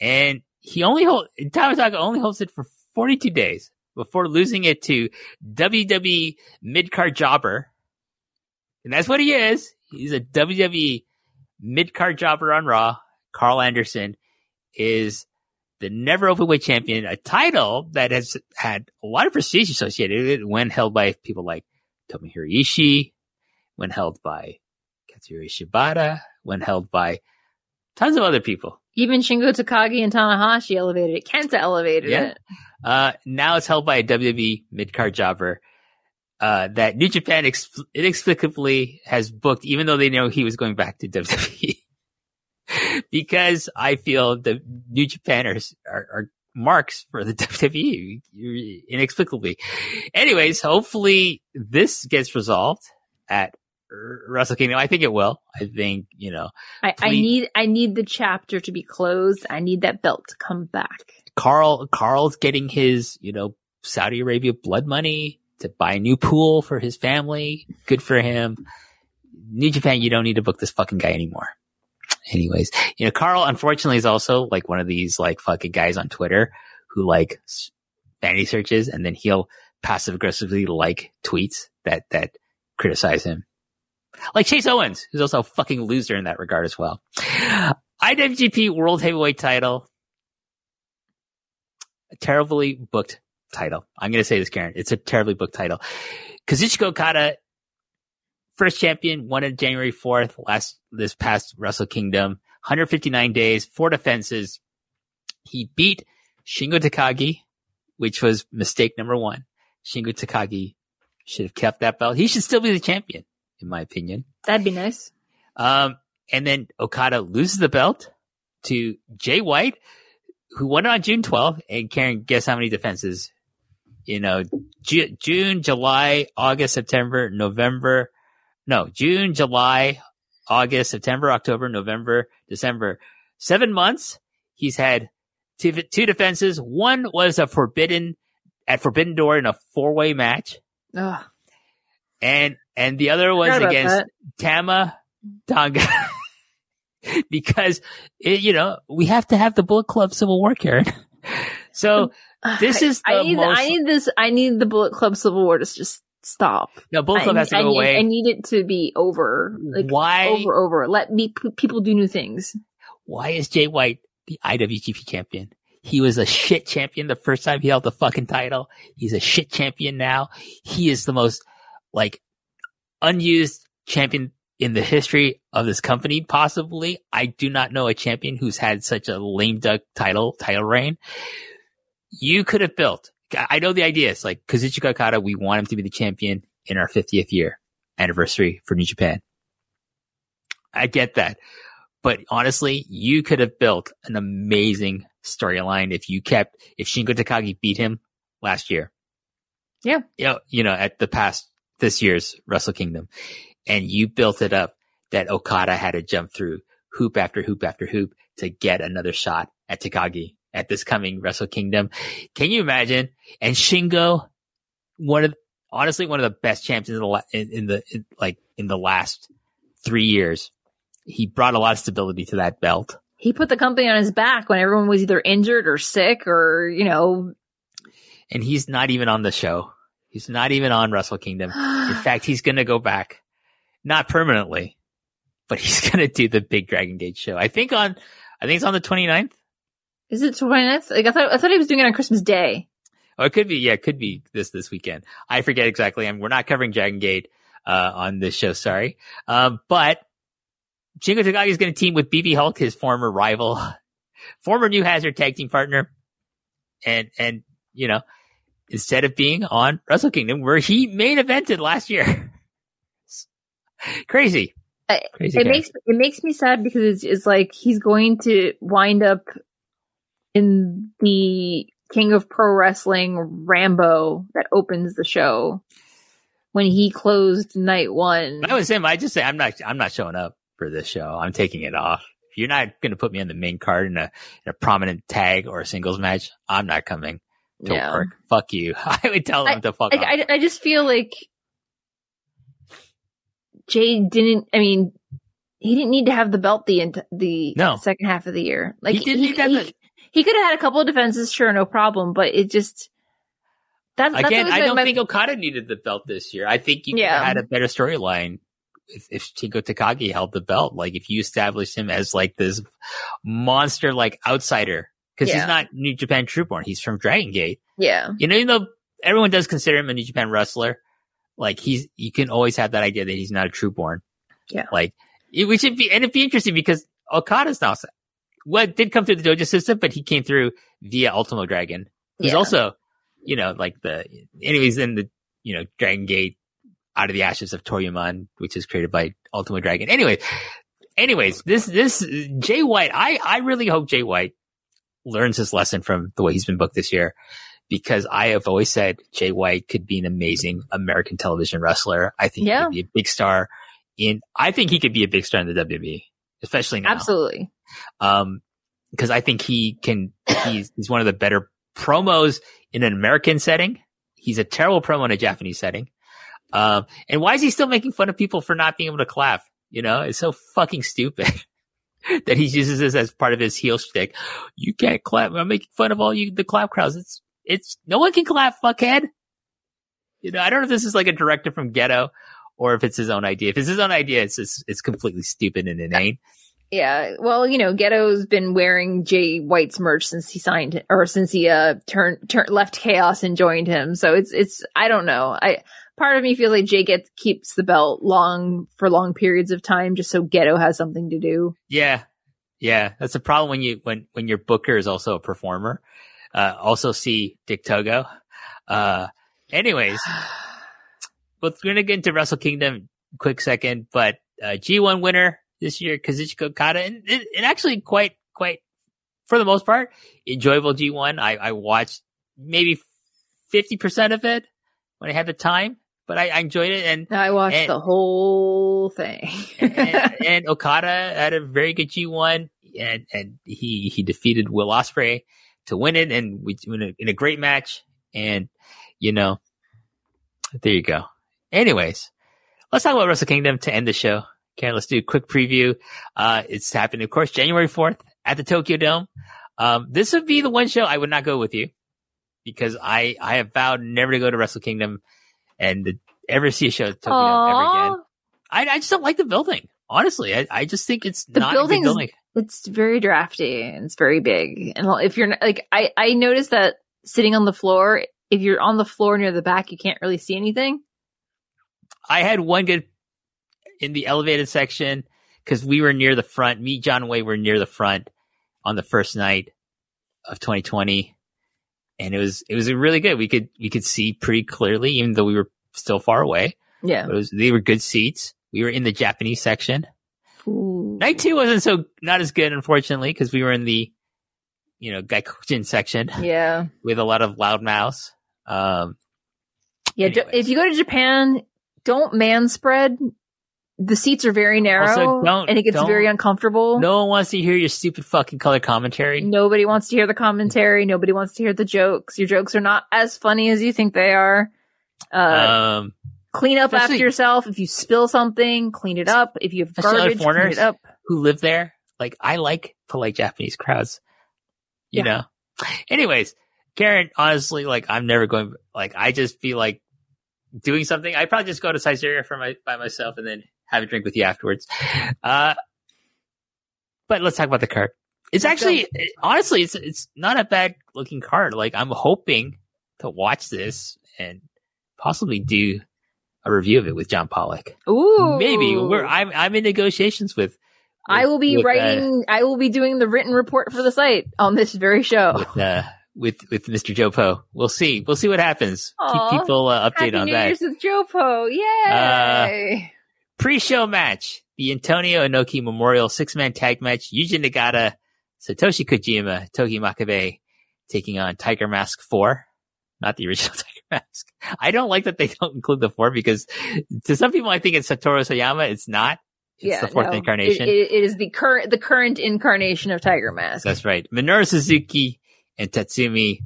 And he only hold Tama Tonga only holds it for 42 days before losing it to WWE mid card jobber, and that's what he is. He's a WWE mid card jobber on Raw. Karl Anderson is the never openweight champion, a title that has had a lot of prestige associated with it when held by people like Tomohiro Ishii, when held by Katsuyori Shibata, when held by tons of other people. Even Shingo Takagi and Tanahashi elevated it. Kenta elevated Yeah. it. Uh, now it's held by a WWE mid-card jobber, uh, that New Japan ex- inexplicably has booked, even though they know he was going back to WWE. because I feel the New Japaners are, are marks for the WWE inexplicably. Anyways, hopefully this gets resolved at R- Wrestle Kingdom. I think it will. I think, you know, I, I need I need the chapter to be closed. I need that belt to come back. Karl Karl's getting his, you know, Saudi Arabia blood money to buy a new pool for his family. Good for him. New Japan, you don't need to book this fucking guy anymore. Anyways, you know, Karl unfortunately is also like one of these like fucking guys on Twitter who like vanity searches and then he'll passive aggressively like tweets that that criticize him. Like Chase Owens, who's also a fucking loser in that regard as well. IWGP World Heavyweight title a terribly booked title. I'm going to say this, Karen. It's a terribly booked title. Kazuchika Okada, first champion, won on January 4th, last, this past Wrestle Kingdom, 159 days, four defenses. He beat Shingo Takagi, which was mistake number one. Shingo Takagi should have kept that belt. He should still be the champion, in my opinion. That'd be nice. Um, and then Okada loses the belt to Jay White, who won on June 12th. And Karen, guess how many defenses? You know, Ju- June, July, August, September, November. No, June, July, August, September, October, November, December. Seven months. He's had two, two defenses. One was a forbidden at Forbidden Door in a four way match. Ugh. And, and the other was against that. Tama Tonga. because it, you know, we have to have the Bullet Club Civil War, Karen. So This I- is I the need most- I need this I need the Bullet Club Civil War to just stop. no, both Club I, has to I go need, away. I need it to be over. Like why, over over. Let me p- people do new things. why is Jay White the IWGP champion? He was a shit champion the first time he held the fucking title. He's a shit champion now. He is the most like unused champion in the history of this company, possibly. I do not know a champion who's had such a lame duck title, title reign. You could have built, I know the idea is like Kazuchika Okada, we want him to be the champion in our 50th year anniversary for New Japan. I get that. But honestly, you could have built an amazing storyline if you kept, if Shingo Takagi beat him last year. Yeah. You know, you know, at the past, this year's Wrestle Kingdom. And you built it up that Okada had to jump through hoop after hoop after hoop to get another shot at Takagi at this coming Wrestle Kingdom. Can you imagine? And Shingo, one of, honestly, one of the best champions in the, in, in the, in, like, in the last three years. He brought a lot of stability to that belt. He put the company on his back when everyone was either injured or sick or you know. And he's not even on the show. He's not even on Wrestle Kingdom. In fact, he's going to go back, not permanently, but he's going to do the big Dragon Gate show. I think on, I think it's on the 29th. Is it 29th? Like I thought I thought he was doing it on Christmas Day. Oh, it could be, yeah, it could be this, this weekend. I forget exactly. And we're not covering Dragon Gate, uh, on this show. Sorry. Um, but Shingo Takagi is going to team with BB Hulk, his former rival, former New Hazard tag team partner. And, and, you know, instead of being on Wrestle Kingdom where he main evented last year. Crazy. I- Crazy. It guy. makes it makes me sad because it's, it's like he's going to wind up in the King of Pro Wrestling Rambo that opens the show when he closed night one. I was him, I just say I'm not. I'm not showing up for this show. I'm taking it off. If you're not going to put me on the main card in a, in a prominent tag or a singles match, I'm not coming to Yeah. work. Fuck you. I would tell them to fuck off. I, I just feel like Jay didn't. I mean, he didn't need to have the belt the the No. second half of the year. Like He didn't need that He, belt. He could have had a couple of defenses, sure, no problem. But it just that's that's Again, I don't my- think Okada needed the belt this year. I think you Yeah. had a better storyline if, if Shingo Takagi held the belt, like if you established him as like this monster, like outsider, because Yeah. he's not New Japan Trueborn. he's from Dragon Gate. Yeah. You know, even though everyone does consider him a New Japan wrestler, like he's, you can always have that idea that he's not a Trueborn. Yeah. Like, it, which would be, and it'd be interesting because Okada's now, what did come through the dojo system, but he came through via Ultimo Dragon. He's Yeah. also, you know, like the, anyways, in the, you know, Dragon Gate out of the ashes of Toryumon, which is created by Ultimo Dragon. Anyway, anyways, this, this Jay White, I, I really hope Jay White learns his lesson from the way he's been booked this year because I have always said Jay White could be an amazing American television wrestler. I think he Yeah. could be a big star in, I think he could be a big star in the WWE, especially now. Absolutely. Um, cause I think he can, he's, he's one of the better promos in an American setting. He's a terrible promo in a Japanese setting. Um, and why is he still making fun of people for not being able to clap? You know, it's so fucking stupid that he uses this as part of his heel stick. You can't clap. I'm making fun of all you, the clap crowds. It's, it's, no one can clap, fuckhead. You know, I don't know if this is like a directive from Gedo or if it's his own idea. If it's his own idea, it's just, it's completely stupid and inane. Yeah. Well, you know, Gedo's been wearing Jay White's merch since he signed or since he uh turned turn, left Chaos and joined him. So it's it's I don't know. I part of me feels like Jay gets keeps the belt long for long periods of time just so Gedo has something to do. Yeah. Yeah. That's the problem when you, when, when your booker is also a performer. Uh, also see Dick Togo. Uh, anyways, well, we're going to get into Wrestle Kingdom quick second, but, uh, G1 winner this year, Kazuchika Okada, and it, it actually quite, quite, for the most part, enjoyable G1. I, I watched maybe 50% of it when I had the time, but I, I enjoyed it. And I watched And- the whole thing. and, and Okada had a very good G1 and, and he, he defeated Will Osprey to win it and we in a, in a great match. And, you know, there you go. Anyways, let's talk about Wrestle Kingdom to end the show. Karen, let's do a quick preview. Uh, it's happening, of course, January 4th at the Tokyo Dome. Um, this would be the one show I would not go with you because I, I have vowed never to go to Wrestle Kingdom and ever see a show at Tokyo Dome ever again. I, I just don't like the building. Honestly, I, I just think it's The not building's- building. It's very drafty and it's very big. And if you're like, I, I noticed that sitting on the floor, if you're on the floor near the back, you can't really see anything. I had one good in the elevated section because we were near the front. Me, John Way were near the front on the first night of 2020, and it was it was really good. We could we could see pretty clearly, even though we were still far away. Yeah. But it was they were good seats. We were in the Japanese section. Ooh. Night two wasn't so not as good, unfortunately, because we were in the you know Gaikokujin section Yeah. with a lot of loud mouths. Um, Yeah. Anyways. If you go to Japan, don't man spread. The seats are very narrow Also, and it gets very uncomfortable. no one wants to hear your stupid fucking color commentary. Nobody wants to hear the commentary. Nobody wants to hear the jokes. Your jokes are not as funny as you think they are. Uh, Um, clean up after yourself. If you spill something, clean it up. If you have garbage, clean it up. who live there. Like I like polite Japanese crowds, you Yeah. know. Anyways, Karen, honestly, like I'm never going. Like I just feel like doing something. I'd probably just go to Saizeriya for my by myself and then have a drink with you afterwards. Uh, but let's talk about the card. It's actually, honestly, it's it's not a bad looking card. Like I'm hoping to watch this and possibly do a review of it with John Pollock. Ooh, Maybe we're I'm I'm in negotiations with I will be with, uh, writing. I will be doing the written report for the site on this very show. with uh with with Mr. Joe Poe. We'll see. We'll see what happens. Aw. Keep people uh, updated Happy on New that. Year's with Jopo! Yay! Pre-show match: the Antonio Inoki Memorial Six-Man Tag Match. Yuji Nagata, Satoshi Kojima, Togi Makabe taking on Tiger Mask Four, not the original Tiger Mask. I don't like that they don't include the four because to some people I think it's Satoru Sayama. It's not. It's yeah, the fourth no. incarnation. It, it- it is the current the current incarnation of Tiger Mask. That's right. Minoru Suzuki and Tatsumi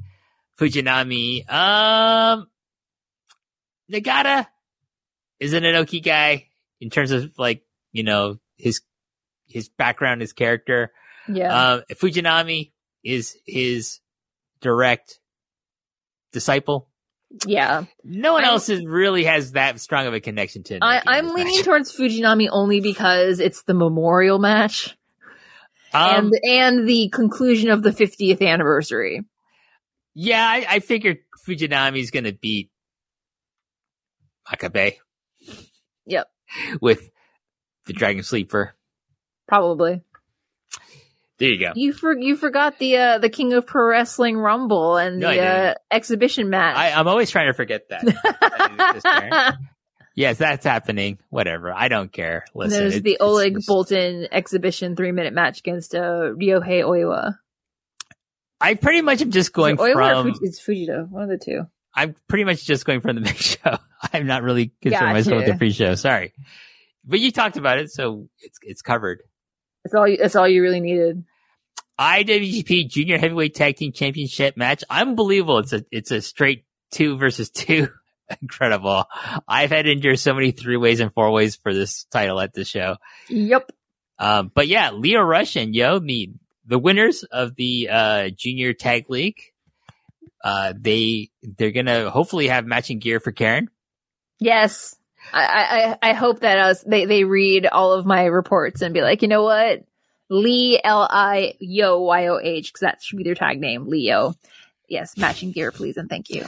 Fujinami. Um, Nagata is an Inoki guy in terms of like, you know, his, his background, his character. yeah, Um, Fujinami is his direct disciple. Yeah, No one I'm- else is, really has that strong of a connection to. I, i'm leaning match. towards Fujinami only because it's the memorial match Um, and and the conclusion of the 50th anniversary. yeah, I, I figured Fujinami's going to beat Makabe. Yep. With the Dragon Sleeper. Probably. There you go. You for you forgot the uh the King of Pro Wrestling Rumble and No, the uh, exhibition match. I, I'm always trying to forget that. That exists there. yes, that's happening. Whatever. I don't care. Listen, There's it- the it's Oleg just- Boltin exhibition three minute match against uh, Ryohei Oiwa. I pretty much am just going Oiwa from. Fuji- it's Fujita, one of the two. I'm pretty much just going from the big show. I'm not really concerned Gotcha. myself with the pre-show. Sorry, but you talked about it, so it's it's covered. That's all. You, that's all you really needed. IWGP Junior Heavyweight Tag Team Championship match. Unbelievable. It's a it's a straight two versus two. Incredible. I've had to endure so many three ways and four ways for this title at this show. Yep. Um, but yeah, Lio Rush and Yo, the the winners of the uh, Junior Tag League. Uh, they they're gonna hopefully have matching gear for Karen. Yes. I, I, I hope that us they, they read all of my reports and be like, you know what? Lee L I Yo Y O H because that should be their tag name, Leo. Yes, matching gear, please and thank you.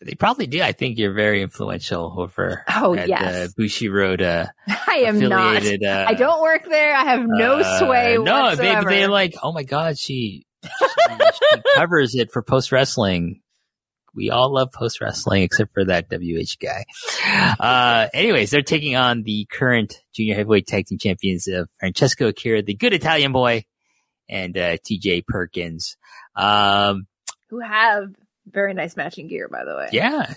They probably do. I think you're very influential over Oh, at yes. the Bushiroad uh, I am not. Uh, I don't work there. I have no uh, sway No, they whatsoever. they like. Oh my god, she, she, covers it for post wrestling. We all love post wrestling except for that WH guy. Uh, anyways, they're taking on the current junior heavyweight tag team champions of Francesco Akira, the good Italian boy, and uh, TJ Perkins. Um, Who have very nice matching gear, by the way. yeah,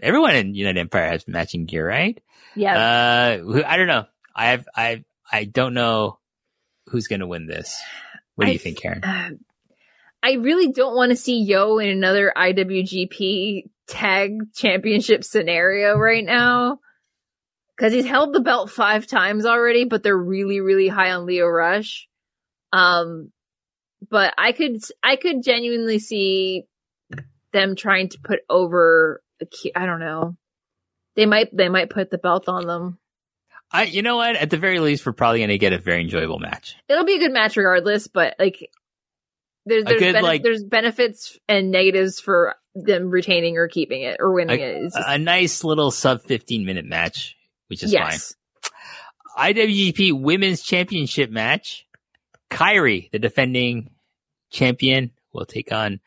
everyone in United Empire has matching gear, right? Yeah. Uh, I don't know. I have, I, I don't know who's going to win this. What do I you think, Karen? Uh, I really don't want to see Yo in another IWGP tag championship scenario right now. Cause he's held the belt five times already, but they're really, really high on Lio Rush. Um, but I could, I could genuinely see them trying to put over, Aki- I don't know. They might, they might put the belt on them. I, you know what? At the very least, we're probably going to get a very enjoyable match. it'll be a good match regardless, but like there's there's, good, like- there's benefits and negatives for them retaining or keeping it or winning A, it. Just- a nice little sub 15 minute match, which is yes. fine. IWGP Women's Championship match. Kairi, the defending champion, will take on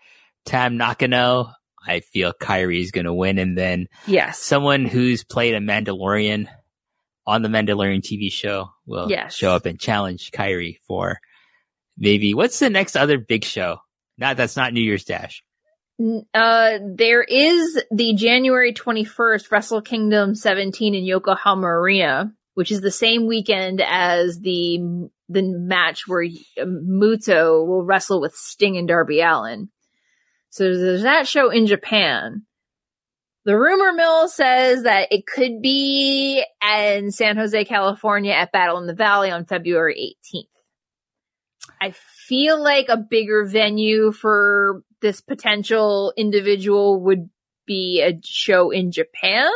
Tam Nakano. I feel Kairi is going to win. And then Yes. someone who's played a Mandalorian on the Mandalorian TV show will Yes. show up and challenge Kairi for maybe what's the next other big show? Not that's not New Year's Dash. Uh, there is the January 21st Wrestle Kingdom 17 in Yokohama Arena, which is the same weekend as the the match where Muto will wrestle with Sting and Darby Allin. So there's that show in Japan. The rumor mill says that it could be in San Jose, California at Battle in the Valley on February 18th. I feel like a bigger venue for this potential individual would be a show in Japan.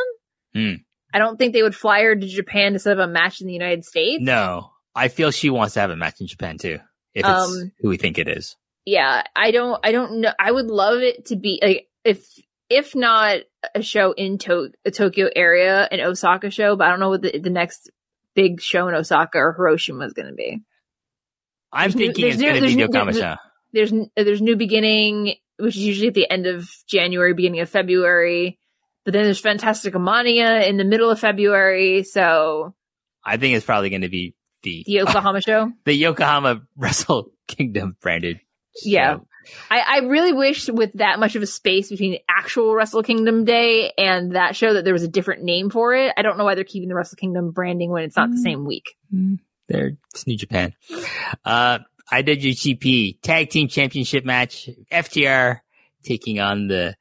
Hmm. I don't think they would fly her to Japan to set up a match in the United States. No, I feel she wants to have a match in Japan too. If it's Um, who we think it is. Yeah, I don't, I don't know. I would love it to be like, if, if not a show in to- a Tokyo area, an Osaka show, but I don't know what the, the next big show in Osaka or Hiroshima is going to be. I'm there's new- thinking there's it's new- going to be new- Yokohama there's- there's there's new beginning, which is usually at the end of January, beginning of February. But then there's Fantastica Mania in the middle of February. So I think it's probably going to be the the Yokohama show. the Yokohama Wrestle Kingdom branded. show. Yeah. I, I really wish with that much of a space between actual Wrestle Kingdom Day and that show that there was a different name for it. I don't know why they're keeping the Wrestle Kingdom branding when it's not the Mm. same week. They're it's New Japan. Uh, IWGP Tag Team Championship match. FTR taking on the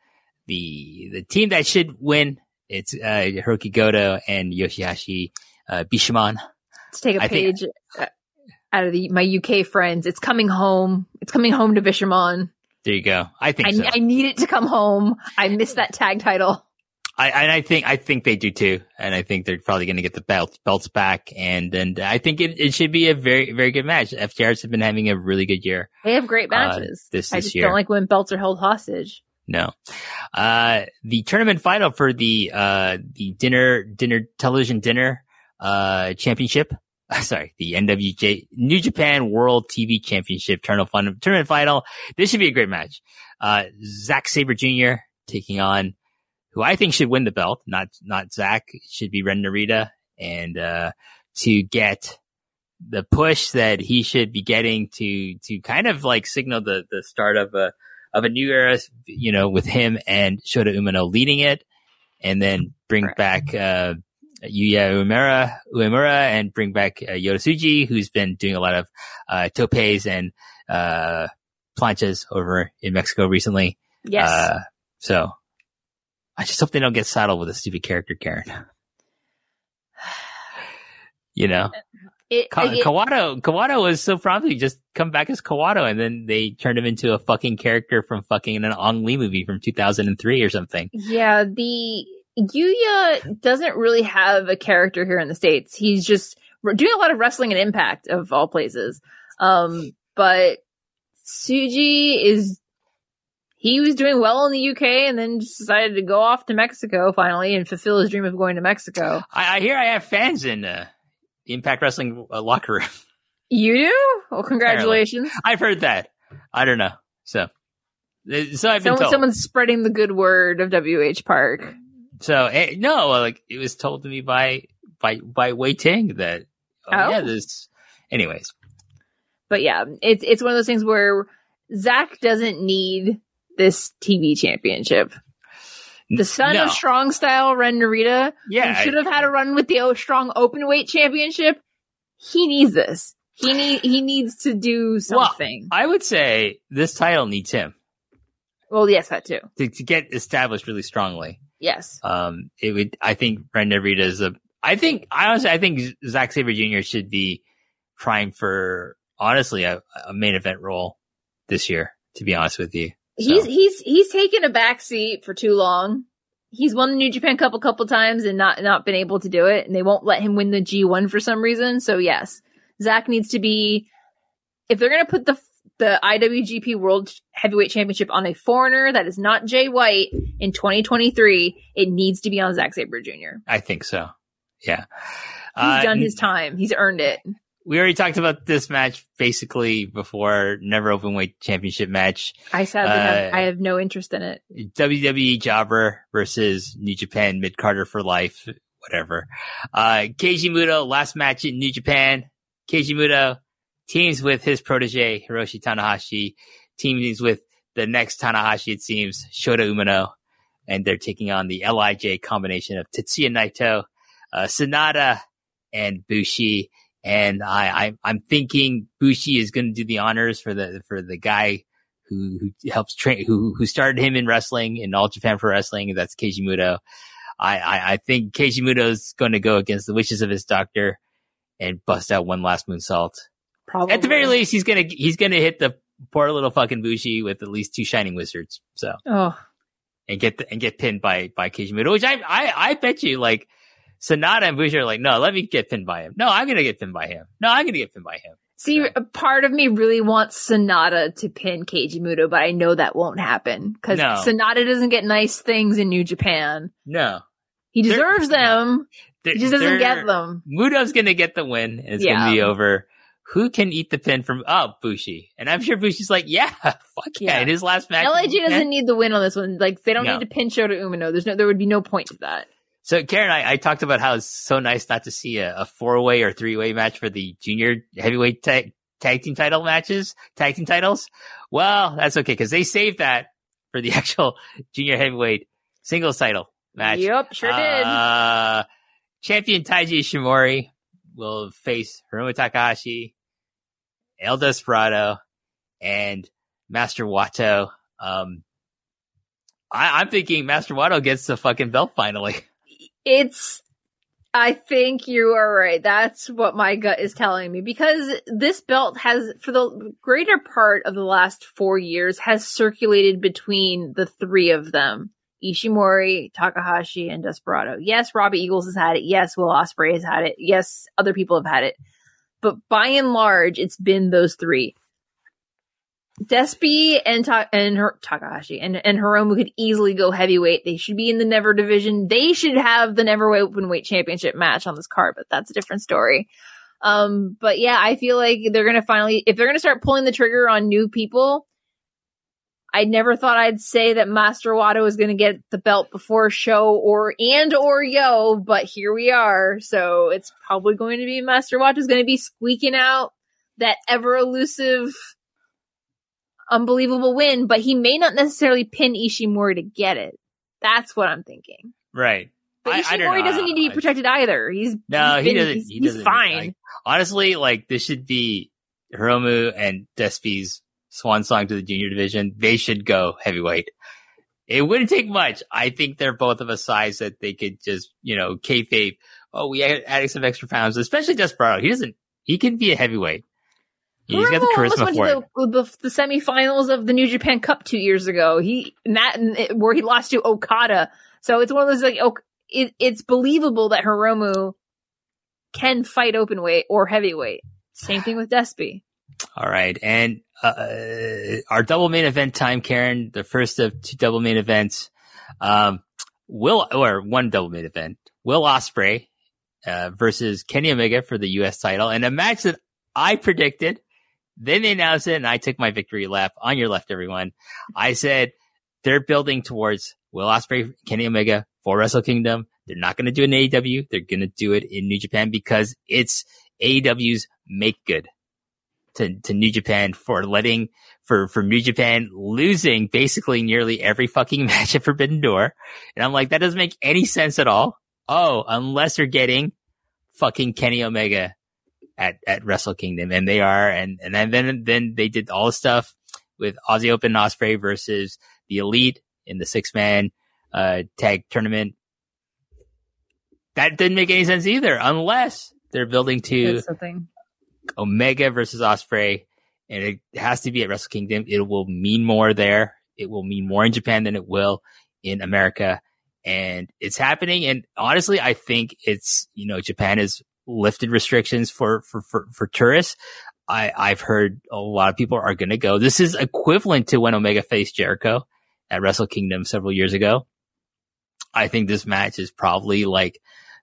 the the team that should win. It's uh, Hiroki Goto and Yoshihashi uh, Bishamon. Let's take a I page uh, out of the, my UK friends. It's coming home. It's coming home to Bishamon. There you go. I think I, so. I need it to come home. I miss that tag title. I, and I think I think they do too, and I think they're probably going to get the belt belts back, and and I think it, it should be a very very good match. FTRs have been having a really good year. They have great Uh, matches. this- I this just year. don't like when belts are held hostage. No, uh, the tournament final for the uh the dinner dinner television dinner uh championship. Sorry, the NWJ New Japan World TV Championship tournament final. This should be a great match. Uh, Zack Sabre Jr. taking on who I think should win the belt, not not Zack. It should be Ren Narita, and uh, to get the push that he should be getting to to kind of like signal the the start of a of a new era, you know, with him and Shota Umino leading it, and then bring Correct. back uh, Yuya Uemura, Uemura and bring back uh, who's been doing a lot of uh, topes and uh, planchas over in Mexico recently. Yes. Uh, so I just hope they don't get saddled with a stupid character, Karen. you know, it, Ka- it- Kawato, Kawato was so promptly just come back as Kawato and then they turned him into a fucking character from fucking an Ang Lee movie from 2003 or something. yeah, the Yuya doesn't really have a character here in the States. He's just r- doing a lot of wrestling and impact of all places. Um, but Tsuji is, he was doing well in the UK and then just decided to go off to Mexico finally and fulfill his dream of going to Mexico. I, I hear I have fans in, uh, the Impact Wrestling uh, locker room. You do? Well, congratulations. I've heard that. I don't know. So, uh, so I've been Someone, told. someone's spreading the good word of WH Park. So eh, no, like it was told to me by by by Wai Ting that oh, Oh. yeah, this. Anyways, But yeah, it's it's one of those things where Zach doesn't need this TV championship. The son no. of Strong Style Ren Narita, yeah, should have had a run with the O Strong Open Weight Championship. He needs this. He need he needs to do Well, something. I would say this title needs him Well, yes, that too. to, to get established really strongly. Yes. Um, it would. I think Ren Narita is a. I think I honestly, I think Zack Sabre Jr. should be primed for honestly a, a main event role this year. To be honest with you, He's So- he's he's taken a back seat for too long. He's won the New Japan Cup a couple times and not not been able to do it, and they won't let him win the G1 for some reason. So yes, Zach needs to be. If they're gonna put the the IWGP World Heavyweight Championship on a foreigner that is not Jay White in 2023, it needs to be on Zack Sabre Jr. I think so. Yeah, He's Uh, done his time. He's earned it. We already talked about this match basically before. Never open weight championship match. I sadly have Uh, I have no interest in it. WWE Jobber versus New Japan Mid Carter for life, whatever. Uh, Keiji Muto, last match in New Japan. Keiji Muto teams with his protege, Hiroshi Tanahashi, teams with the next Tanahashi, it seems, Shota Umino, and they're taking on the LIJ combination of Tetsuya Naito, uh, Sanada, and Bushi. And I, I, I'm thinking Bushi is going to do the honors for the, for the guy who, who helps train, who, who started him in wrestling in All Japan Pro Wrestling. That's Keiji Muto. I, I, I think Keiji Muto's going to go against the wishes of his doctor and bust out one last moonsault. Probably At the very least, he's gonna he's gonna hit the poor little fucking Bushi with at least two shining wizards. So Oh, and get the, and get pinned by by Keiji Muto, which I I I bet you like Sanada and Bushi are like, no, let me get pinned by him. No, I'm gonna get pinned by him. No, I'm gonna get pinned by him. See, So- a part of me really wants Sanada to pin Keiji Muto, but I know that won't happen because No. Sanada doesn't get nice things in New Japan. No, He They're- deserves them. They're- He just doesn't get them. Muto's gonna get the win, and it's Yeah. gonna be over. Who can eat the pin from? Oh, Bushi, and I'm sure Bushi's like, yeah, fuck yeah. Yeah. In his last match, LIJ doesn't need the win on this one. Like they don't No. need to pin Shota Umino. There's no, there would be no point to that. So Karen, I, I talked about how it's so nice not to see a, a four way or three way match for the junior heavyweight tag, tag team title matches, tag team titles. Well, that's okay because they saved that for the actual junior heavyweight singles title match. Yep, sure did. Uh, champion Taiji Ishimori will face Hiromu Takahashi, El Desperado, and Master Wato. Um, I, I'm thinking Master Wato gets the fucking belt finally. It's I think you are right. That's what my gut is telling me because this belt has, for the greater part of the last four years, has circulated between the three of them. Ishimori, Takahashi, and Desperado. Yes, Robbie Eagles has had it. Yes, Will Ospreay has had it. Yes, other people have had it. But by and large, it's been those three. Despi and Ta- and her- Takahashi and and Hiromu could easily go heavyweight. They should be in the Never division. They should have the Never Openweight Championship match on this card, but that's a different story. Um, but yeah, I feel like they're gonna finally, if they're gonna start pulling the trigger on new people, I never thought I'd say that Master Wato was to get the belt before Sho or and or Yoh, but here we are. So it's probably going to be Master Wato's going to be squeaking out that ever elusive, unbelievable win, but he may not necessarily pin Ishimori to get it. That's what I'm thinking. Right. But I- I don't doesn't need to be I- protected either. He's No, he's he been- doesn't. He's, he doesn't. fine. Like, honestly, like this should be Hiromu and Despi's swan song to the junior division. They should go heavyweight. It wouldn't take much. I think they're both of a size that they could just, you know, kayfabe. Oh, we add- added some extra pounds, especially Desperado. He doesn't. He can be a heavyweight. He's got the Hiromu charisma went for to it. the, the, the semifinals of the New Japan Cup two years ago. He and that and where he lost to Okada. So it's one of those like ok- it, it's believable that Hiromu can fight open weight or heavyweight. Same thing with Despy. All right. And uh, our double main event time, Karen, the first of two double main events. Um, Will, or one double main event, Will Ospreay uh, versus Kenny Omega for the U.S. title. And a match that I predicted. Then they announced it, and I took my victory lap on your left, everyone. I said they're building towards Will Ospreay, Kenny Omega for Wrestle Kingdom. They're not going to do an AEW. They're going to do it in New Japan because it's AEW's make good to, to New Japan for letting, for, for New Japan losing basically nearly every fucking match at Forbidden Door. And I'm like, that doesn't make any sense at all. Oh, unless you're getting fucking Kenny Omega at, at Wrestle Kingdom. And they are. And, and then, then, then they did all the stuff with Aussie Open Ospreay versus the Elite in the six man, uh, tag tournament. That didn't make any sense either, unless they're building to. Omega versus Ospreay, and it has to be at Wrestle Kingdom. It will mean more there. It will mean more in Japan than it will in America. And it's happening. And honestly, I think it's, you know, Japan has lifted restrictions for, for, for, for tourists. I, I've heard a lot of people are going to go. This is equivalent to when Omega faced Jericho at Wrestle Kingdom several years ago. I think this match is probably like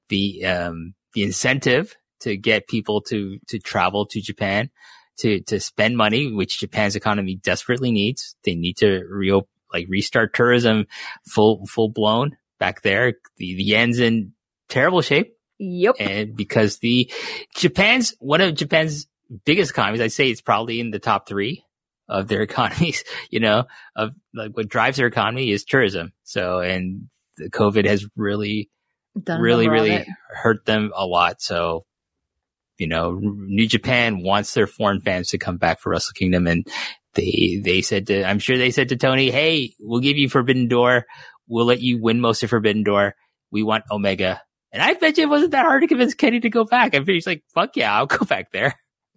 the, um, the incentive to get people to, to travel to Japan to, to spend money, which Japan's economy desperately needs. They need to reopen, like restart tourism full, full blown back there. The, the yen's in terrible shape Yep. and because the Japan's one of Japan's biggest economies, I'd say it's probably in the top three of their economies. You know, of like what drives their economy is tourism. So, and the COVID has really, Done really, really it. hurt them a lot. So, you know, New Japan wants their foreign fans to come back for Wrestle Kingdom, and they they said to, I'm sure they said to Tony, "Hey, we'll give you Forbidden Door. We'll let you win most of Forbidden Door. We want Omega." And I bet you it wasn't that hard to convince Kenny to go back. I bet he's like, "Fuck yeah, I'll go back there."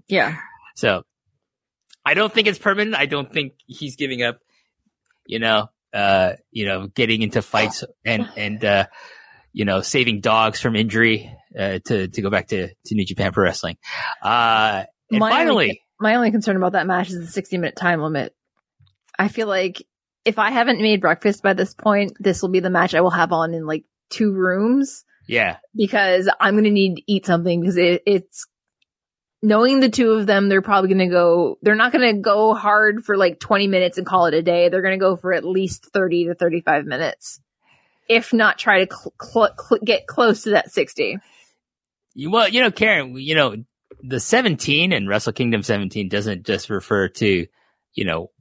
Yeah. So, I don't think it's permanent. I don't think he's giving up. You know, uh, you know, getting into fights and and uh, you know, saving dogs from injury uh, to to go back to to New Japan Pro Wrestling. Uh, and My finally, only- My only concern about that match is the 60 minute time limit. I feel like if I haven't made breakfast by this point, this will be the match I will have on in like two rooms yeah, because I'm going to need to eat something because it, it's knowing the two of them, they're probably going to go, they're not going to go hard for like 20 minutes and call it a day. They're going to go for at least 30 to 35 minutes. If not try to cl- cl- cl- get close to that 60. You- well, you know, Karen, you know, the 17 and Wrestle Kingdom 17 doesn't just refer to, you know,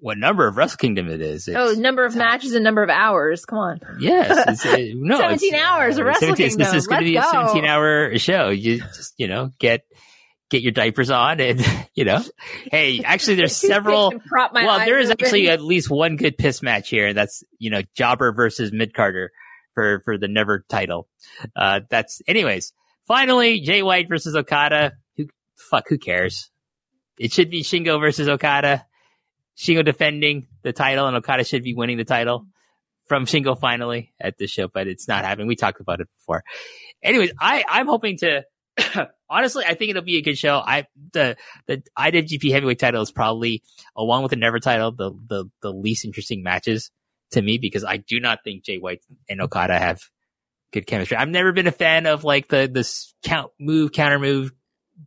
what number of Wrestle Kingdom it is. oh, number of matches and number of hours. Come on. Yes, it's, uh, no, 17 it's, hours of Wrestle 17 Kingdom. This is going to be a 17 hour show. You just, you know, get get your diapers on, and you know, hey, actually, there's several. Prop my well, there is actually at least one good piss match here. That's you know, Jobber versus Mid Carter for for the never title. Uh, that's anyways. Finally, Jay White versus Okada. Who fuck? Who cares? It should be Shingo versus Okada. Shingo defending the title, and Okada should be winning the title from Shingo finally at this show, but it's not happening. We talked about it before. Anyways, I I'm hoping to. honestly, I think it'll be a good show. I the the IWGP Heavyweight title is probably along with the Never title the the the least interesting matches to me because I do not think Jay White and Okada have good chemistry. I've never been a fan of like the this count move counter move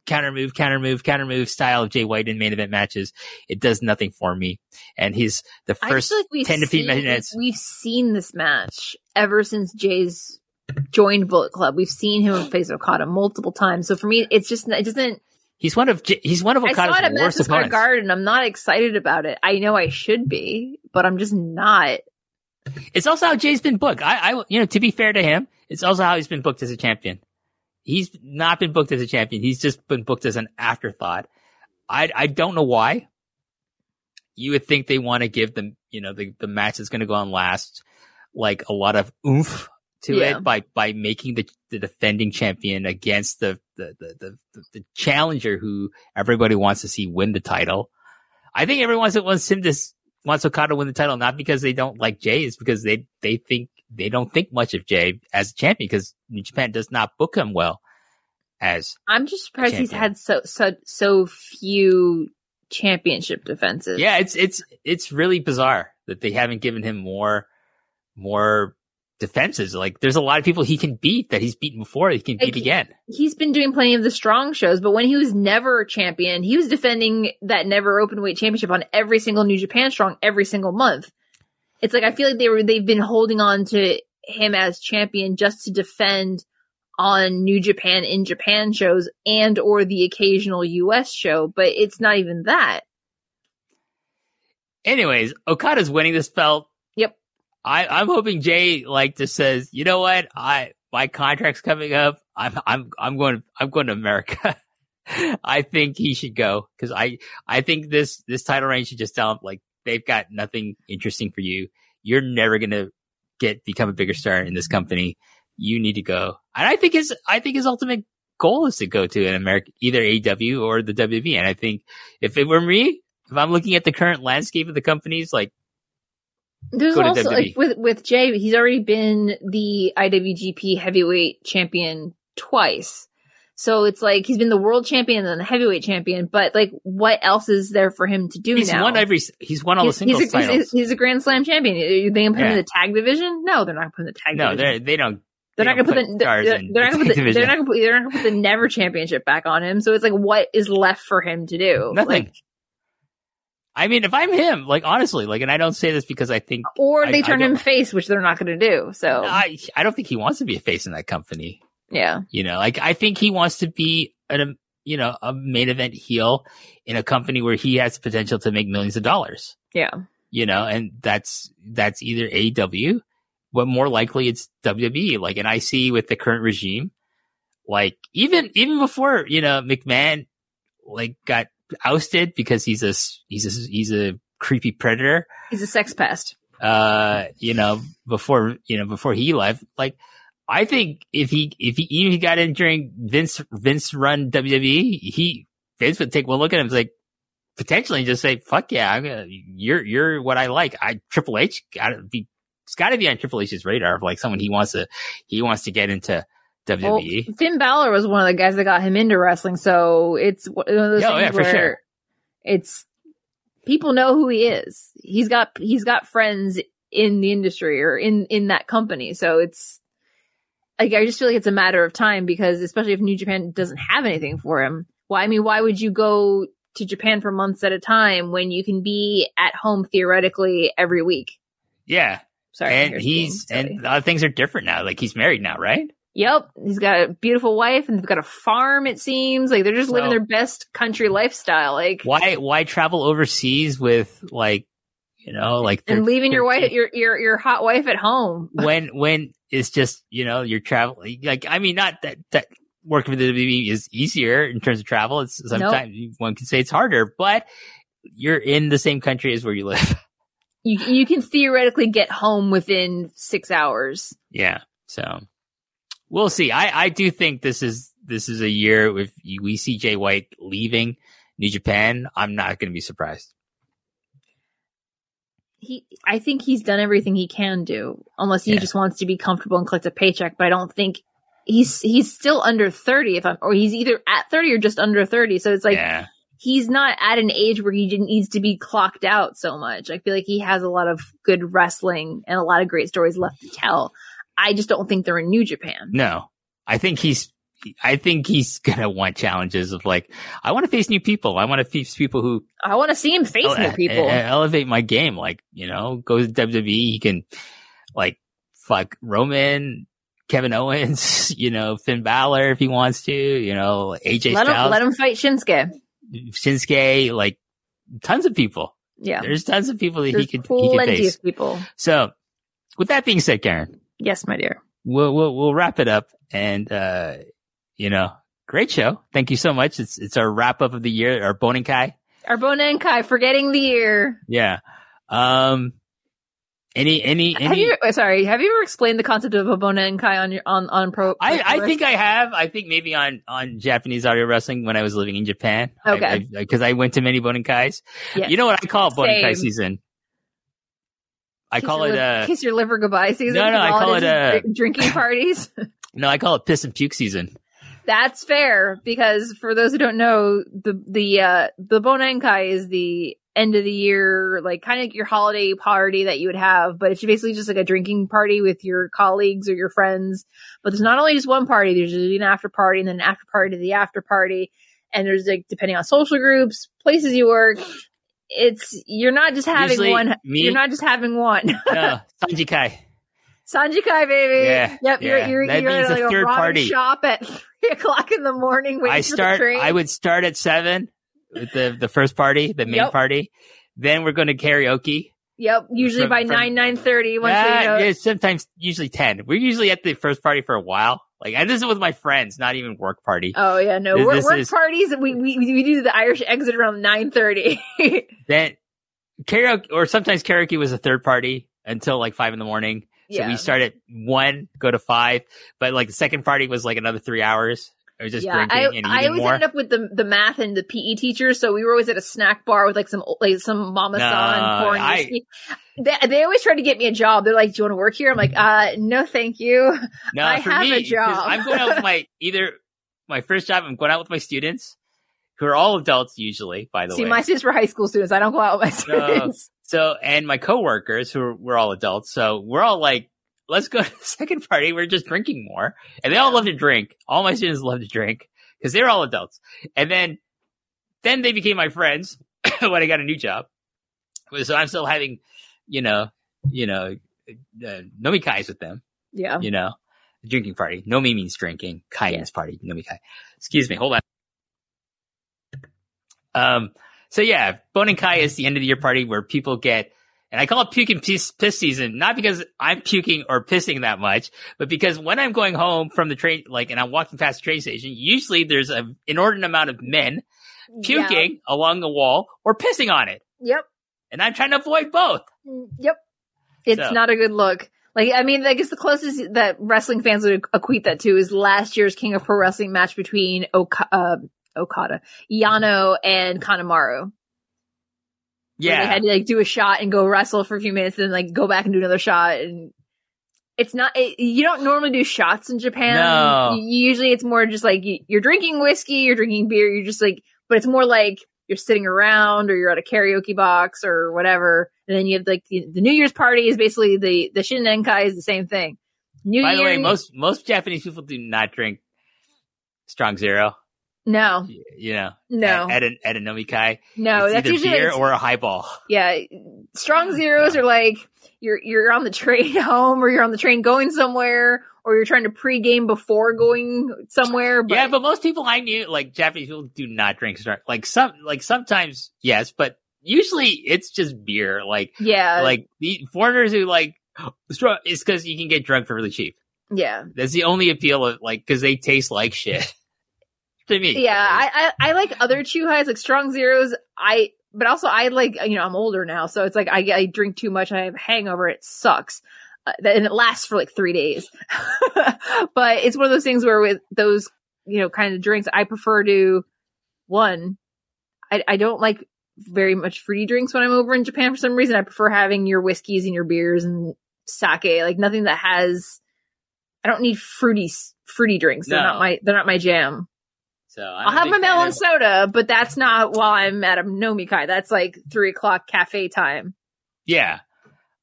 counter move counter move counter move style of Jay White in main event matches. It does nothing for me. And he's the first like we've 10 to 15 minutes. We've seen this match ever since Jay's joined Bullet Club. We've seen him face Okada multiple times. So for me, it's just it doesn't. He's one of he's one of I saw it Okada's worst opponents. Garden. I'm not excited about it. I know I should be, but I'm just not. It's also how Jay's been booked. I, I, you know, to be fair to him, it's also how he's been booked as a champion. He's not been booked as a champion. He's just been booked as an afterthought. I, I don't know why. You would think they want to give them, you know, the, the match that's going to go on last, like a lot of oomph to Yeah. it by, by making the, the defending champion against the, the, the, the, the, challenger who everybody wants to see win the title. I think everyone wants, him to, wants Okada to win the title, not because they don't like Jay, it's because they, they think, they don't think much of Jay as a champion because New Japan does not book him well as, I'm just surprised he's had so so so few championship defenses. yeah, it's, it's, it's really bizarre that they haven't given him more, more defenses. Like there's a lot of people he can beat that he's beaten before. He can beat again. he's been doing plenty of the strong shows, but when he was never champion, he was defending that never open weight championship on every single New Japan strong every single month. It's like I feel like they were they've been holding on to him as champion just to defend on New Japan in Japan shows and or the occasional US show, but it's not even that. Anyways, Okada's winning this belt. Yep. I, I'm hoping Jay like just says, you know what? I my contract's coming up. I'm I'm I'm going I'm going to America. I think he should go because I I think this this title reign should just tell him like they've got nothing interesting for you. You're never gonna get become a bigger star in this company. You need to go. And I think his I think his ultimate goal is to go to an American either AEW or the WB. And I think if it were me, if I'm looking at the current landscape of the companies, like There's also WWE. like with with Jay, he's already been the IWGP Heavyweight Champion twice. So it's like he's been the world champion and the heavyweight champion, but like what else is there for him to do he's now? won every he's won all the singles he's, a, titles. he's, he's a Grand Slam champion. You think I'm putting him in the tag division? No, they're not putting the tag no, division. they they don't. They're they not gonna put the they're, in they're not gonna put the, division. they're not gonna put they're not gonna put the Never Championship back on him. So it's like what is left for him to do? Nothing. Like, I mean, if I'm him, like honestly, like, and I don't say this because I think or they I turn him face, which they're not gonna do. So I I don't think he wants to be a face in that company. Yeah, You know, like I think he wants to be an um, you know a main event heel in a company where he has potential to make millions of dollars. yeah. you know, and that's that's either AEW, but more likely it's WWE. Like, and I see with the current regime, like even even before you know McMahon like got ousted because he's a, he's a he's a creepy predator. He's a sex pest. Uh, you know, before you know before he left, like. I think if he if he even if he got in during Vince Vince run WWE, he Vince would take one look at him and like potentially just say, "Fuck yeah, I'm gonna you're you're what I like." I Triple H gotta be it's got to be on Triple H's radar of like someone he wants to he wants to get into Well, WWE. Finn Balor was one of the guys that got him into wrestling, so it's one of those oh, things yeah, for where sure. it's people know who he is. He's got he's got friends in the industry or in in that company, so it's like I just feel like it's a matter of time because especially if New Japan doesn't have anything for him. Why? I mean, why would you go to Japan for months at a time when you can be at home theoretically every week? yeah, Sorry, and he's and things are different now. Like he's married now, right? Yep, he's got a beautiful wife and they've got a farm. It seems like they're just living their best country lifestyle. Like Why why travel overseas with like you know like and leaving your wife, your your your hot wife at home. when when it's just you know you're traveling like I mean not that that working for the WWE is easier in terms of travel. It's sometimes one can say it's harder, but you're in the same country as where you live. You you can theoretically get home within six hours. Yeah. So we'll see. I, I do think this is this is a year if we see Jay White leaving New Japan, I'm not going to be surprised. He, I think he's done everything he can do, unless he Yeah. just wants to be comfortable and collect a paycheck. But I don't think he's he's still under thirty. If I'm, or he's either at thirty or just under thirty. So it's like yeah. he's not at an age where he needs to be clocked out so much. I feel like he has a lot of good wrestling and a lot of great stories left to tell. I just don't think they're in New Japan. No, I think he's. I think he's gonna want challenges of like, I want to face new people. I want to face people who I want to see him face ele- new people. elevate my game. Like, you know, go to WWE. He can like fuck Roman, Kevin Owens, you know, Finn Balor if he wants to, you know, AJ let him Styles, let him fight Shinsuke. Shinsuke, like tons of people. Yeah, There's tons of people that there's he could, he could plenty face. of people. So with that being said, Karen, Yes, my dear. we'll, we'll, we'll wrap it up and, uh, you know, great show. Thank you so much. It's, it's our wrap up of the year, our Bonenkai. Arbona and Kai forgetting the year. Yeah. Um, any, any, Have any, you? uh, Sorry, have you ever explained the concept of a and Kai on your on on pro? I, I think I have. I think maybe on, on Japanese audio wrestling when I was living in Japan. Okay. Because I, went to many Bonenkais. Yes. You know what I call Bonenkai season? I Kiss call it, uh, kiss your liver goodbye season. No, no, I call it, uh, drinking parties. no, I call it piss and puke season. That's fair because for those who don't know, the the uh the Bonenkai is the end of the year, like kind of like your holiday party that you would have, but it's basically just like a drinking party with your colleagues or your friends. But there's not only just one party, there's usually an after party and then an after party to the after party. And there's like depending on social groups, places you work, it's you're not just having Usually one me- you're not just having one. No, Sanji Kai. Sanjikai baby. Yeah, Yep, yeah. you're That you're you're means at a like a third ramen party. shop at three o'clock in the morning I start. I would start at seven with the the first party, the main Yep. party. Then we're going to karaoke. Yep, usually From- by from- nine nine thirty. Once Yeah, yeah, sometimes usually ten. We're usually at the first party for a while. Like and this is with my friends, not even work party. oh yeah, no This- work, this work is- parties. We, we we do the Irish exit around nine thirty. Then karaoke, or sometimes karaoke was a third party until like five in the morning. So we start at one, go to five, but like the second party was like another three hours. I was just yeah, drinking I and eating I always more. ended up with the the math and the PE teacher, so we were always at a snack bar with like some like some mama No, san pouring I- whiskey. They, they always try to get me a job. They're like, "Do you want to work here?" I'm like, "Uh, no, thank you." No, I for have me, a job. I'm going out with my either my first job. I'm going out with my students, who are all adults usually. By the See, way, my students were high school students. I don't go out with my No. students. So and my coworkers, who were, we're all adults. So we're all like, let's go to the second party. We're just drinking more, and they all love to drink. All my students love to drink because they're all adults. And then, then they became my friends when I got a new job. So I'm still having, you know, you know, uh, nomikais with them Yeah. you know, drinking party. Nomi means drinking. Kai Yeah. means party. Nomi kai. Excuse me. Hold on. Um, so yeah, Bonenkai is the end of the year party where people get, and I call it puke and piss, piss season, not because I'm puking or pissing that much, but because when I'm going home from the train, like, and I'm walking past the train station, usually there's an inordinate amount of men puking along the wall or pissing on it. Yep. And I'm trying to avoid both. Yep. It's So- not a good look. Like, I mean, I guess the closest that wrestling fans would equate that to is last year's King of Pro Wrestling match between Oka- uh, Okada, Yano, and Kanemaru. Yeah. They had to like do a shot and go wrestle for a few minutes and then like go back and do another shot. And it's not, it, you don't normally do shots in Japan. No. You- Usually it's more just like you- you're drinking whiskey, you're drinking beer, you're just like, but it's more like you're sitting around or you're at a karaoke box or whatever. And then you have like the, the New Year's party is basically the, the Shinenkai is the same thing. New By the way, most, most Japanese people do not drink strong zero. No, you know, no, at, at, a, at a nomikai. no, it's that's either usually beer it's- or a highball. Yeah, strong zeros are like you're you're on the train home, or you're on the train going somewhere, or you're trying to pregame before going somewhere. But yeah, but most people I knew, like Japanese people, do not drink strong. Like some, like sometimes yes, but usually it's just beer. Like, yeah, like the foreigners who like strong is because you can get drunk for really cheap. yeah, That's the only appeal of like because they taste like shit. to me, yeah. I, I I like other chew highs like strong zeros. I but also I like, you know, I'm older now, so it's like I, I drink too much. I have a hangover. It sucks. Uh, and it lasts for like three days. but it's one of those things where with those, you know, kind of drinks, I prefer to one, I, I don't like very much fruity drinks when I'm over in Japan for some reason. I prefer having your whiskeys and your beers and sake, like nothing that has, I don't need fruity, fruity drinks. They're No. not my, they're not my jam. So I'm I'll have my melon soda, but that's not while I'm at a nomikai. That's like three o'clock cafe time. Yeah,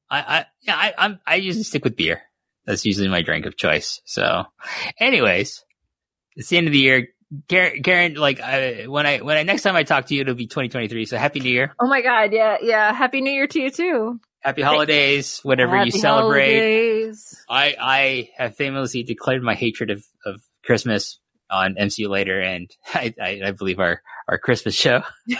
I, I, yeah, I, I'm, I usually stick with beer. That's usually my drink of choice. So, anyways, it's the end of the year. Karen, Karen like I, when I when I next time I talk to you, it'll be 2023. So happy New Year, Oh my god, yeah, yeah. Happy New Year to you too. happy holidays, whatever you celebrate. holidays. I I have famously declared my hatred of, of Christmas on MCU later, and I, I, I believe our our Christmas show.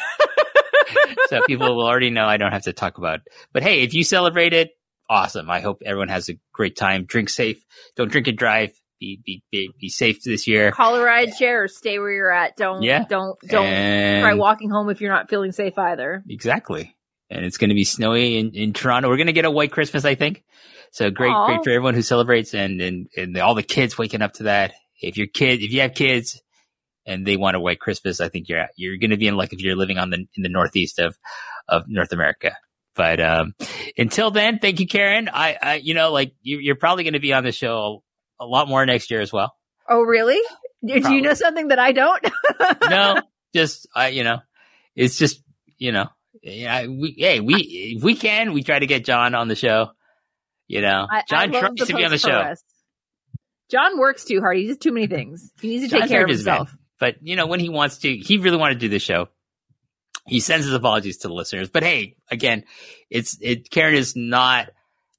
so people will already know I don't have to talk about. But hey, if you celebrate it, awesome. I hope everyone has a great time. Drink safe. Don't drink and drive. Be be be, be safe this year. Call a ride share or stay where you're at. Don't Yeah. don't don't And- try walking home if you're not feeling safe either. Exactly. And it's going to be snowy in, in Toronto. We're going to get a white Christmas, I think. So great, Aw. great for everyone who celebrates and, and, and all the kids waking up to that. If your kid, if you have kids and they want a white Christmas, I think you're, you're going to be in luck if you're living on the, in the Northeast of, of North America. But, um, until then, thank you, Karen. I, I, you know, like you, you're probably going to be on the show a lot more next year as well. Oh really? Do do you know something that I don't? no, just I, you know, it's just you know, yeah, we hey we if we can we try to get John on the show. You know, I, John I love tries to be on the show, post-press. John works too hard. He does too many mm-hmm. things. He needs to take care of busy man. himself. but you know when he wants to, he really wanted to do the show. He sends his apologies to the listeners, but hey, again, it's it. Karen is not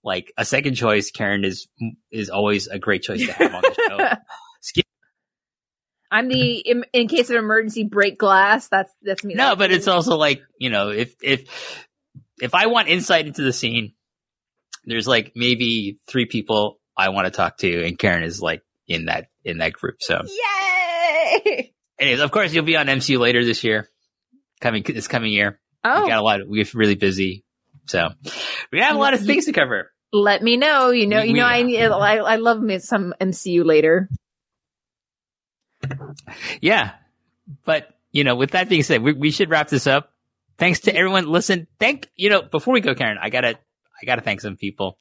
like a second choice. Karen is is always a great choice to have on the show. Skip- I'm the in, in case of emergency break glass. That's that's me. No, but it's also like you know, if if if I want insight into the scene, there's like maybe three people I want to talk to, and Karen is like in that in that group. So, yay. anyways, of course, you'll be on MCU later this year, coming this coming year. Oh, We got a lot. We're really busy, so we have a lot of things to cover. let me know. You know, We- you know, we- I. I, I love me some MCU later. Yeah, but you know, with that being said, we, we should wrap this up. Thanks to everyone. Listen, thank you know before we go, Karen, I gotta I gotta thank some people.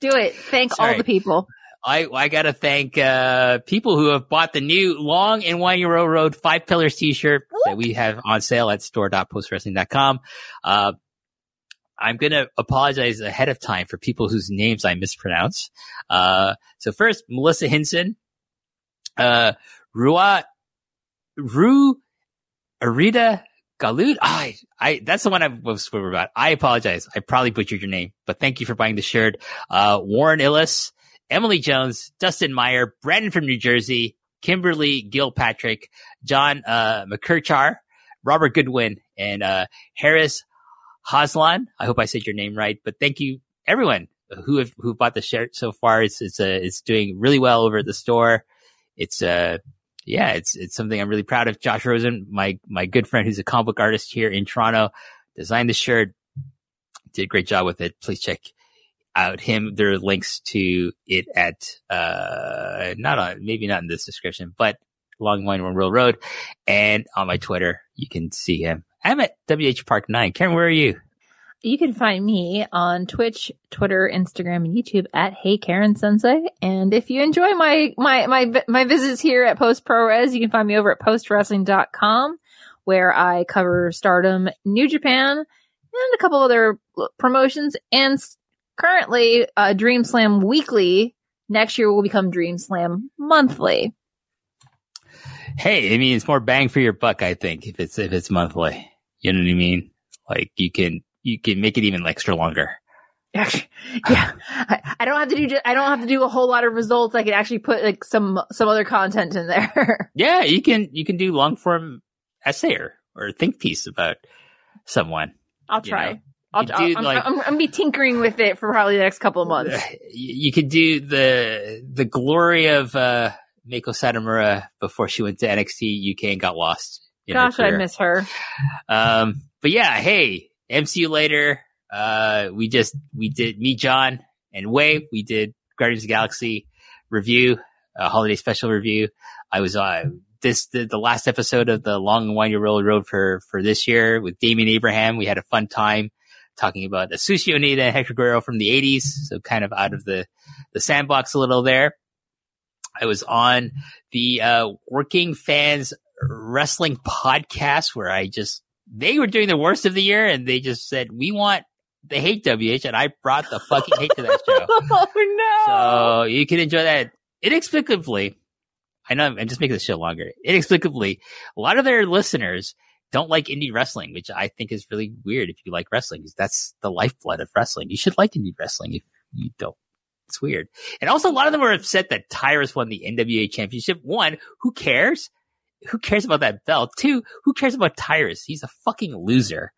Do it. Thank Sorry. all the people. I I gotta thank uh people who have bought the new Long and Winding Row Road Five Pillars T-shirt that we have on sale at store.postwrestling.com. Uh, I'm gonna apologize ahead of time for people whose names I mispronounce. Uh, so first, Melissa Hinson, uh, Rua, Ru, Arita Galud. I, I, that's the one I was worried about. I apologize. I probably butchered your name, but thank you for buying the shirt. Uh, Warren Illis, Emily Jones, Dustin Meyer, Brandon from New Jersey, Kimberly Gilpatrick, John, uh, McKerchar, Robert Goodwin, and, uh, Harris Haslan. I hope I said your name right, but thank you everyone who have, who bought the shirt so far. It's, it's, uh, it's doing really well over at the store. It's, uh, yeah, it's, it's something I'm really proud of. Josh Rosen, my, my good friend who's a comic book artist here in Toronto, designed the shirt, did a great job with it. Please check out him. There are links to it at, uh, not on, maybe not in this description, but Long Wine Real Road and on my Twitter, you can see him. I'm at WH Park 9. Karen, where are you? You can find me on Twitch, Twitter, Instagram, and YouTube at Hey Karen Sensei. And if you enjoy my my my my visits here at Post Pro Res, you can find me over at postwrestling.com where I cover Stardom, New Japan, and a couple other promotions. And currently, uh, Dream Slam Weekly. Next year will become Dream Slam Monthly. Hey, I mean, it's more bang for your buck, I think, if it's, if it's monthly. You know what I mean? Like you can, you can make it even extra longer. yeah, I, I don't have to do. ju- I don't have to do a whole lot of results. I can actually put like some some other content in there. Yeah, you can, you can do long form essay or, or think piece about someone. I'll try. know, I'll, do, I'll, I'm, like- I'm, I'm gonna be tinkering with it for probably the next couple of months. you you could do the the glory of uh Meiko Satomura before she went to NXT UK and got lost Gosh, I miss her. Um, but yeah, hey, MCU later. Uh, we just, we did, me, John, and Wai, we did Guardians of the Galaxy review, a holiday special review. I was, uh, this, the, the last episode of the Long and Windy Road Road for, for this year with Damien Abraham. We had a fun time talking about Atsushi Onita and Hector Guerrero from the 80s. So kind of out of the, the sandbox a little there. I was on the, uh, Working Fans Wrestling podcast where I just, they were doing the worst of the year and they just said, we want the hate WH and I brought the fucking hate to that show. oh no! So you can enjoy that inexplicably. I know I'm, just making the show longer. Inexplicably, a lot of their listeners don't like indie wrestling, which I think is really weird if you like wrestling. 'cause That's the lifeblood of wrestling. You should like indie wrestling if you don't. It's weird. And also a lot of them were upset that Tyrus won the NWA championship. One, who cares? Who cares about that belt? Two, who cares about Tyrus? He's a fucking loser.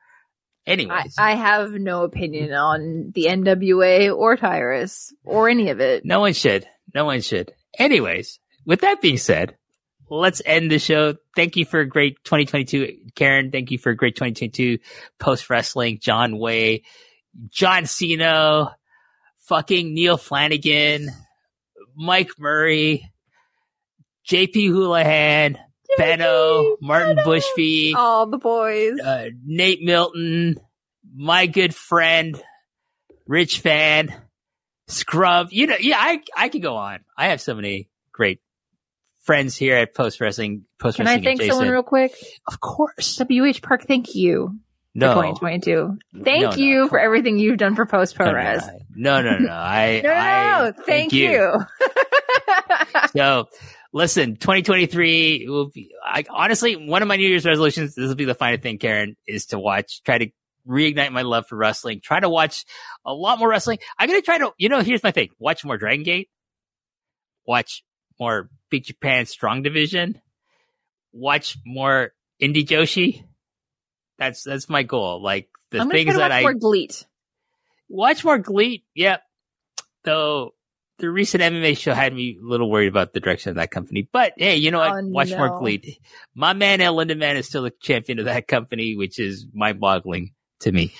I, Anyways. I have no opinion on the NWA or Tyrus or any of it. No one should. No one should. Anyways, with that being said, let's end the show. Thank you for a great 2022, Karen. Thank you for a great 2022 post wrestling. John Wai, John Cena, fucking Neil Flanagan, Mike Murray, JP Houlihan, Benno, Martin Benno. Bushby, All the boys. uh, Nate Milton, my good friend, Rich Fan, Scrub. You know, yeah, I I could go on. I have so many great friends here at Post Wrestling. Post Wrestling. Can I thank someone real quick? Of course. WH Park, thank you No. 2022. Thank No, no, you come for everything you've done for Post No, no, No, no, no. I, No, no, I no, Thank you. So, listen, 2023 will be, I, honestly, one of my New Year's resolutions, this will be the final thing, Karen, is to watch, try to reignite my love for wrestling, try to watch a lot more wrestling. I'm going to try to, you know, here's my thing. Watch more Dragon Gate, watch more Big Japan Strong Division, watch more Indie Joshi. That's, that's my goal. Like the I'm things that watch I, more GLEAT. watch more GLEAT. Yep. Though the recent MMA show had me a little worried about the direction of that company. But hey, you know what? Oh, watch more no. GLEAT. My man El Lindaman is still the champion of that company, which is mind boggling to me.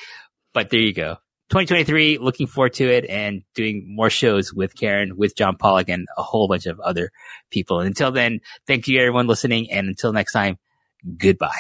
But there you go. 2023, looking forward to it and doing more shows with Karen, with John Pollock and a whole bunch of other people. And until then, thank you everyone listening. And until next time, goodbye.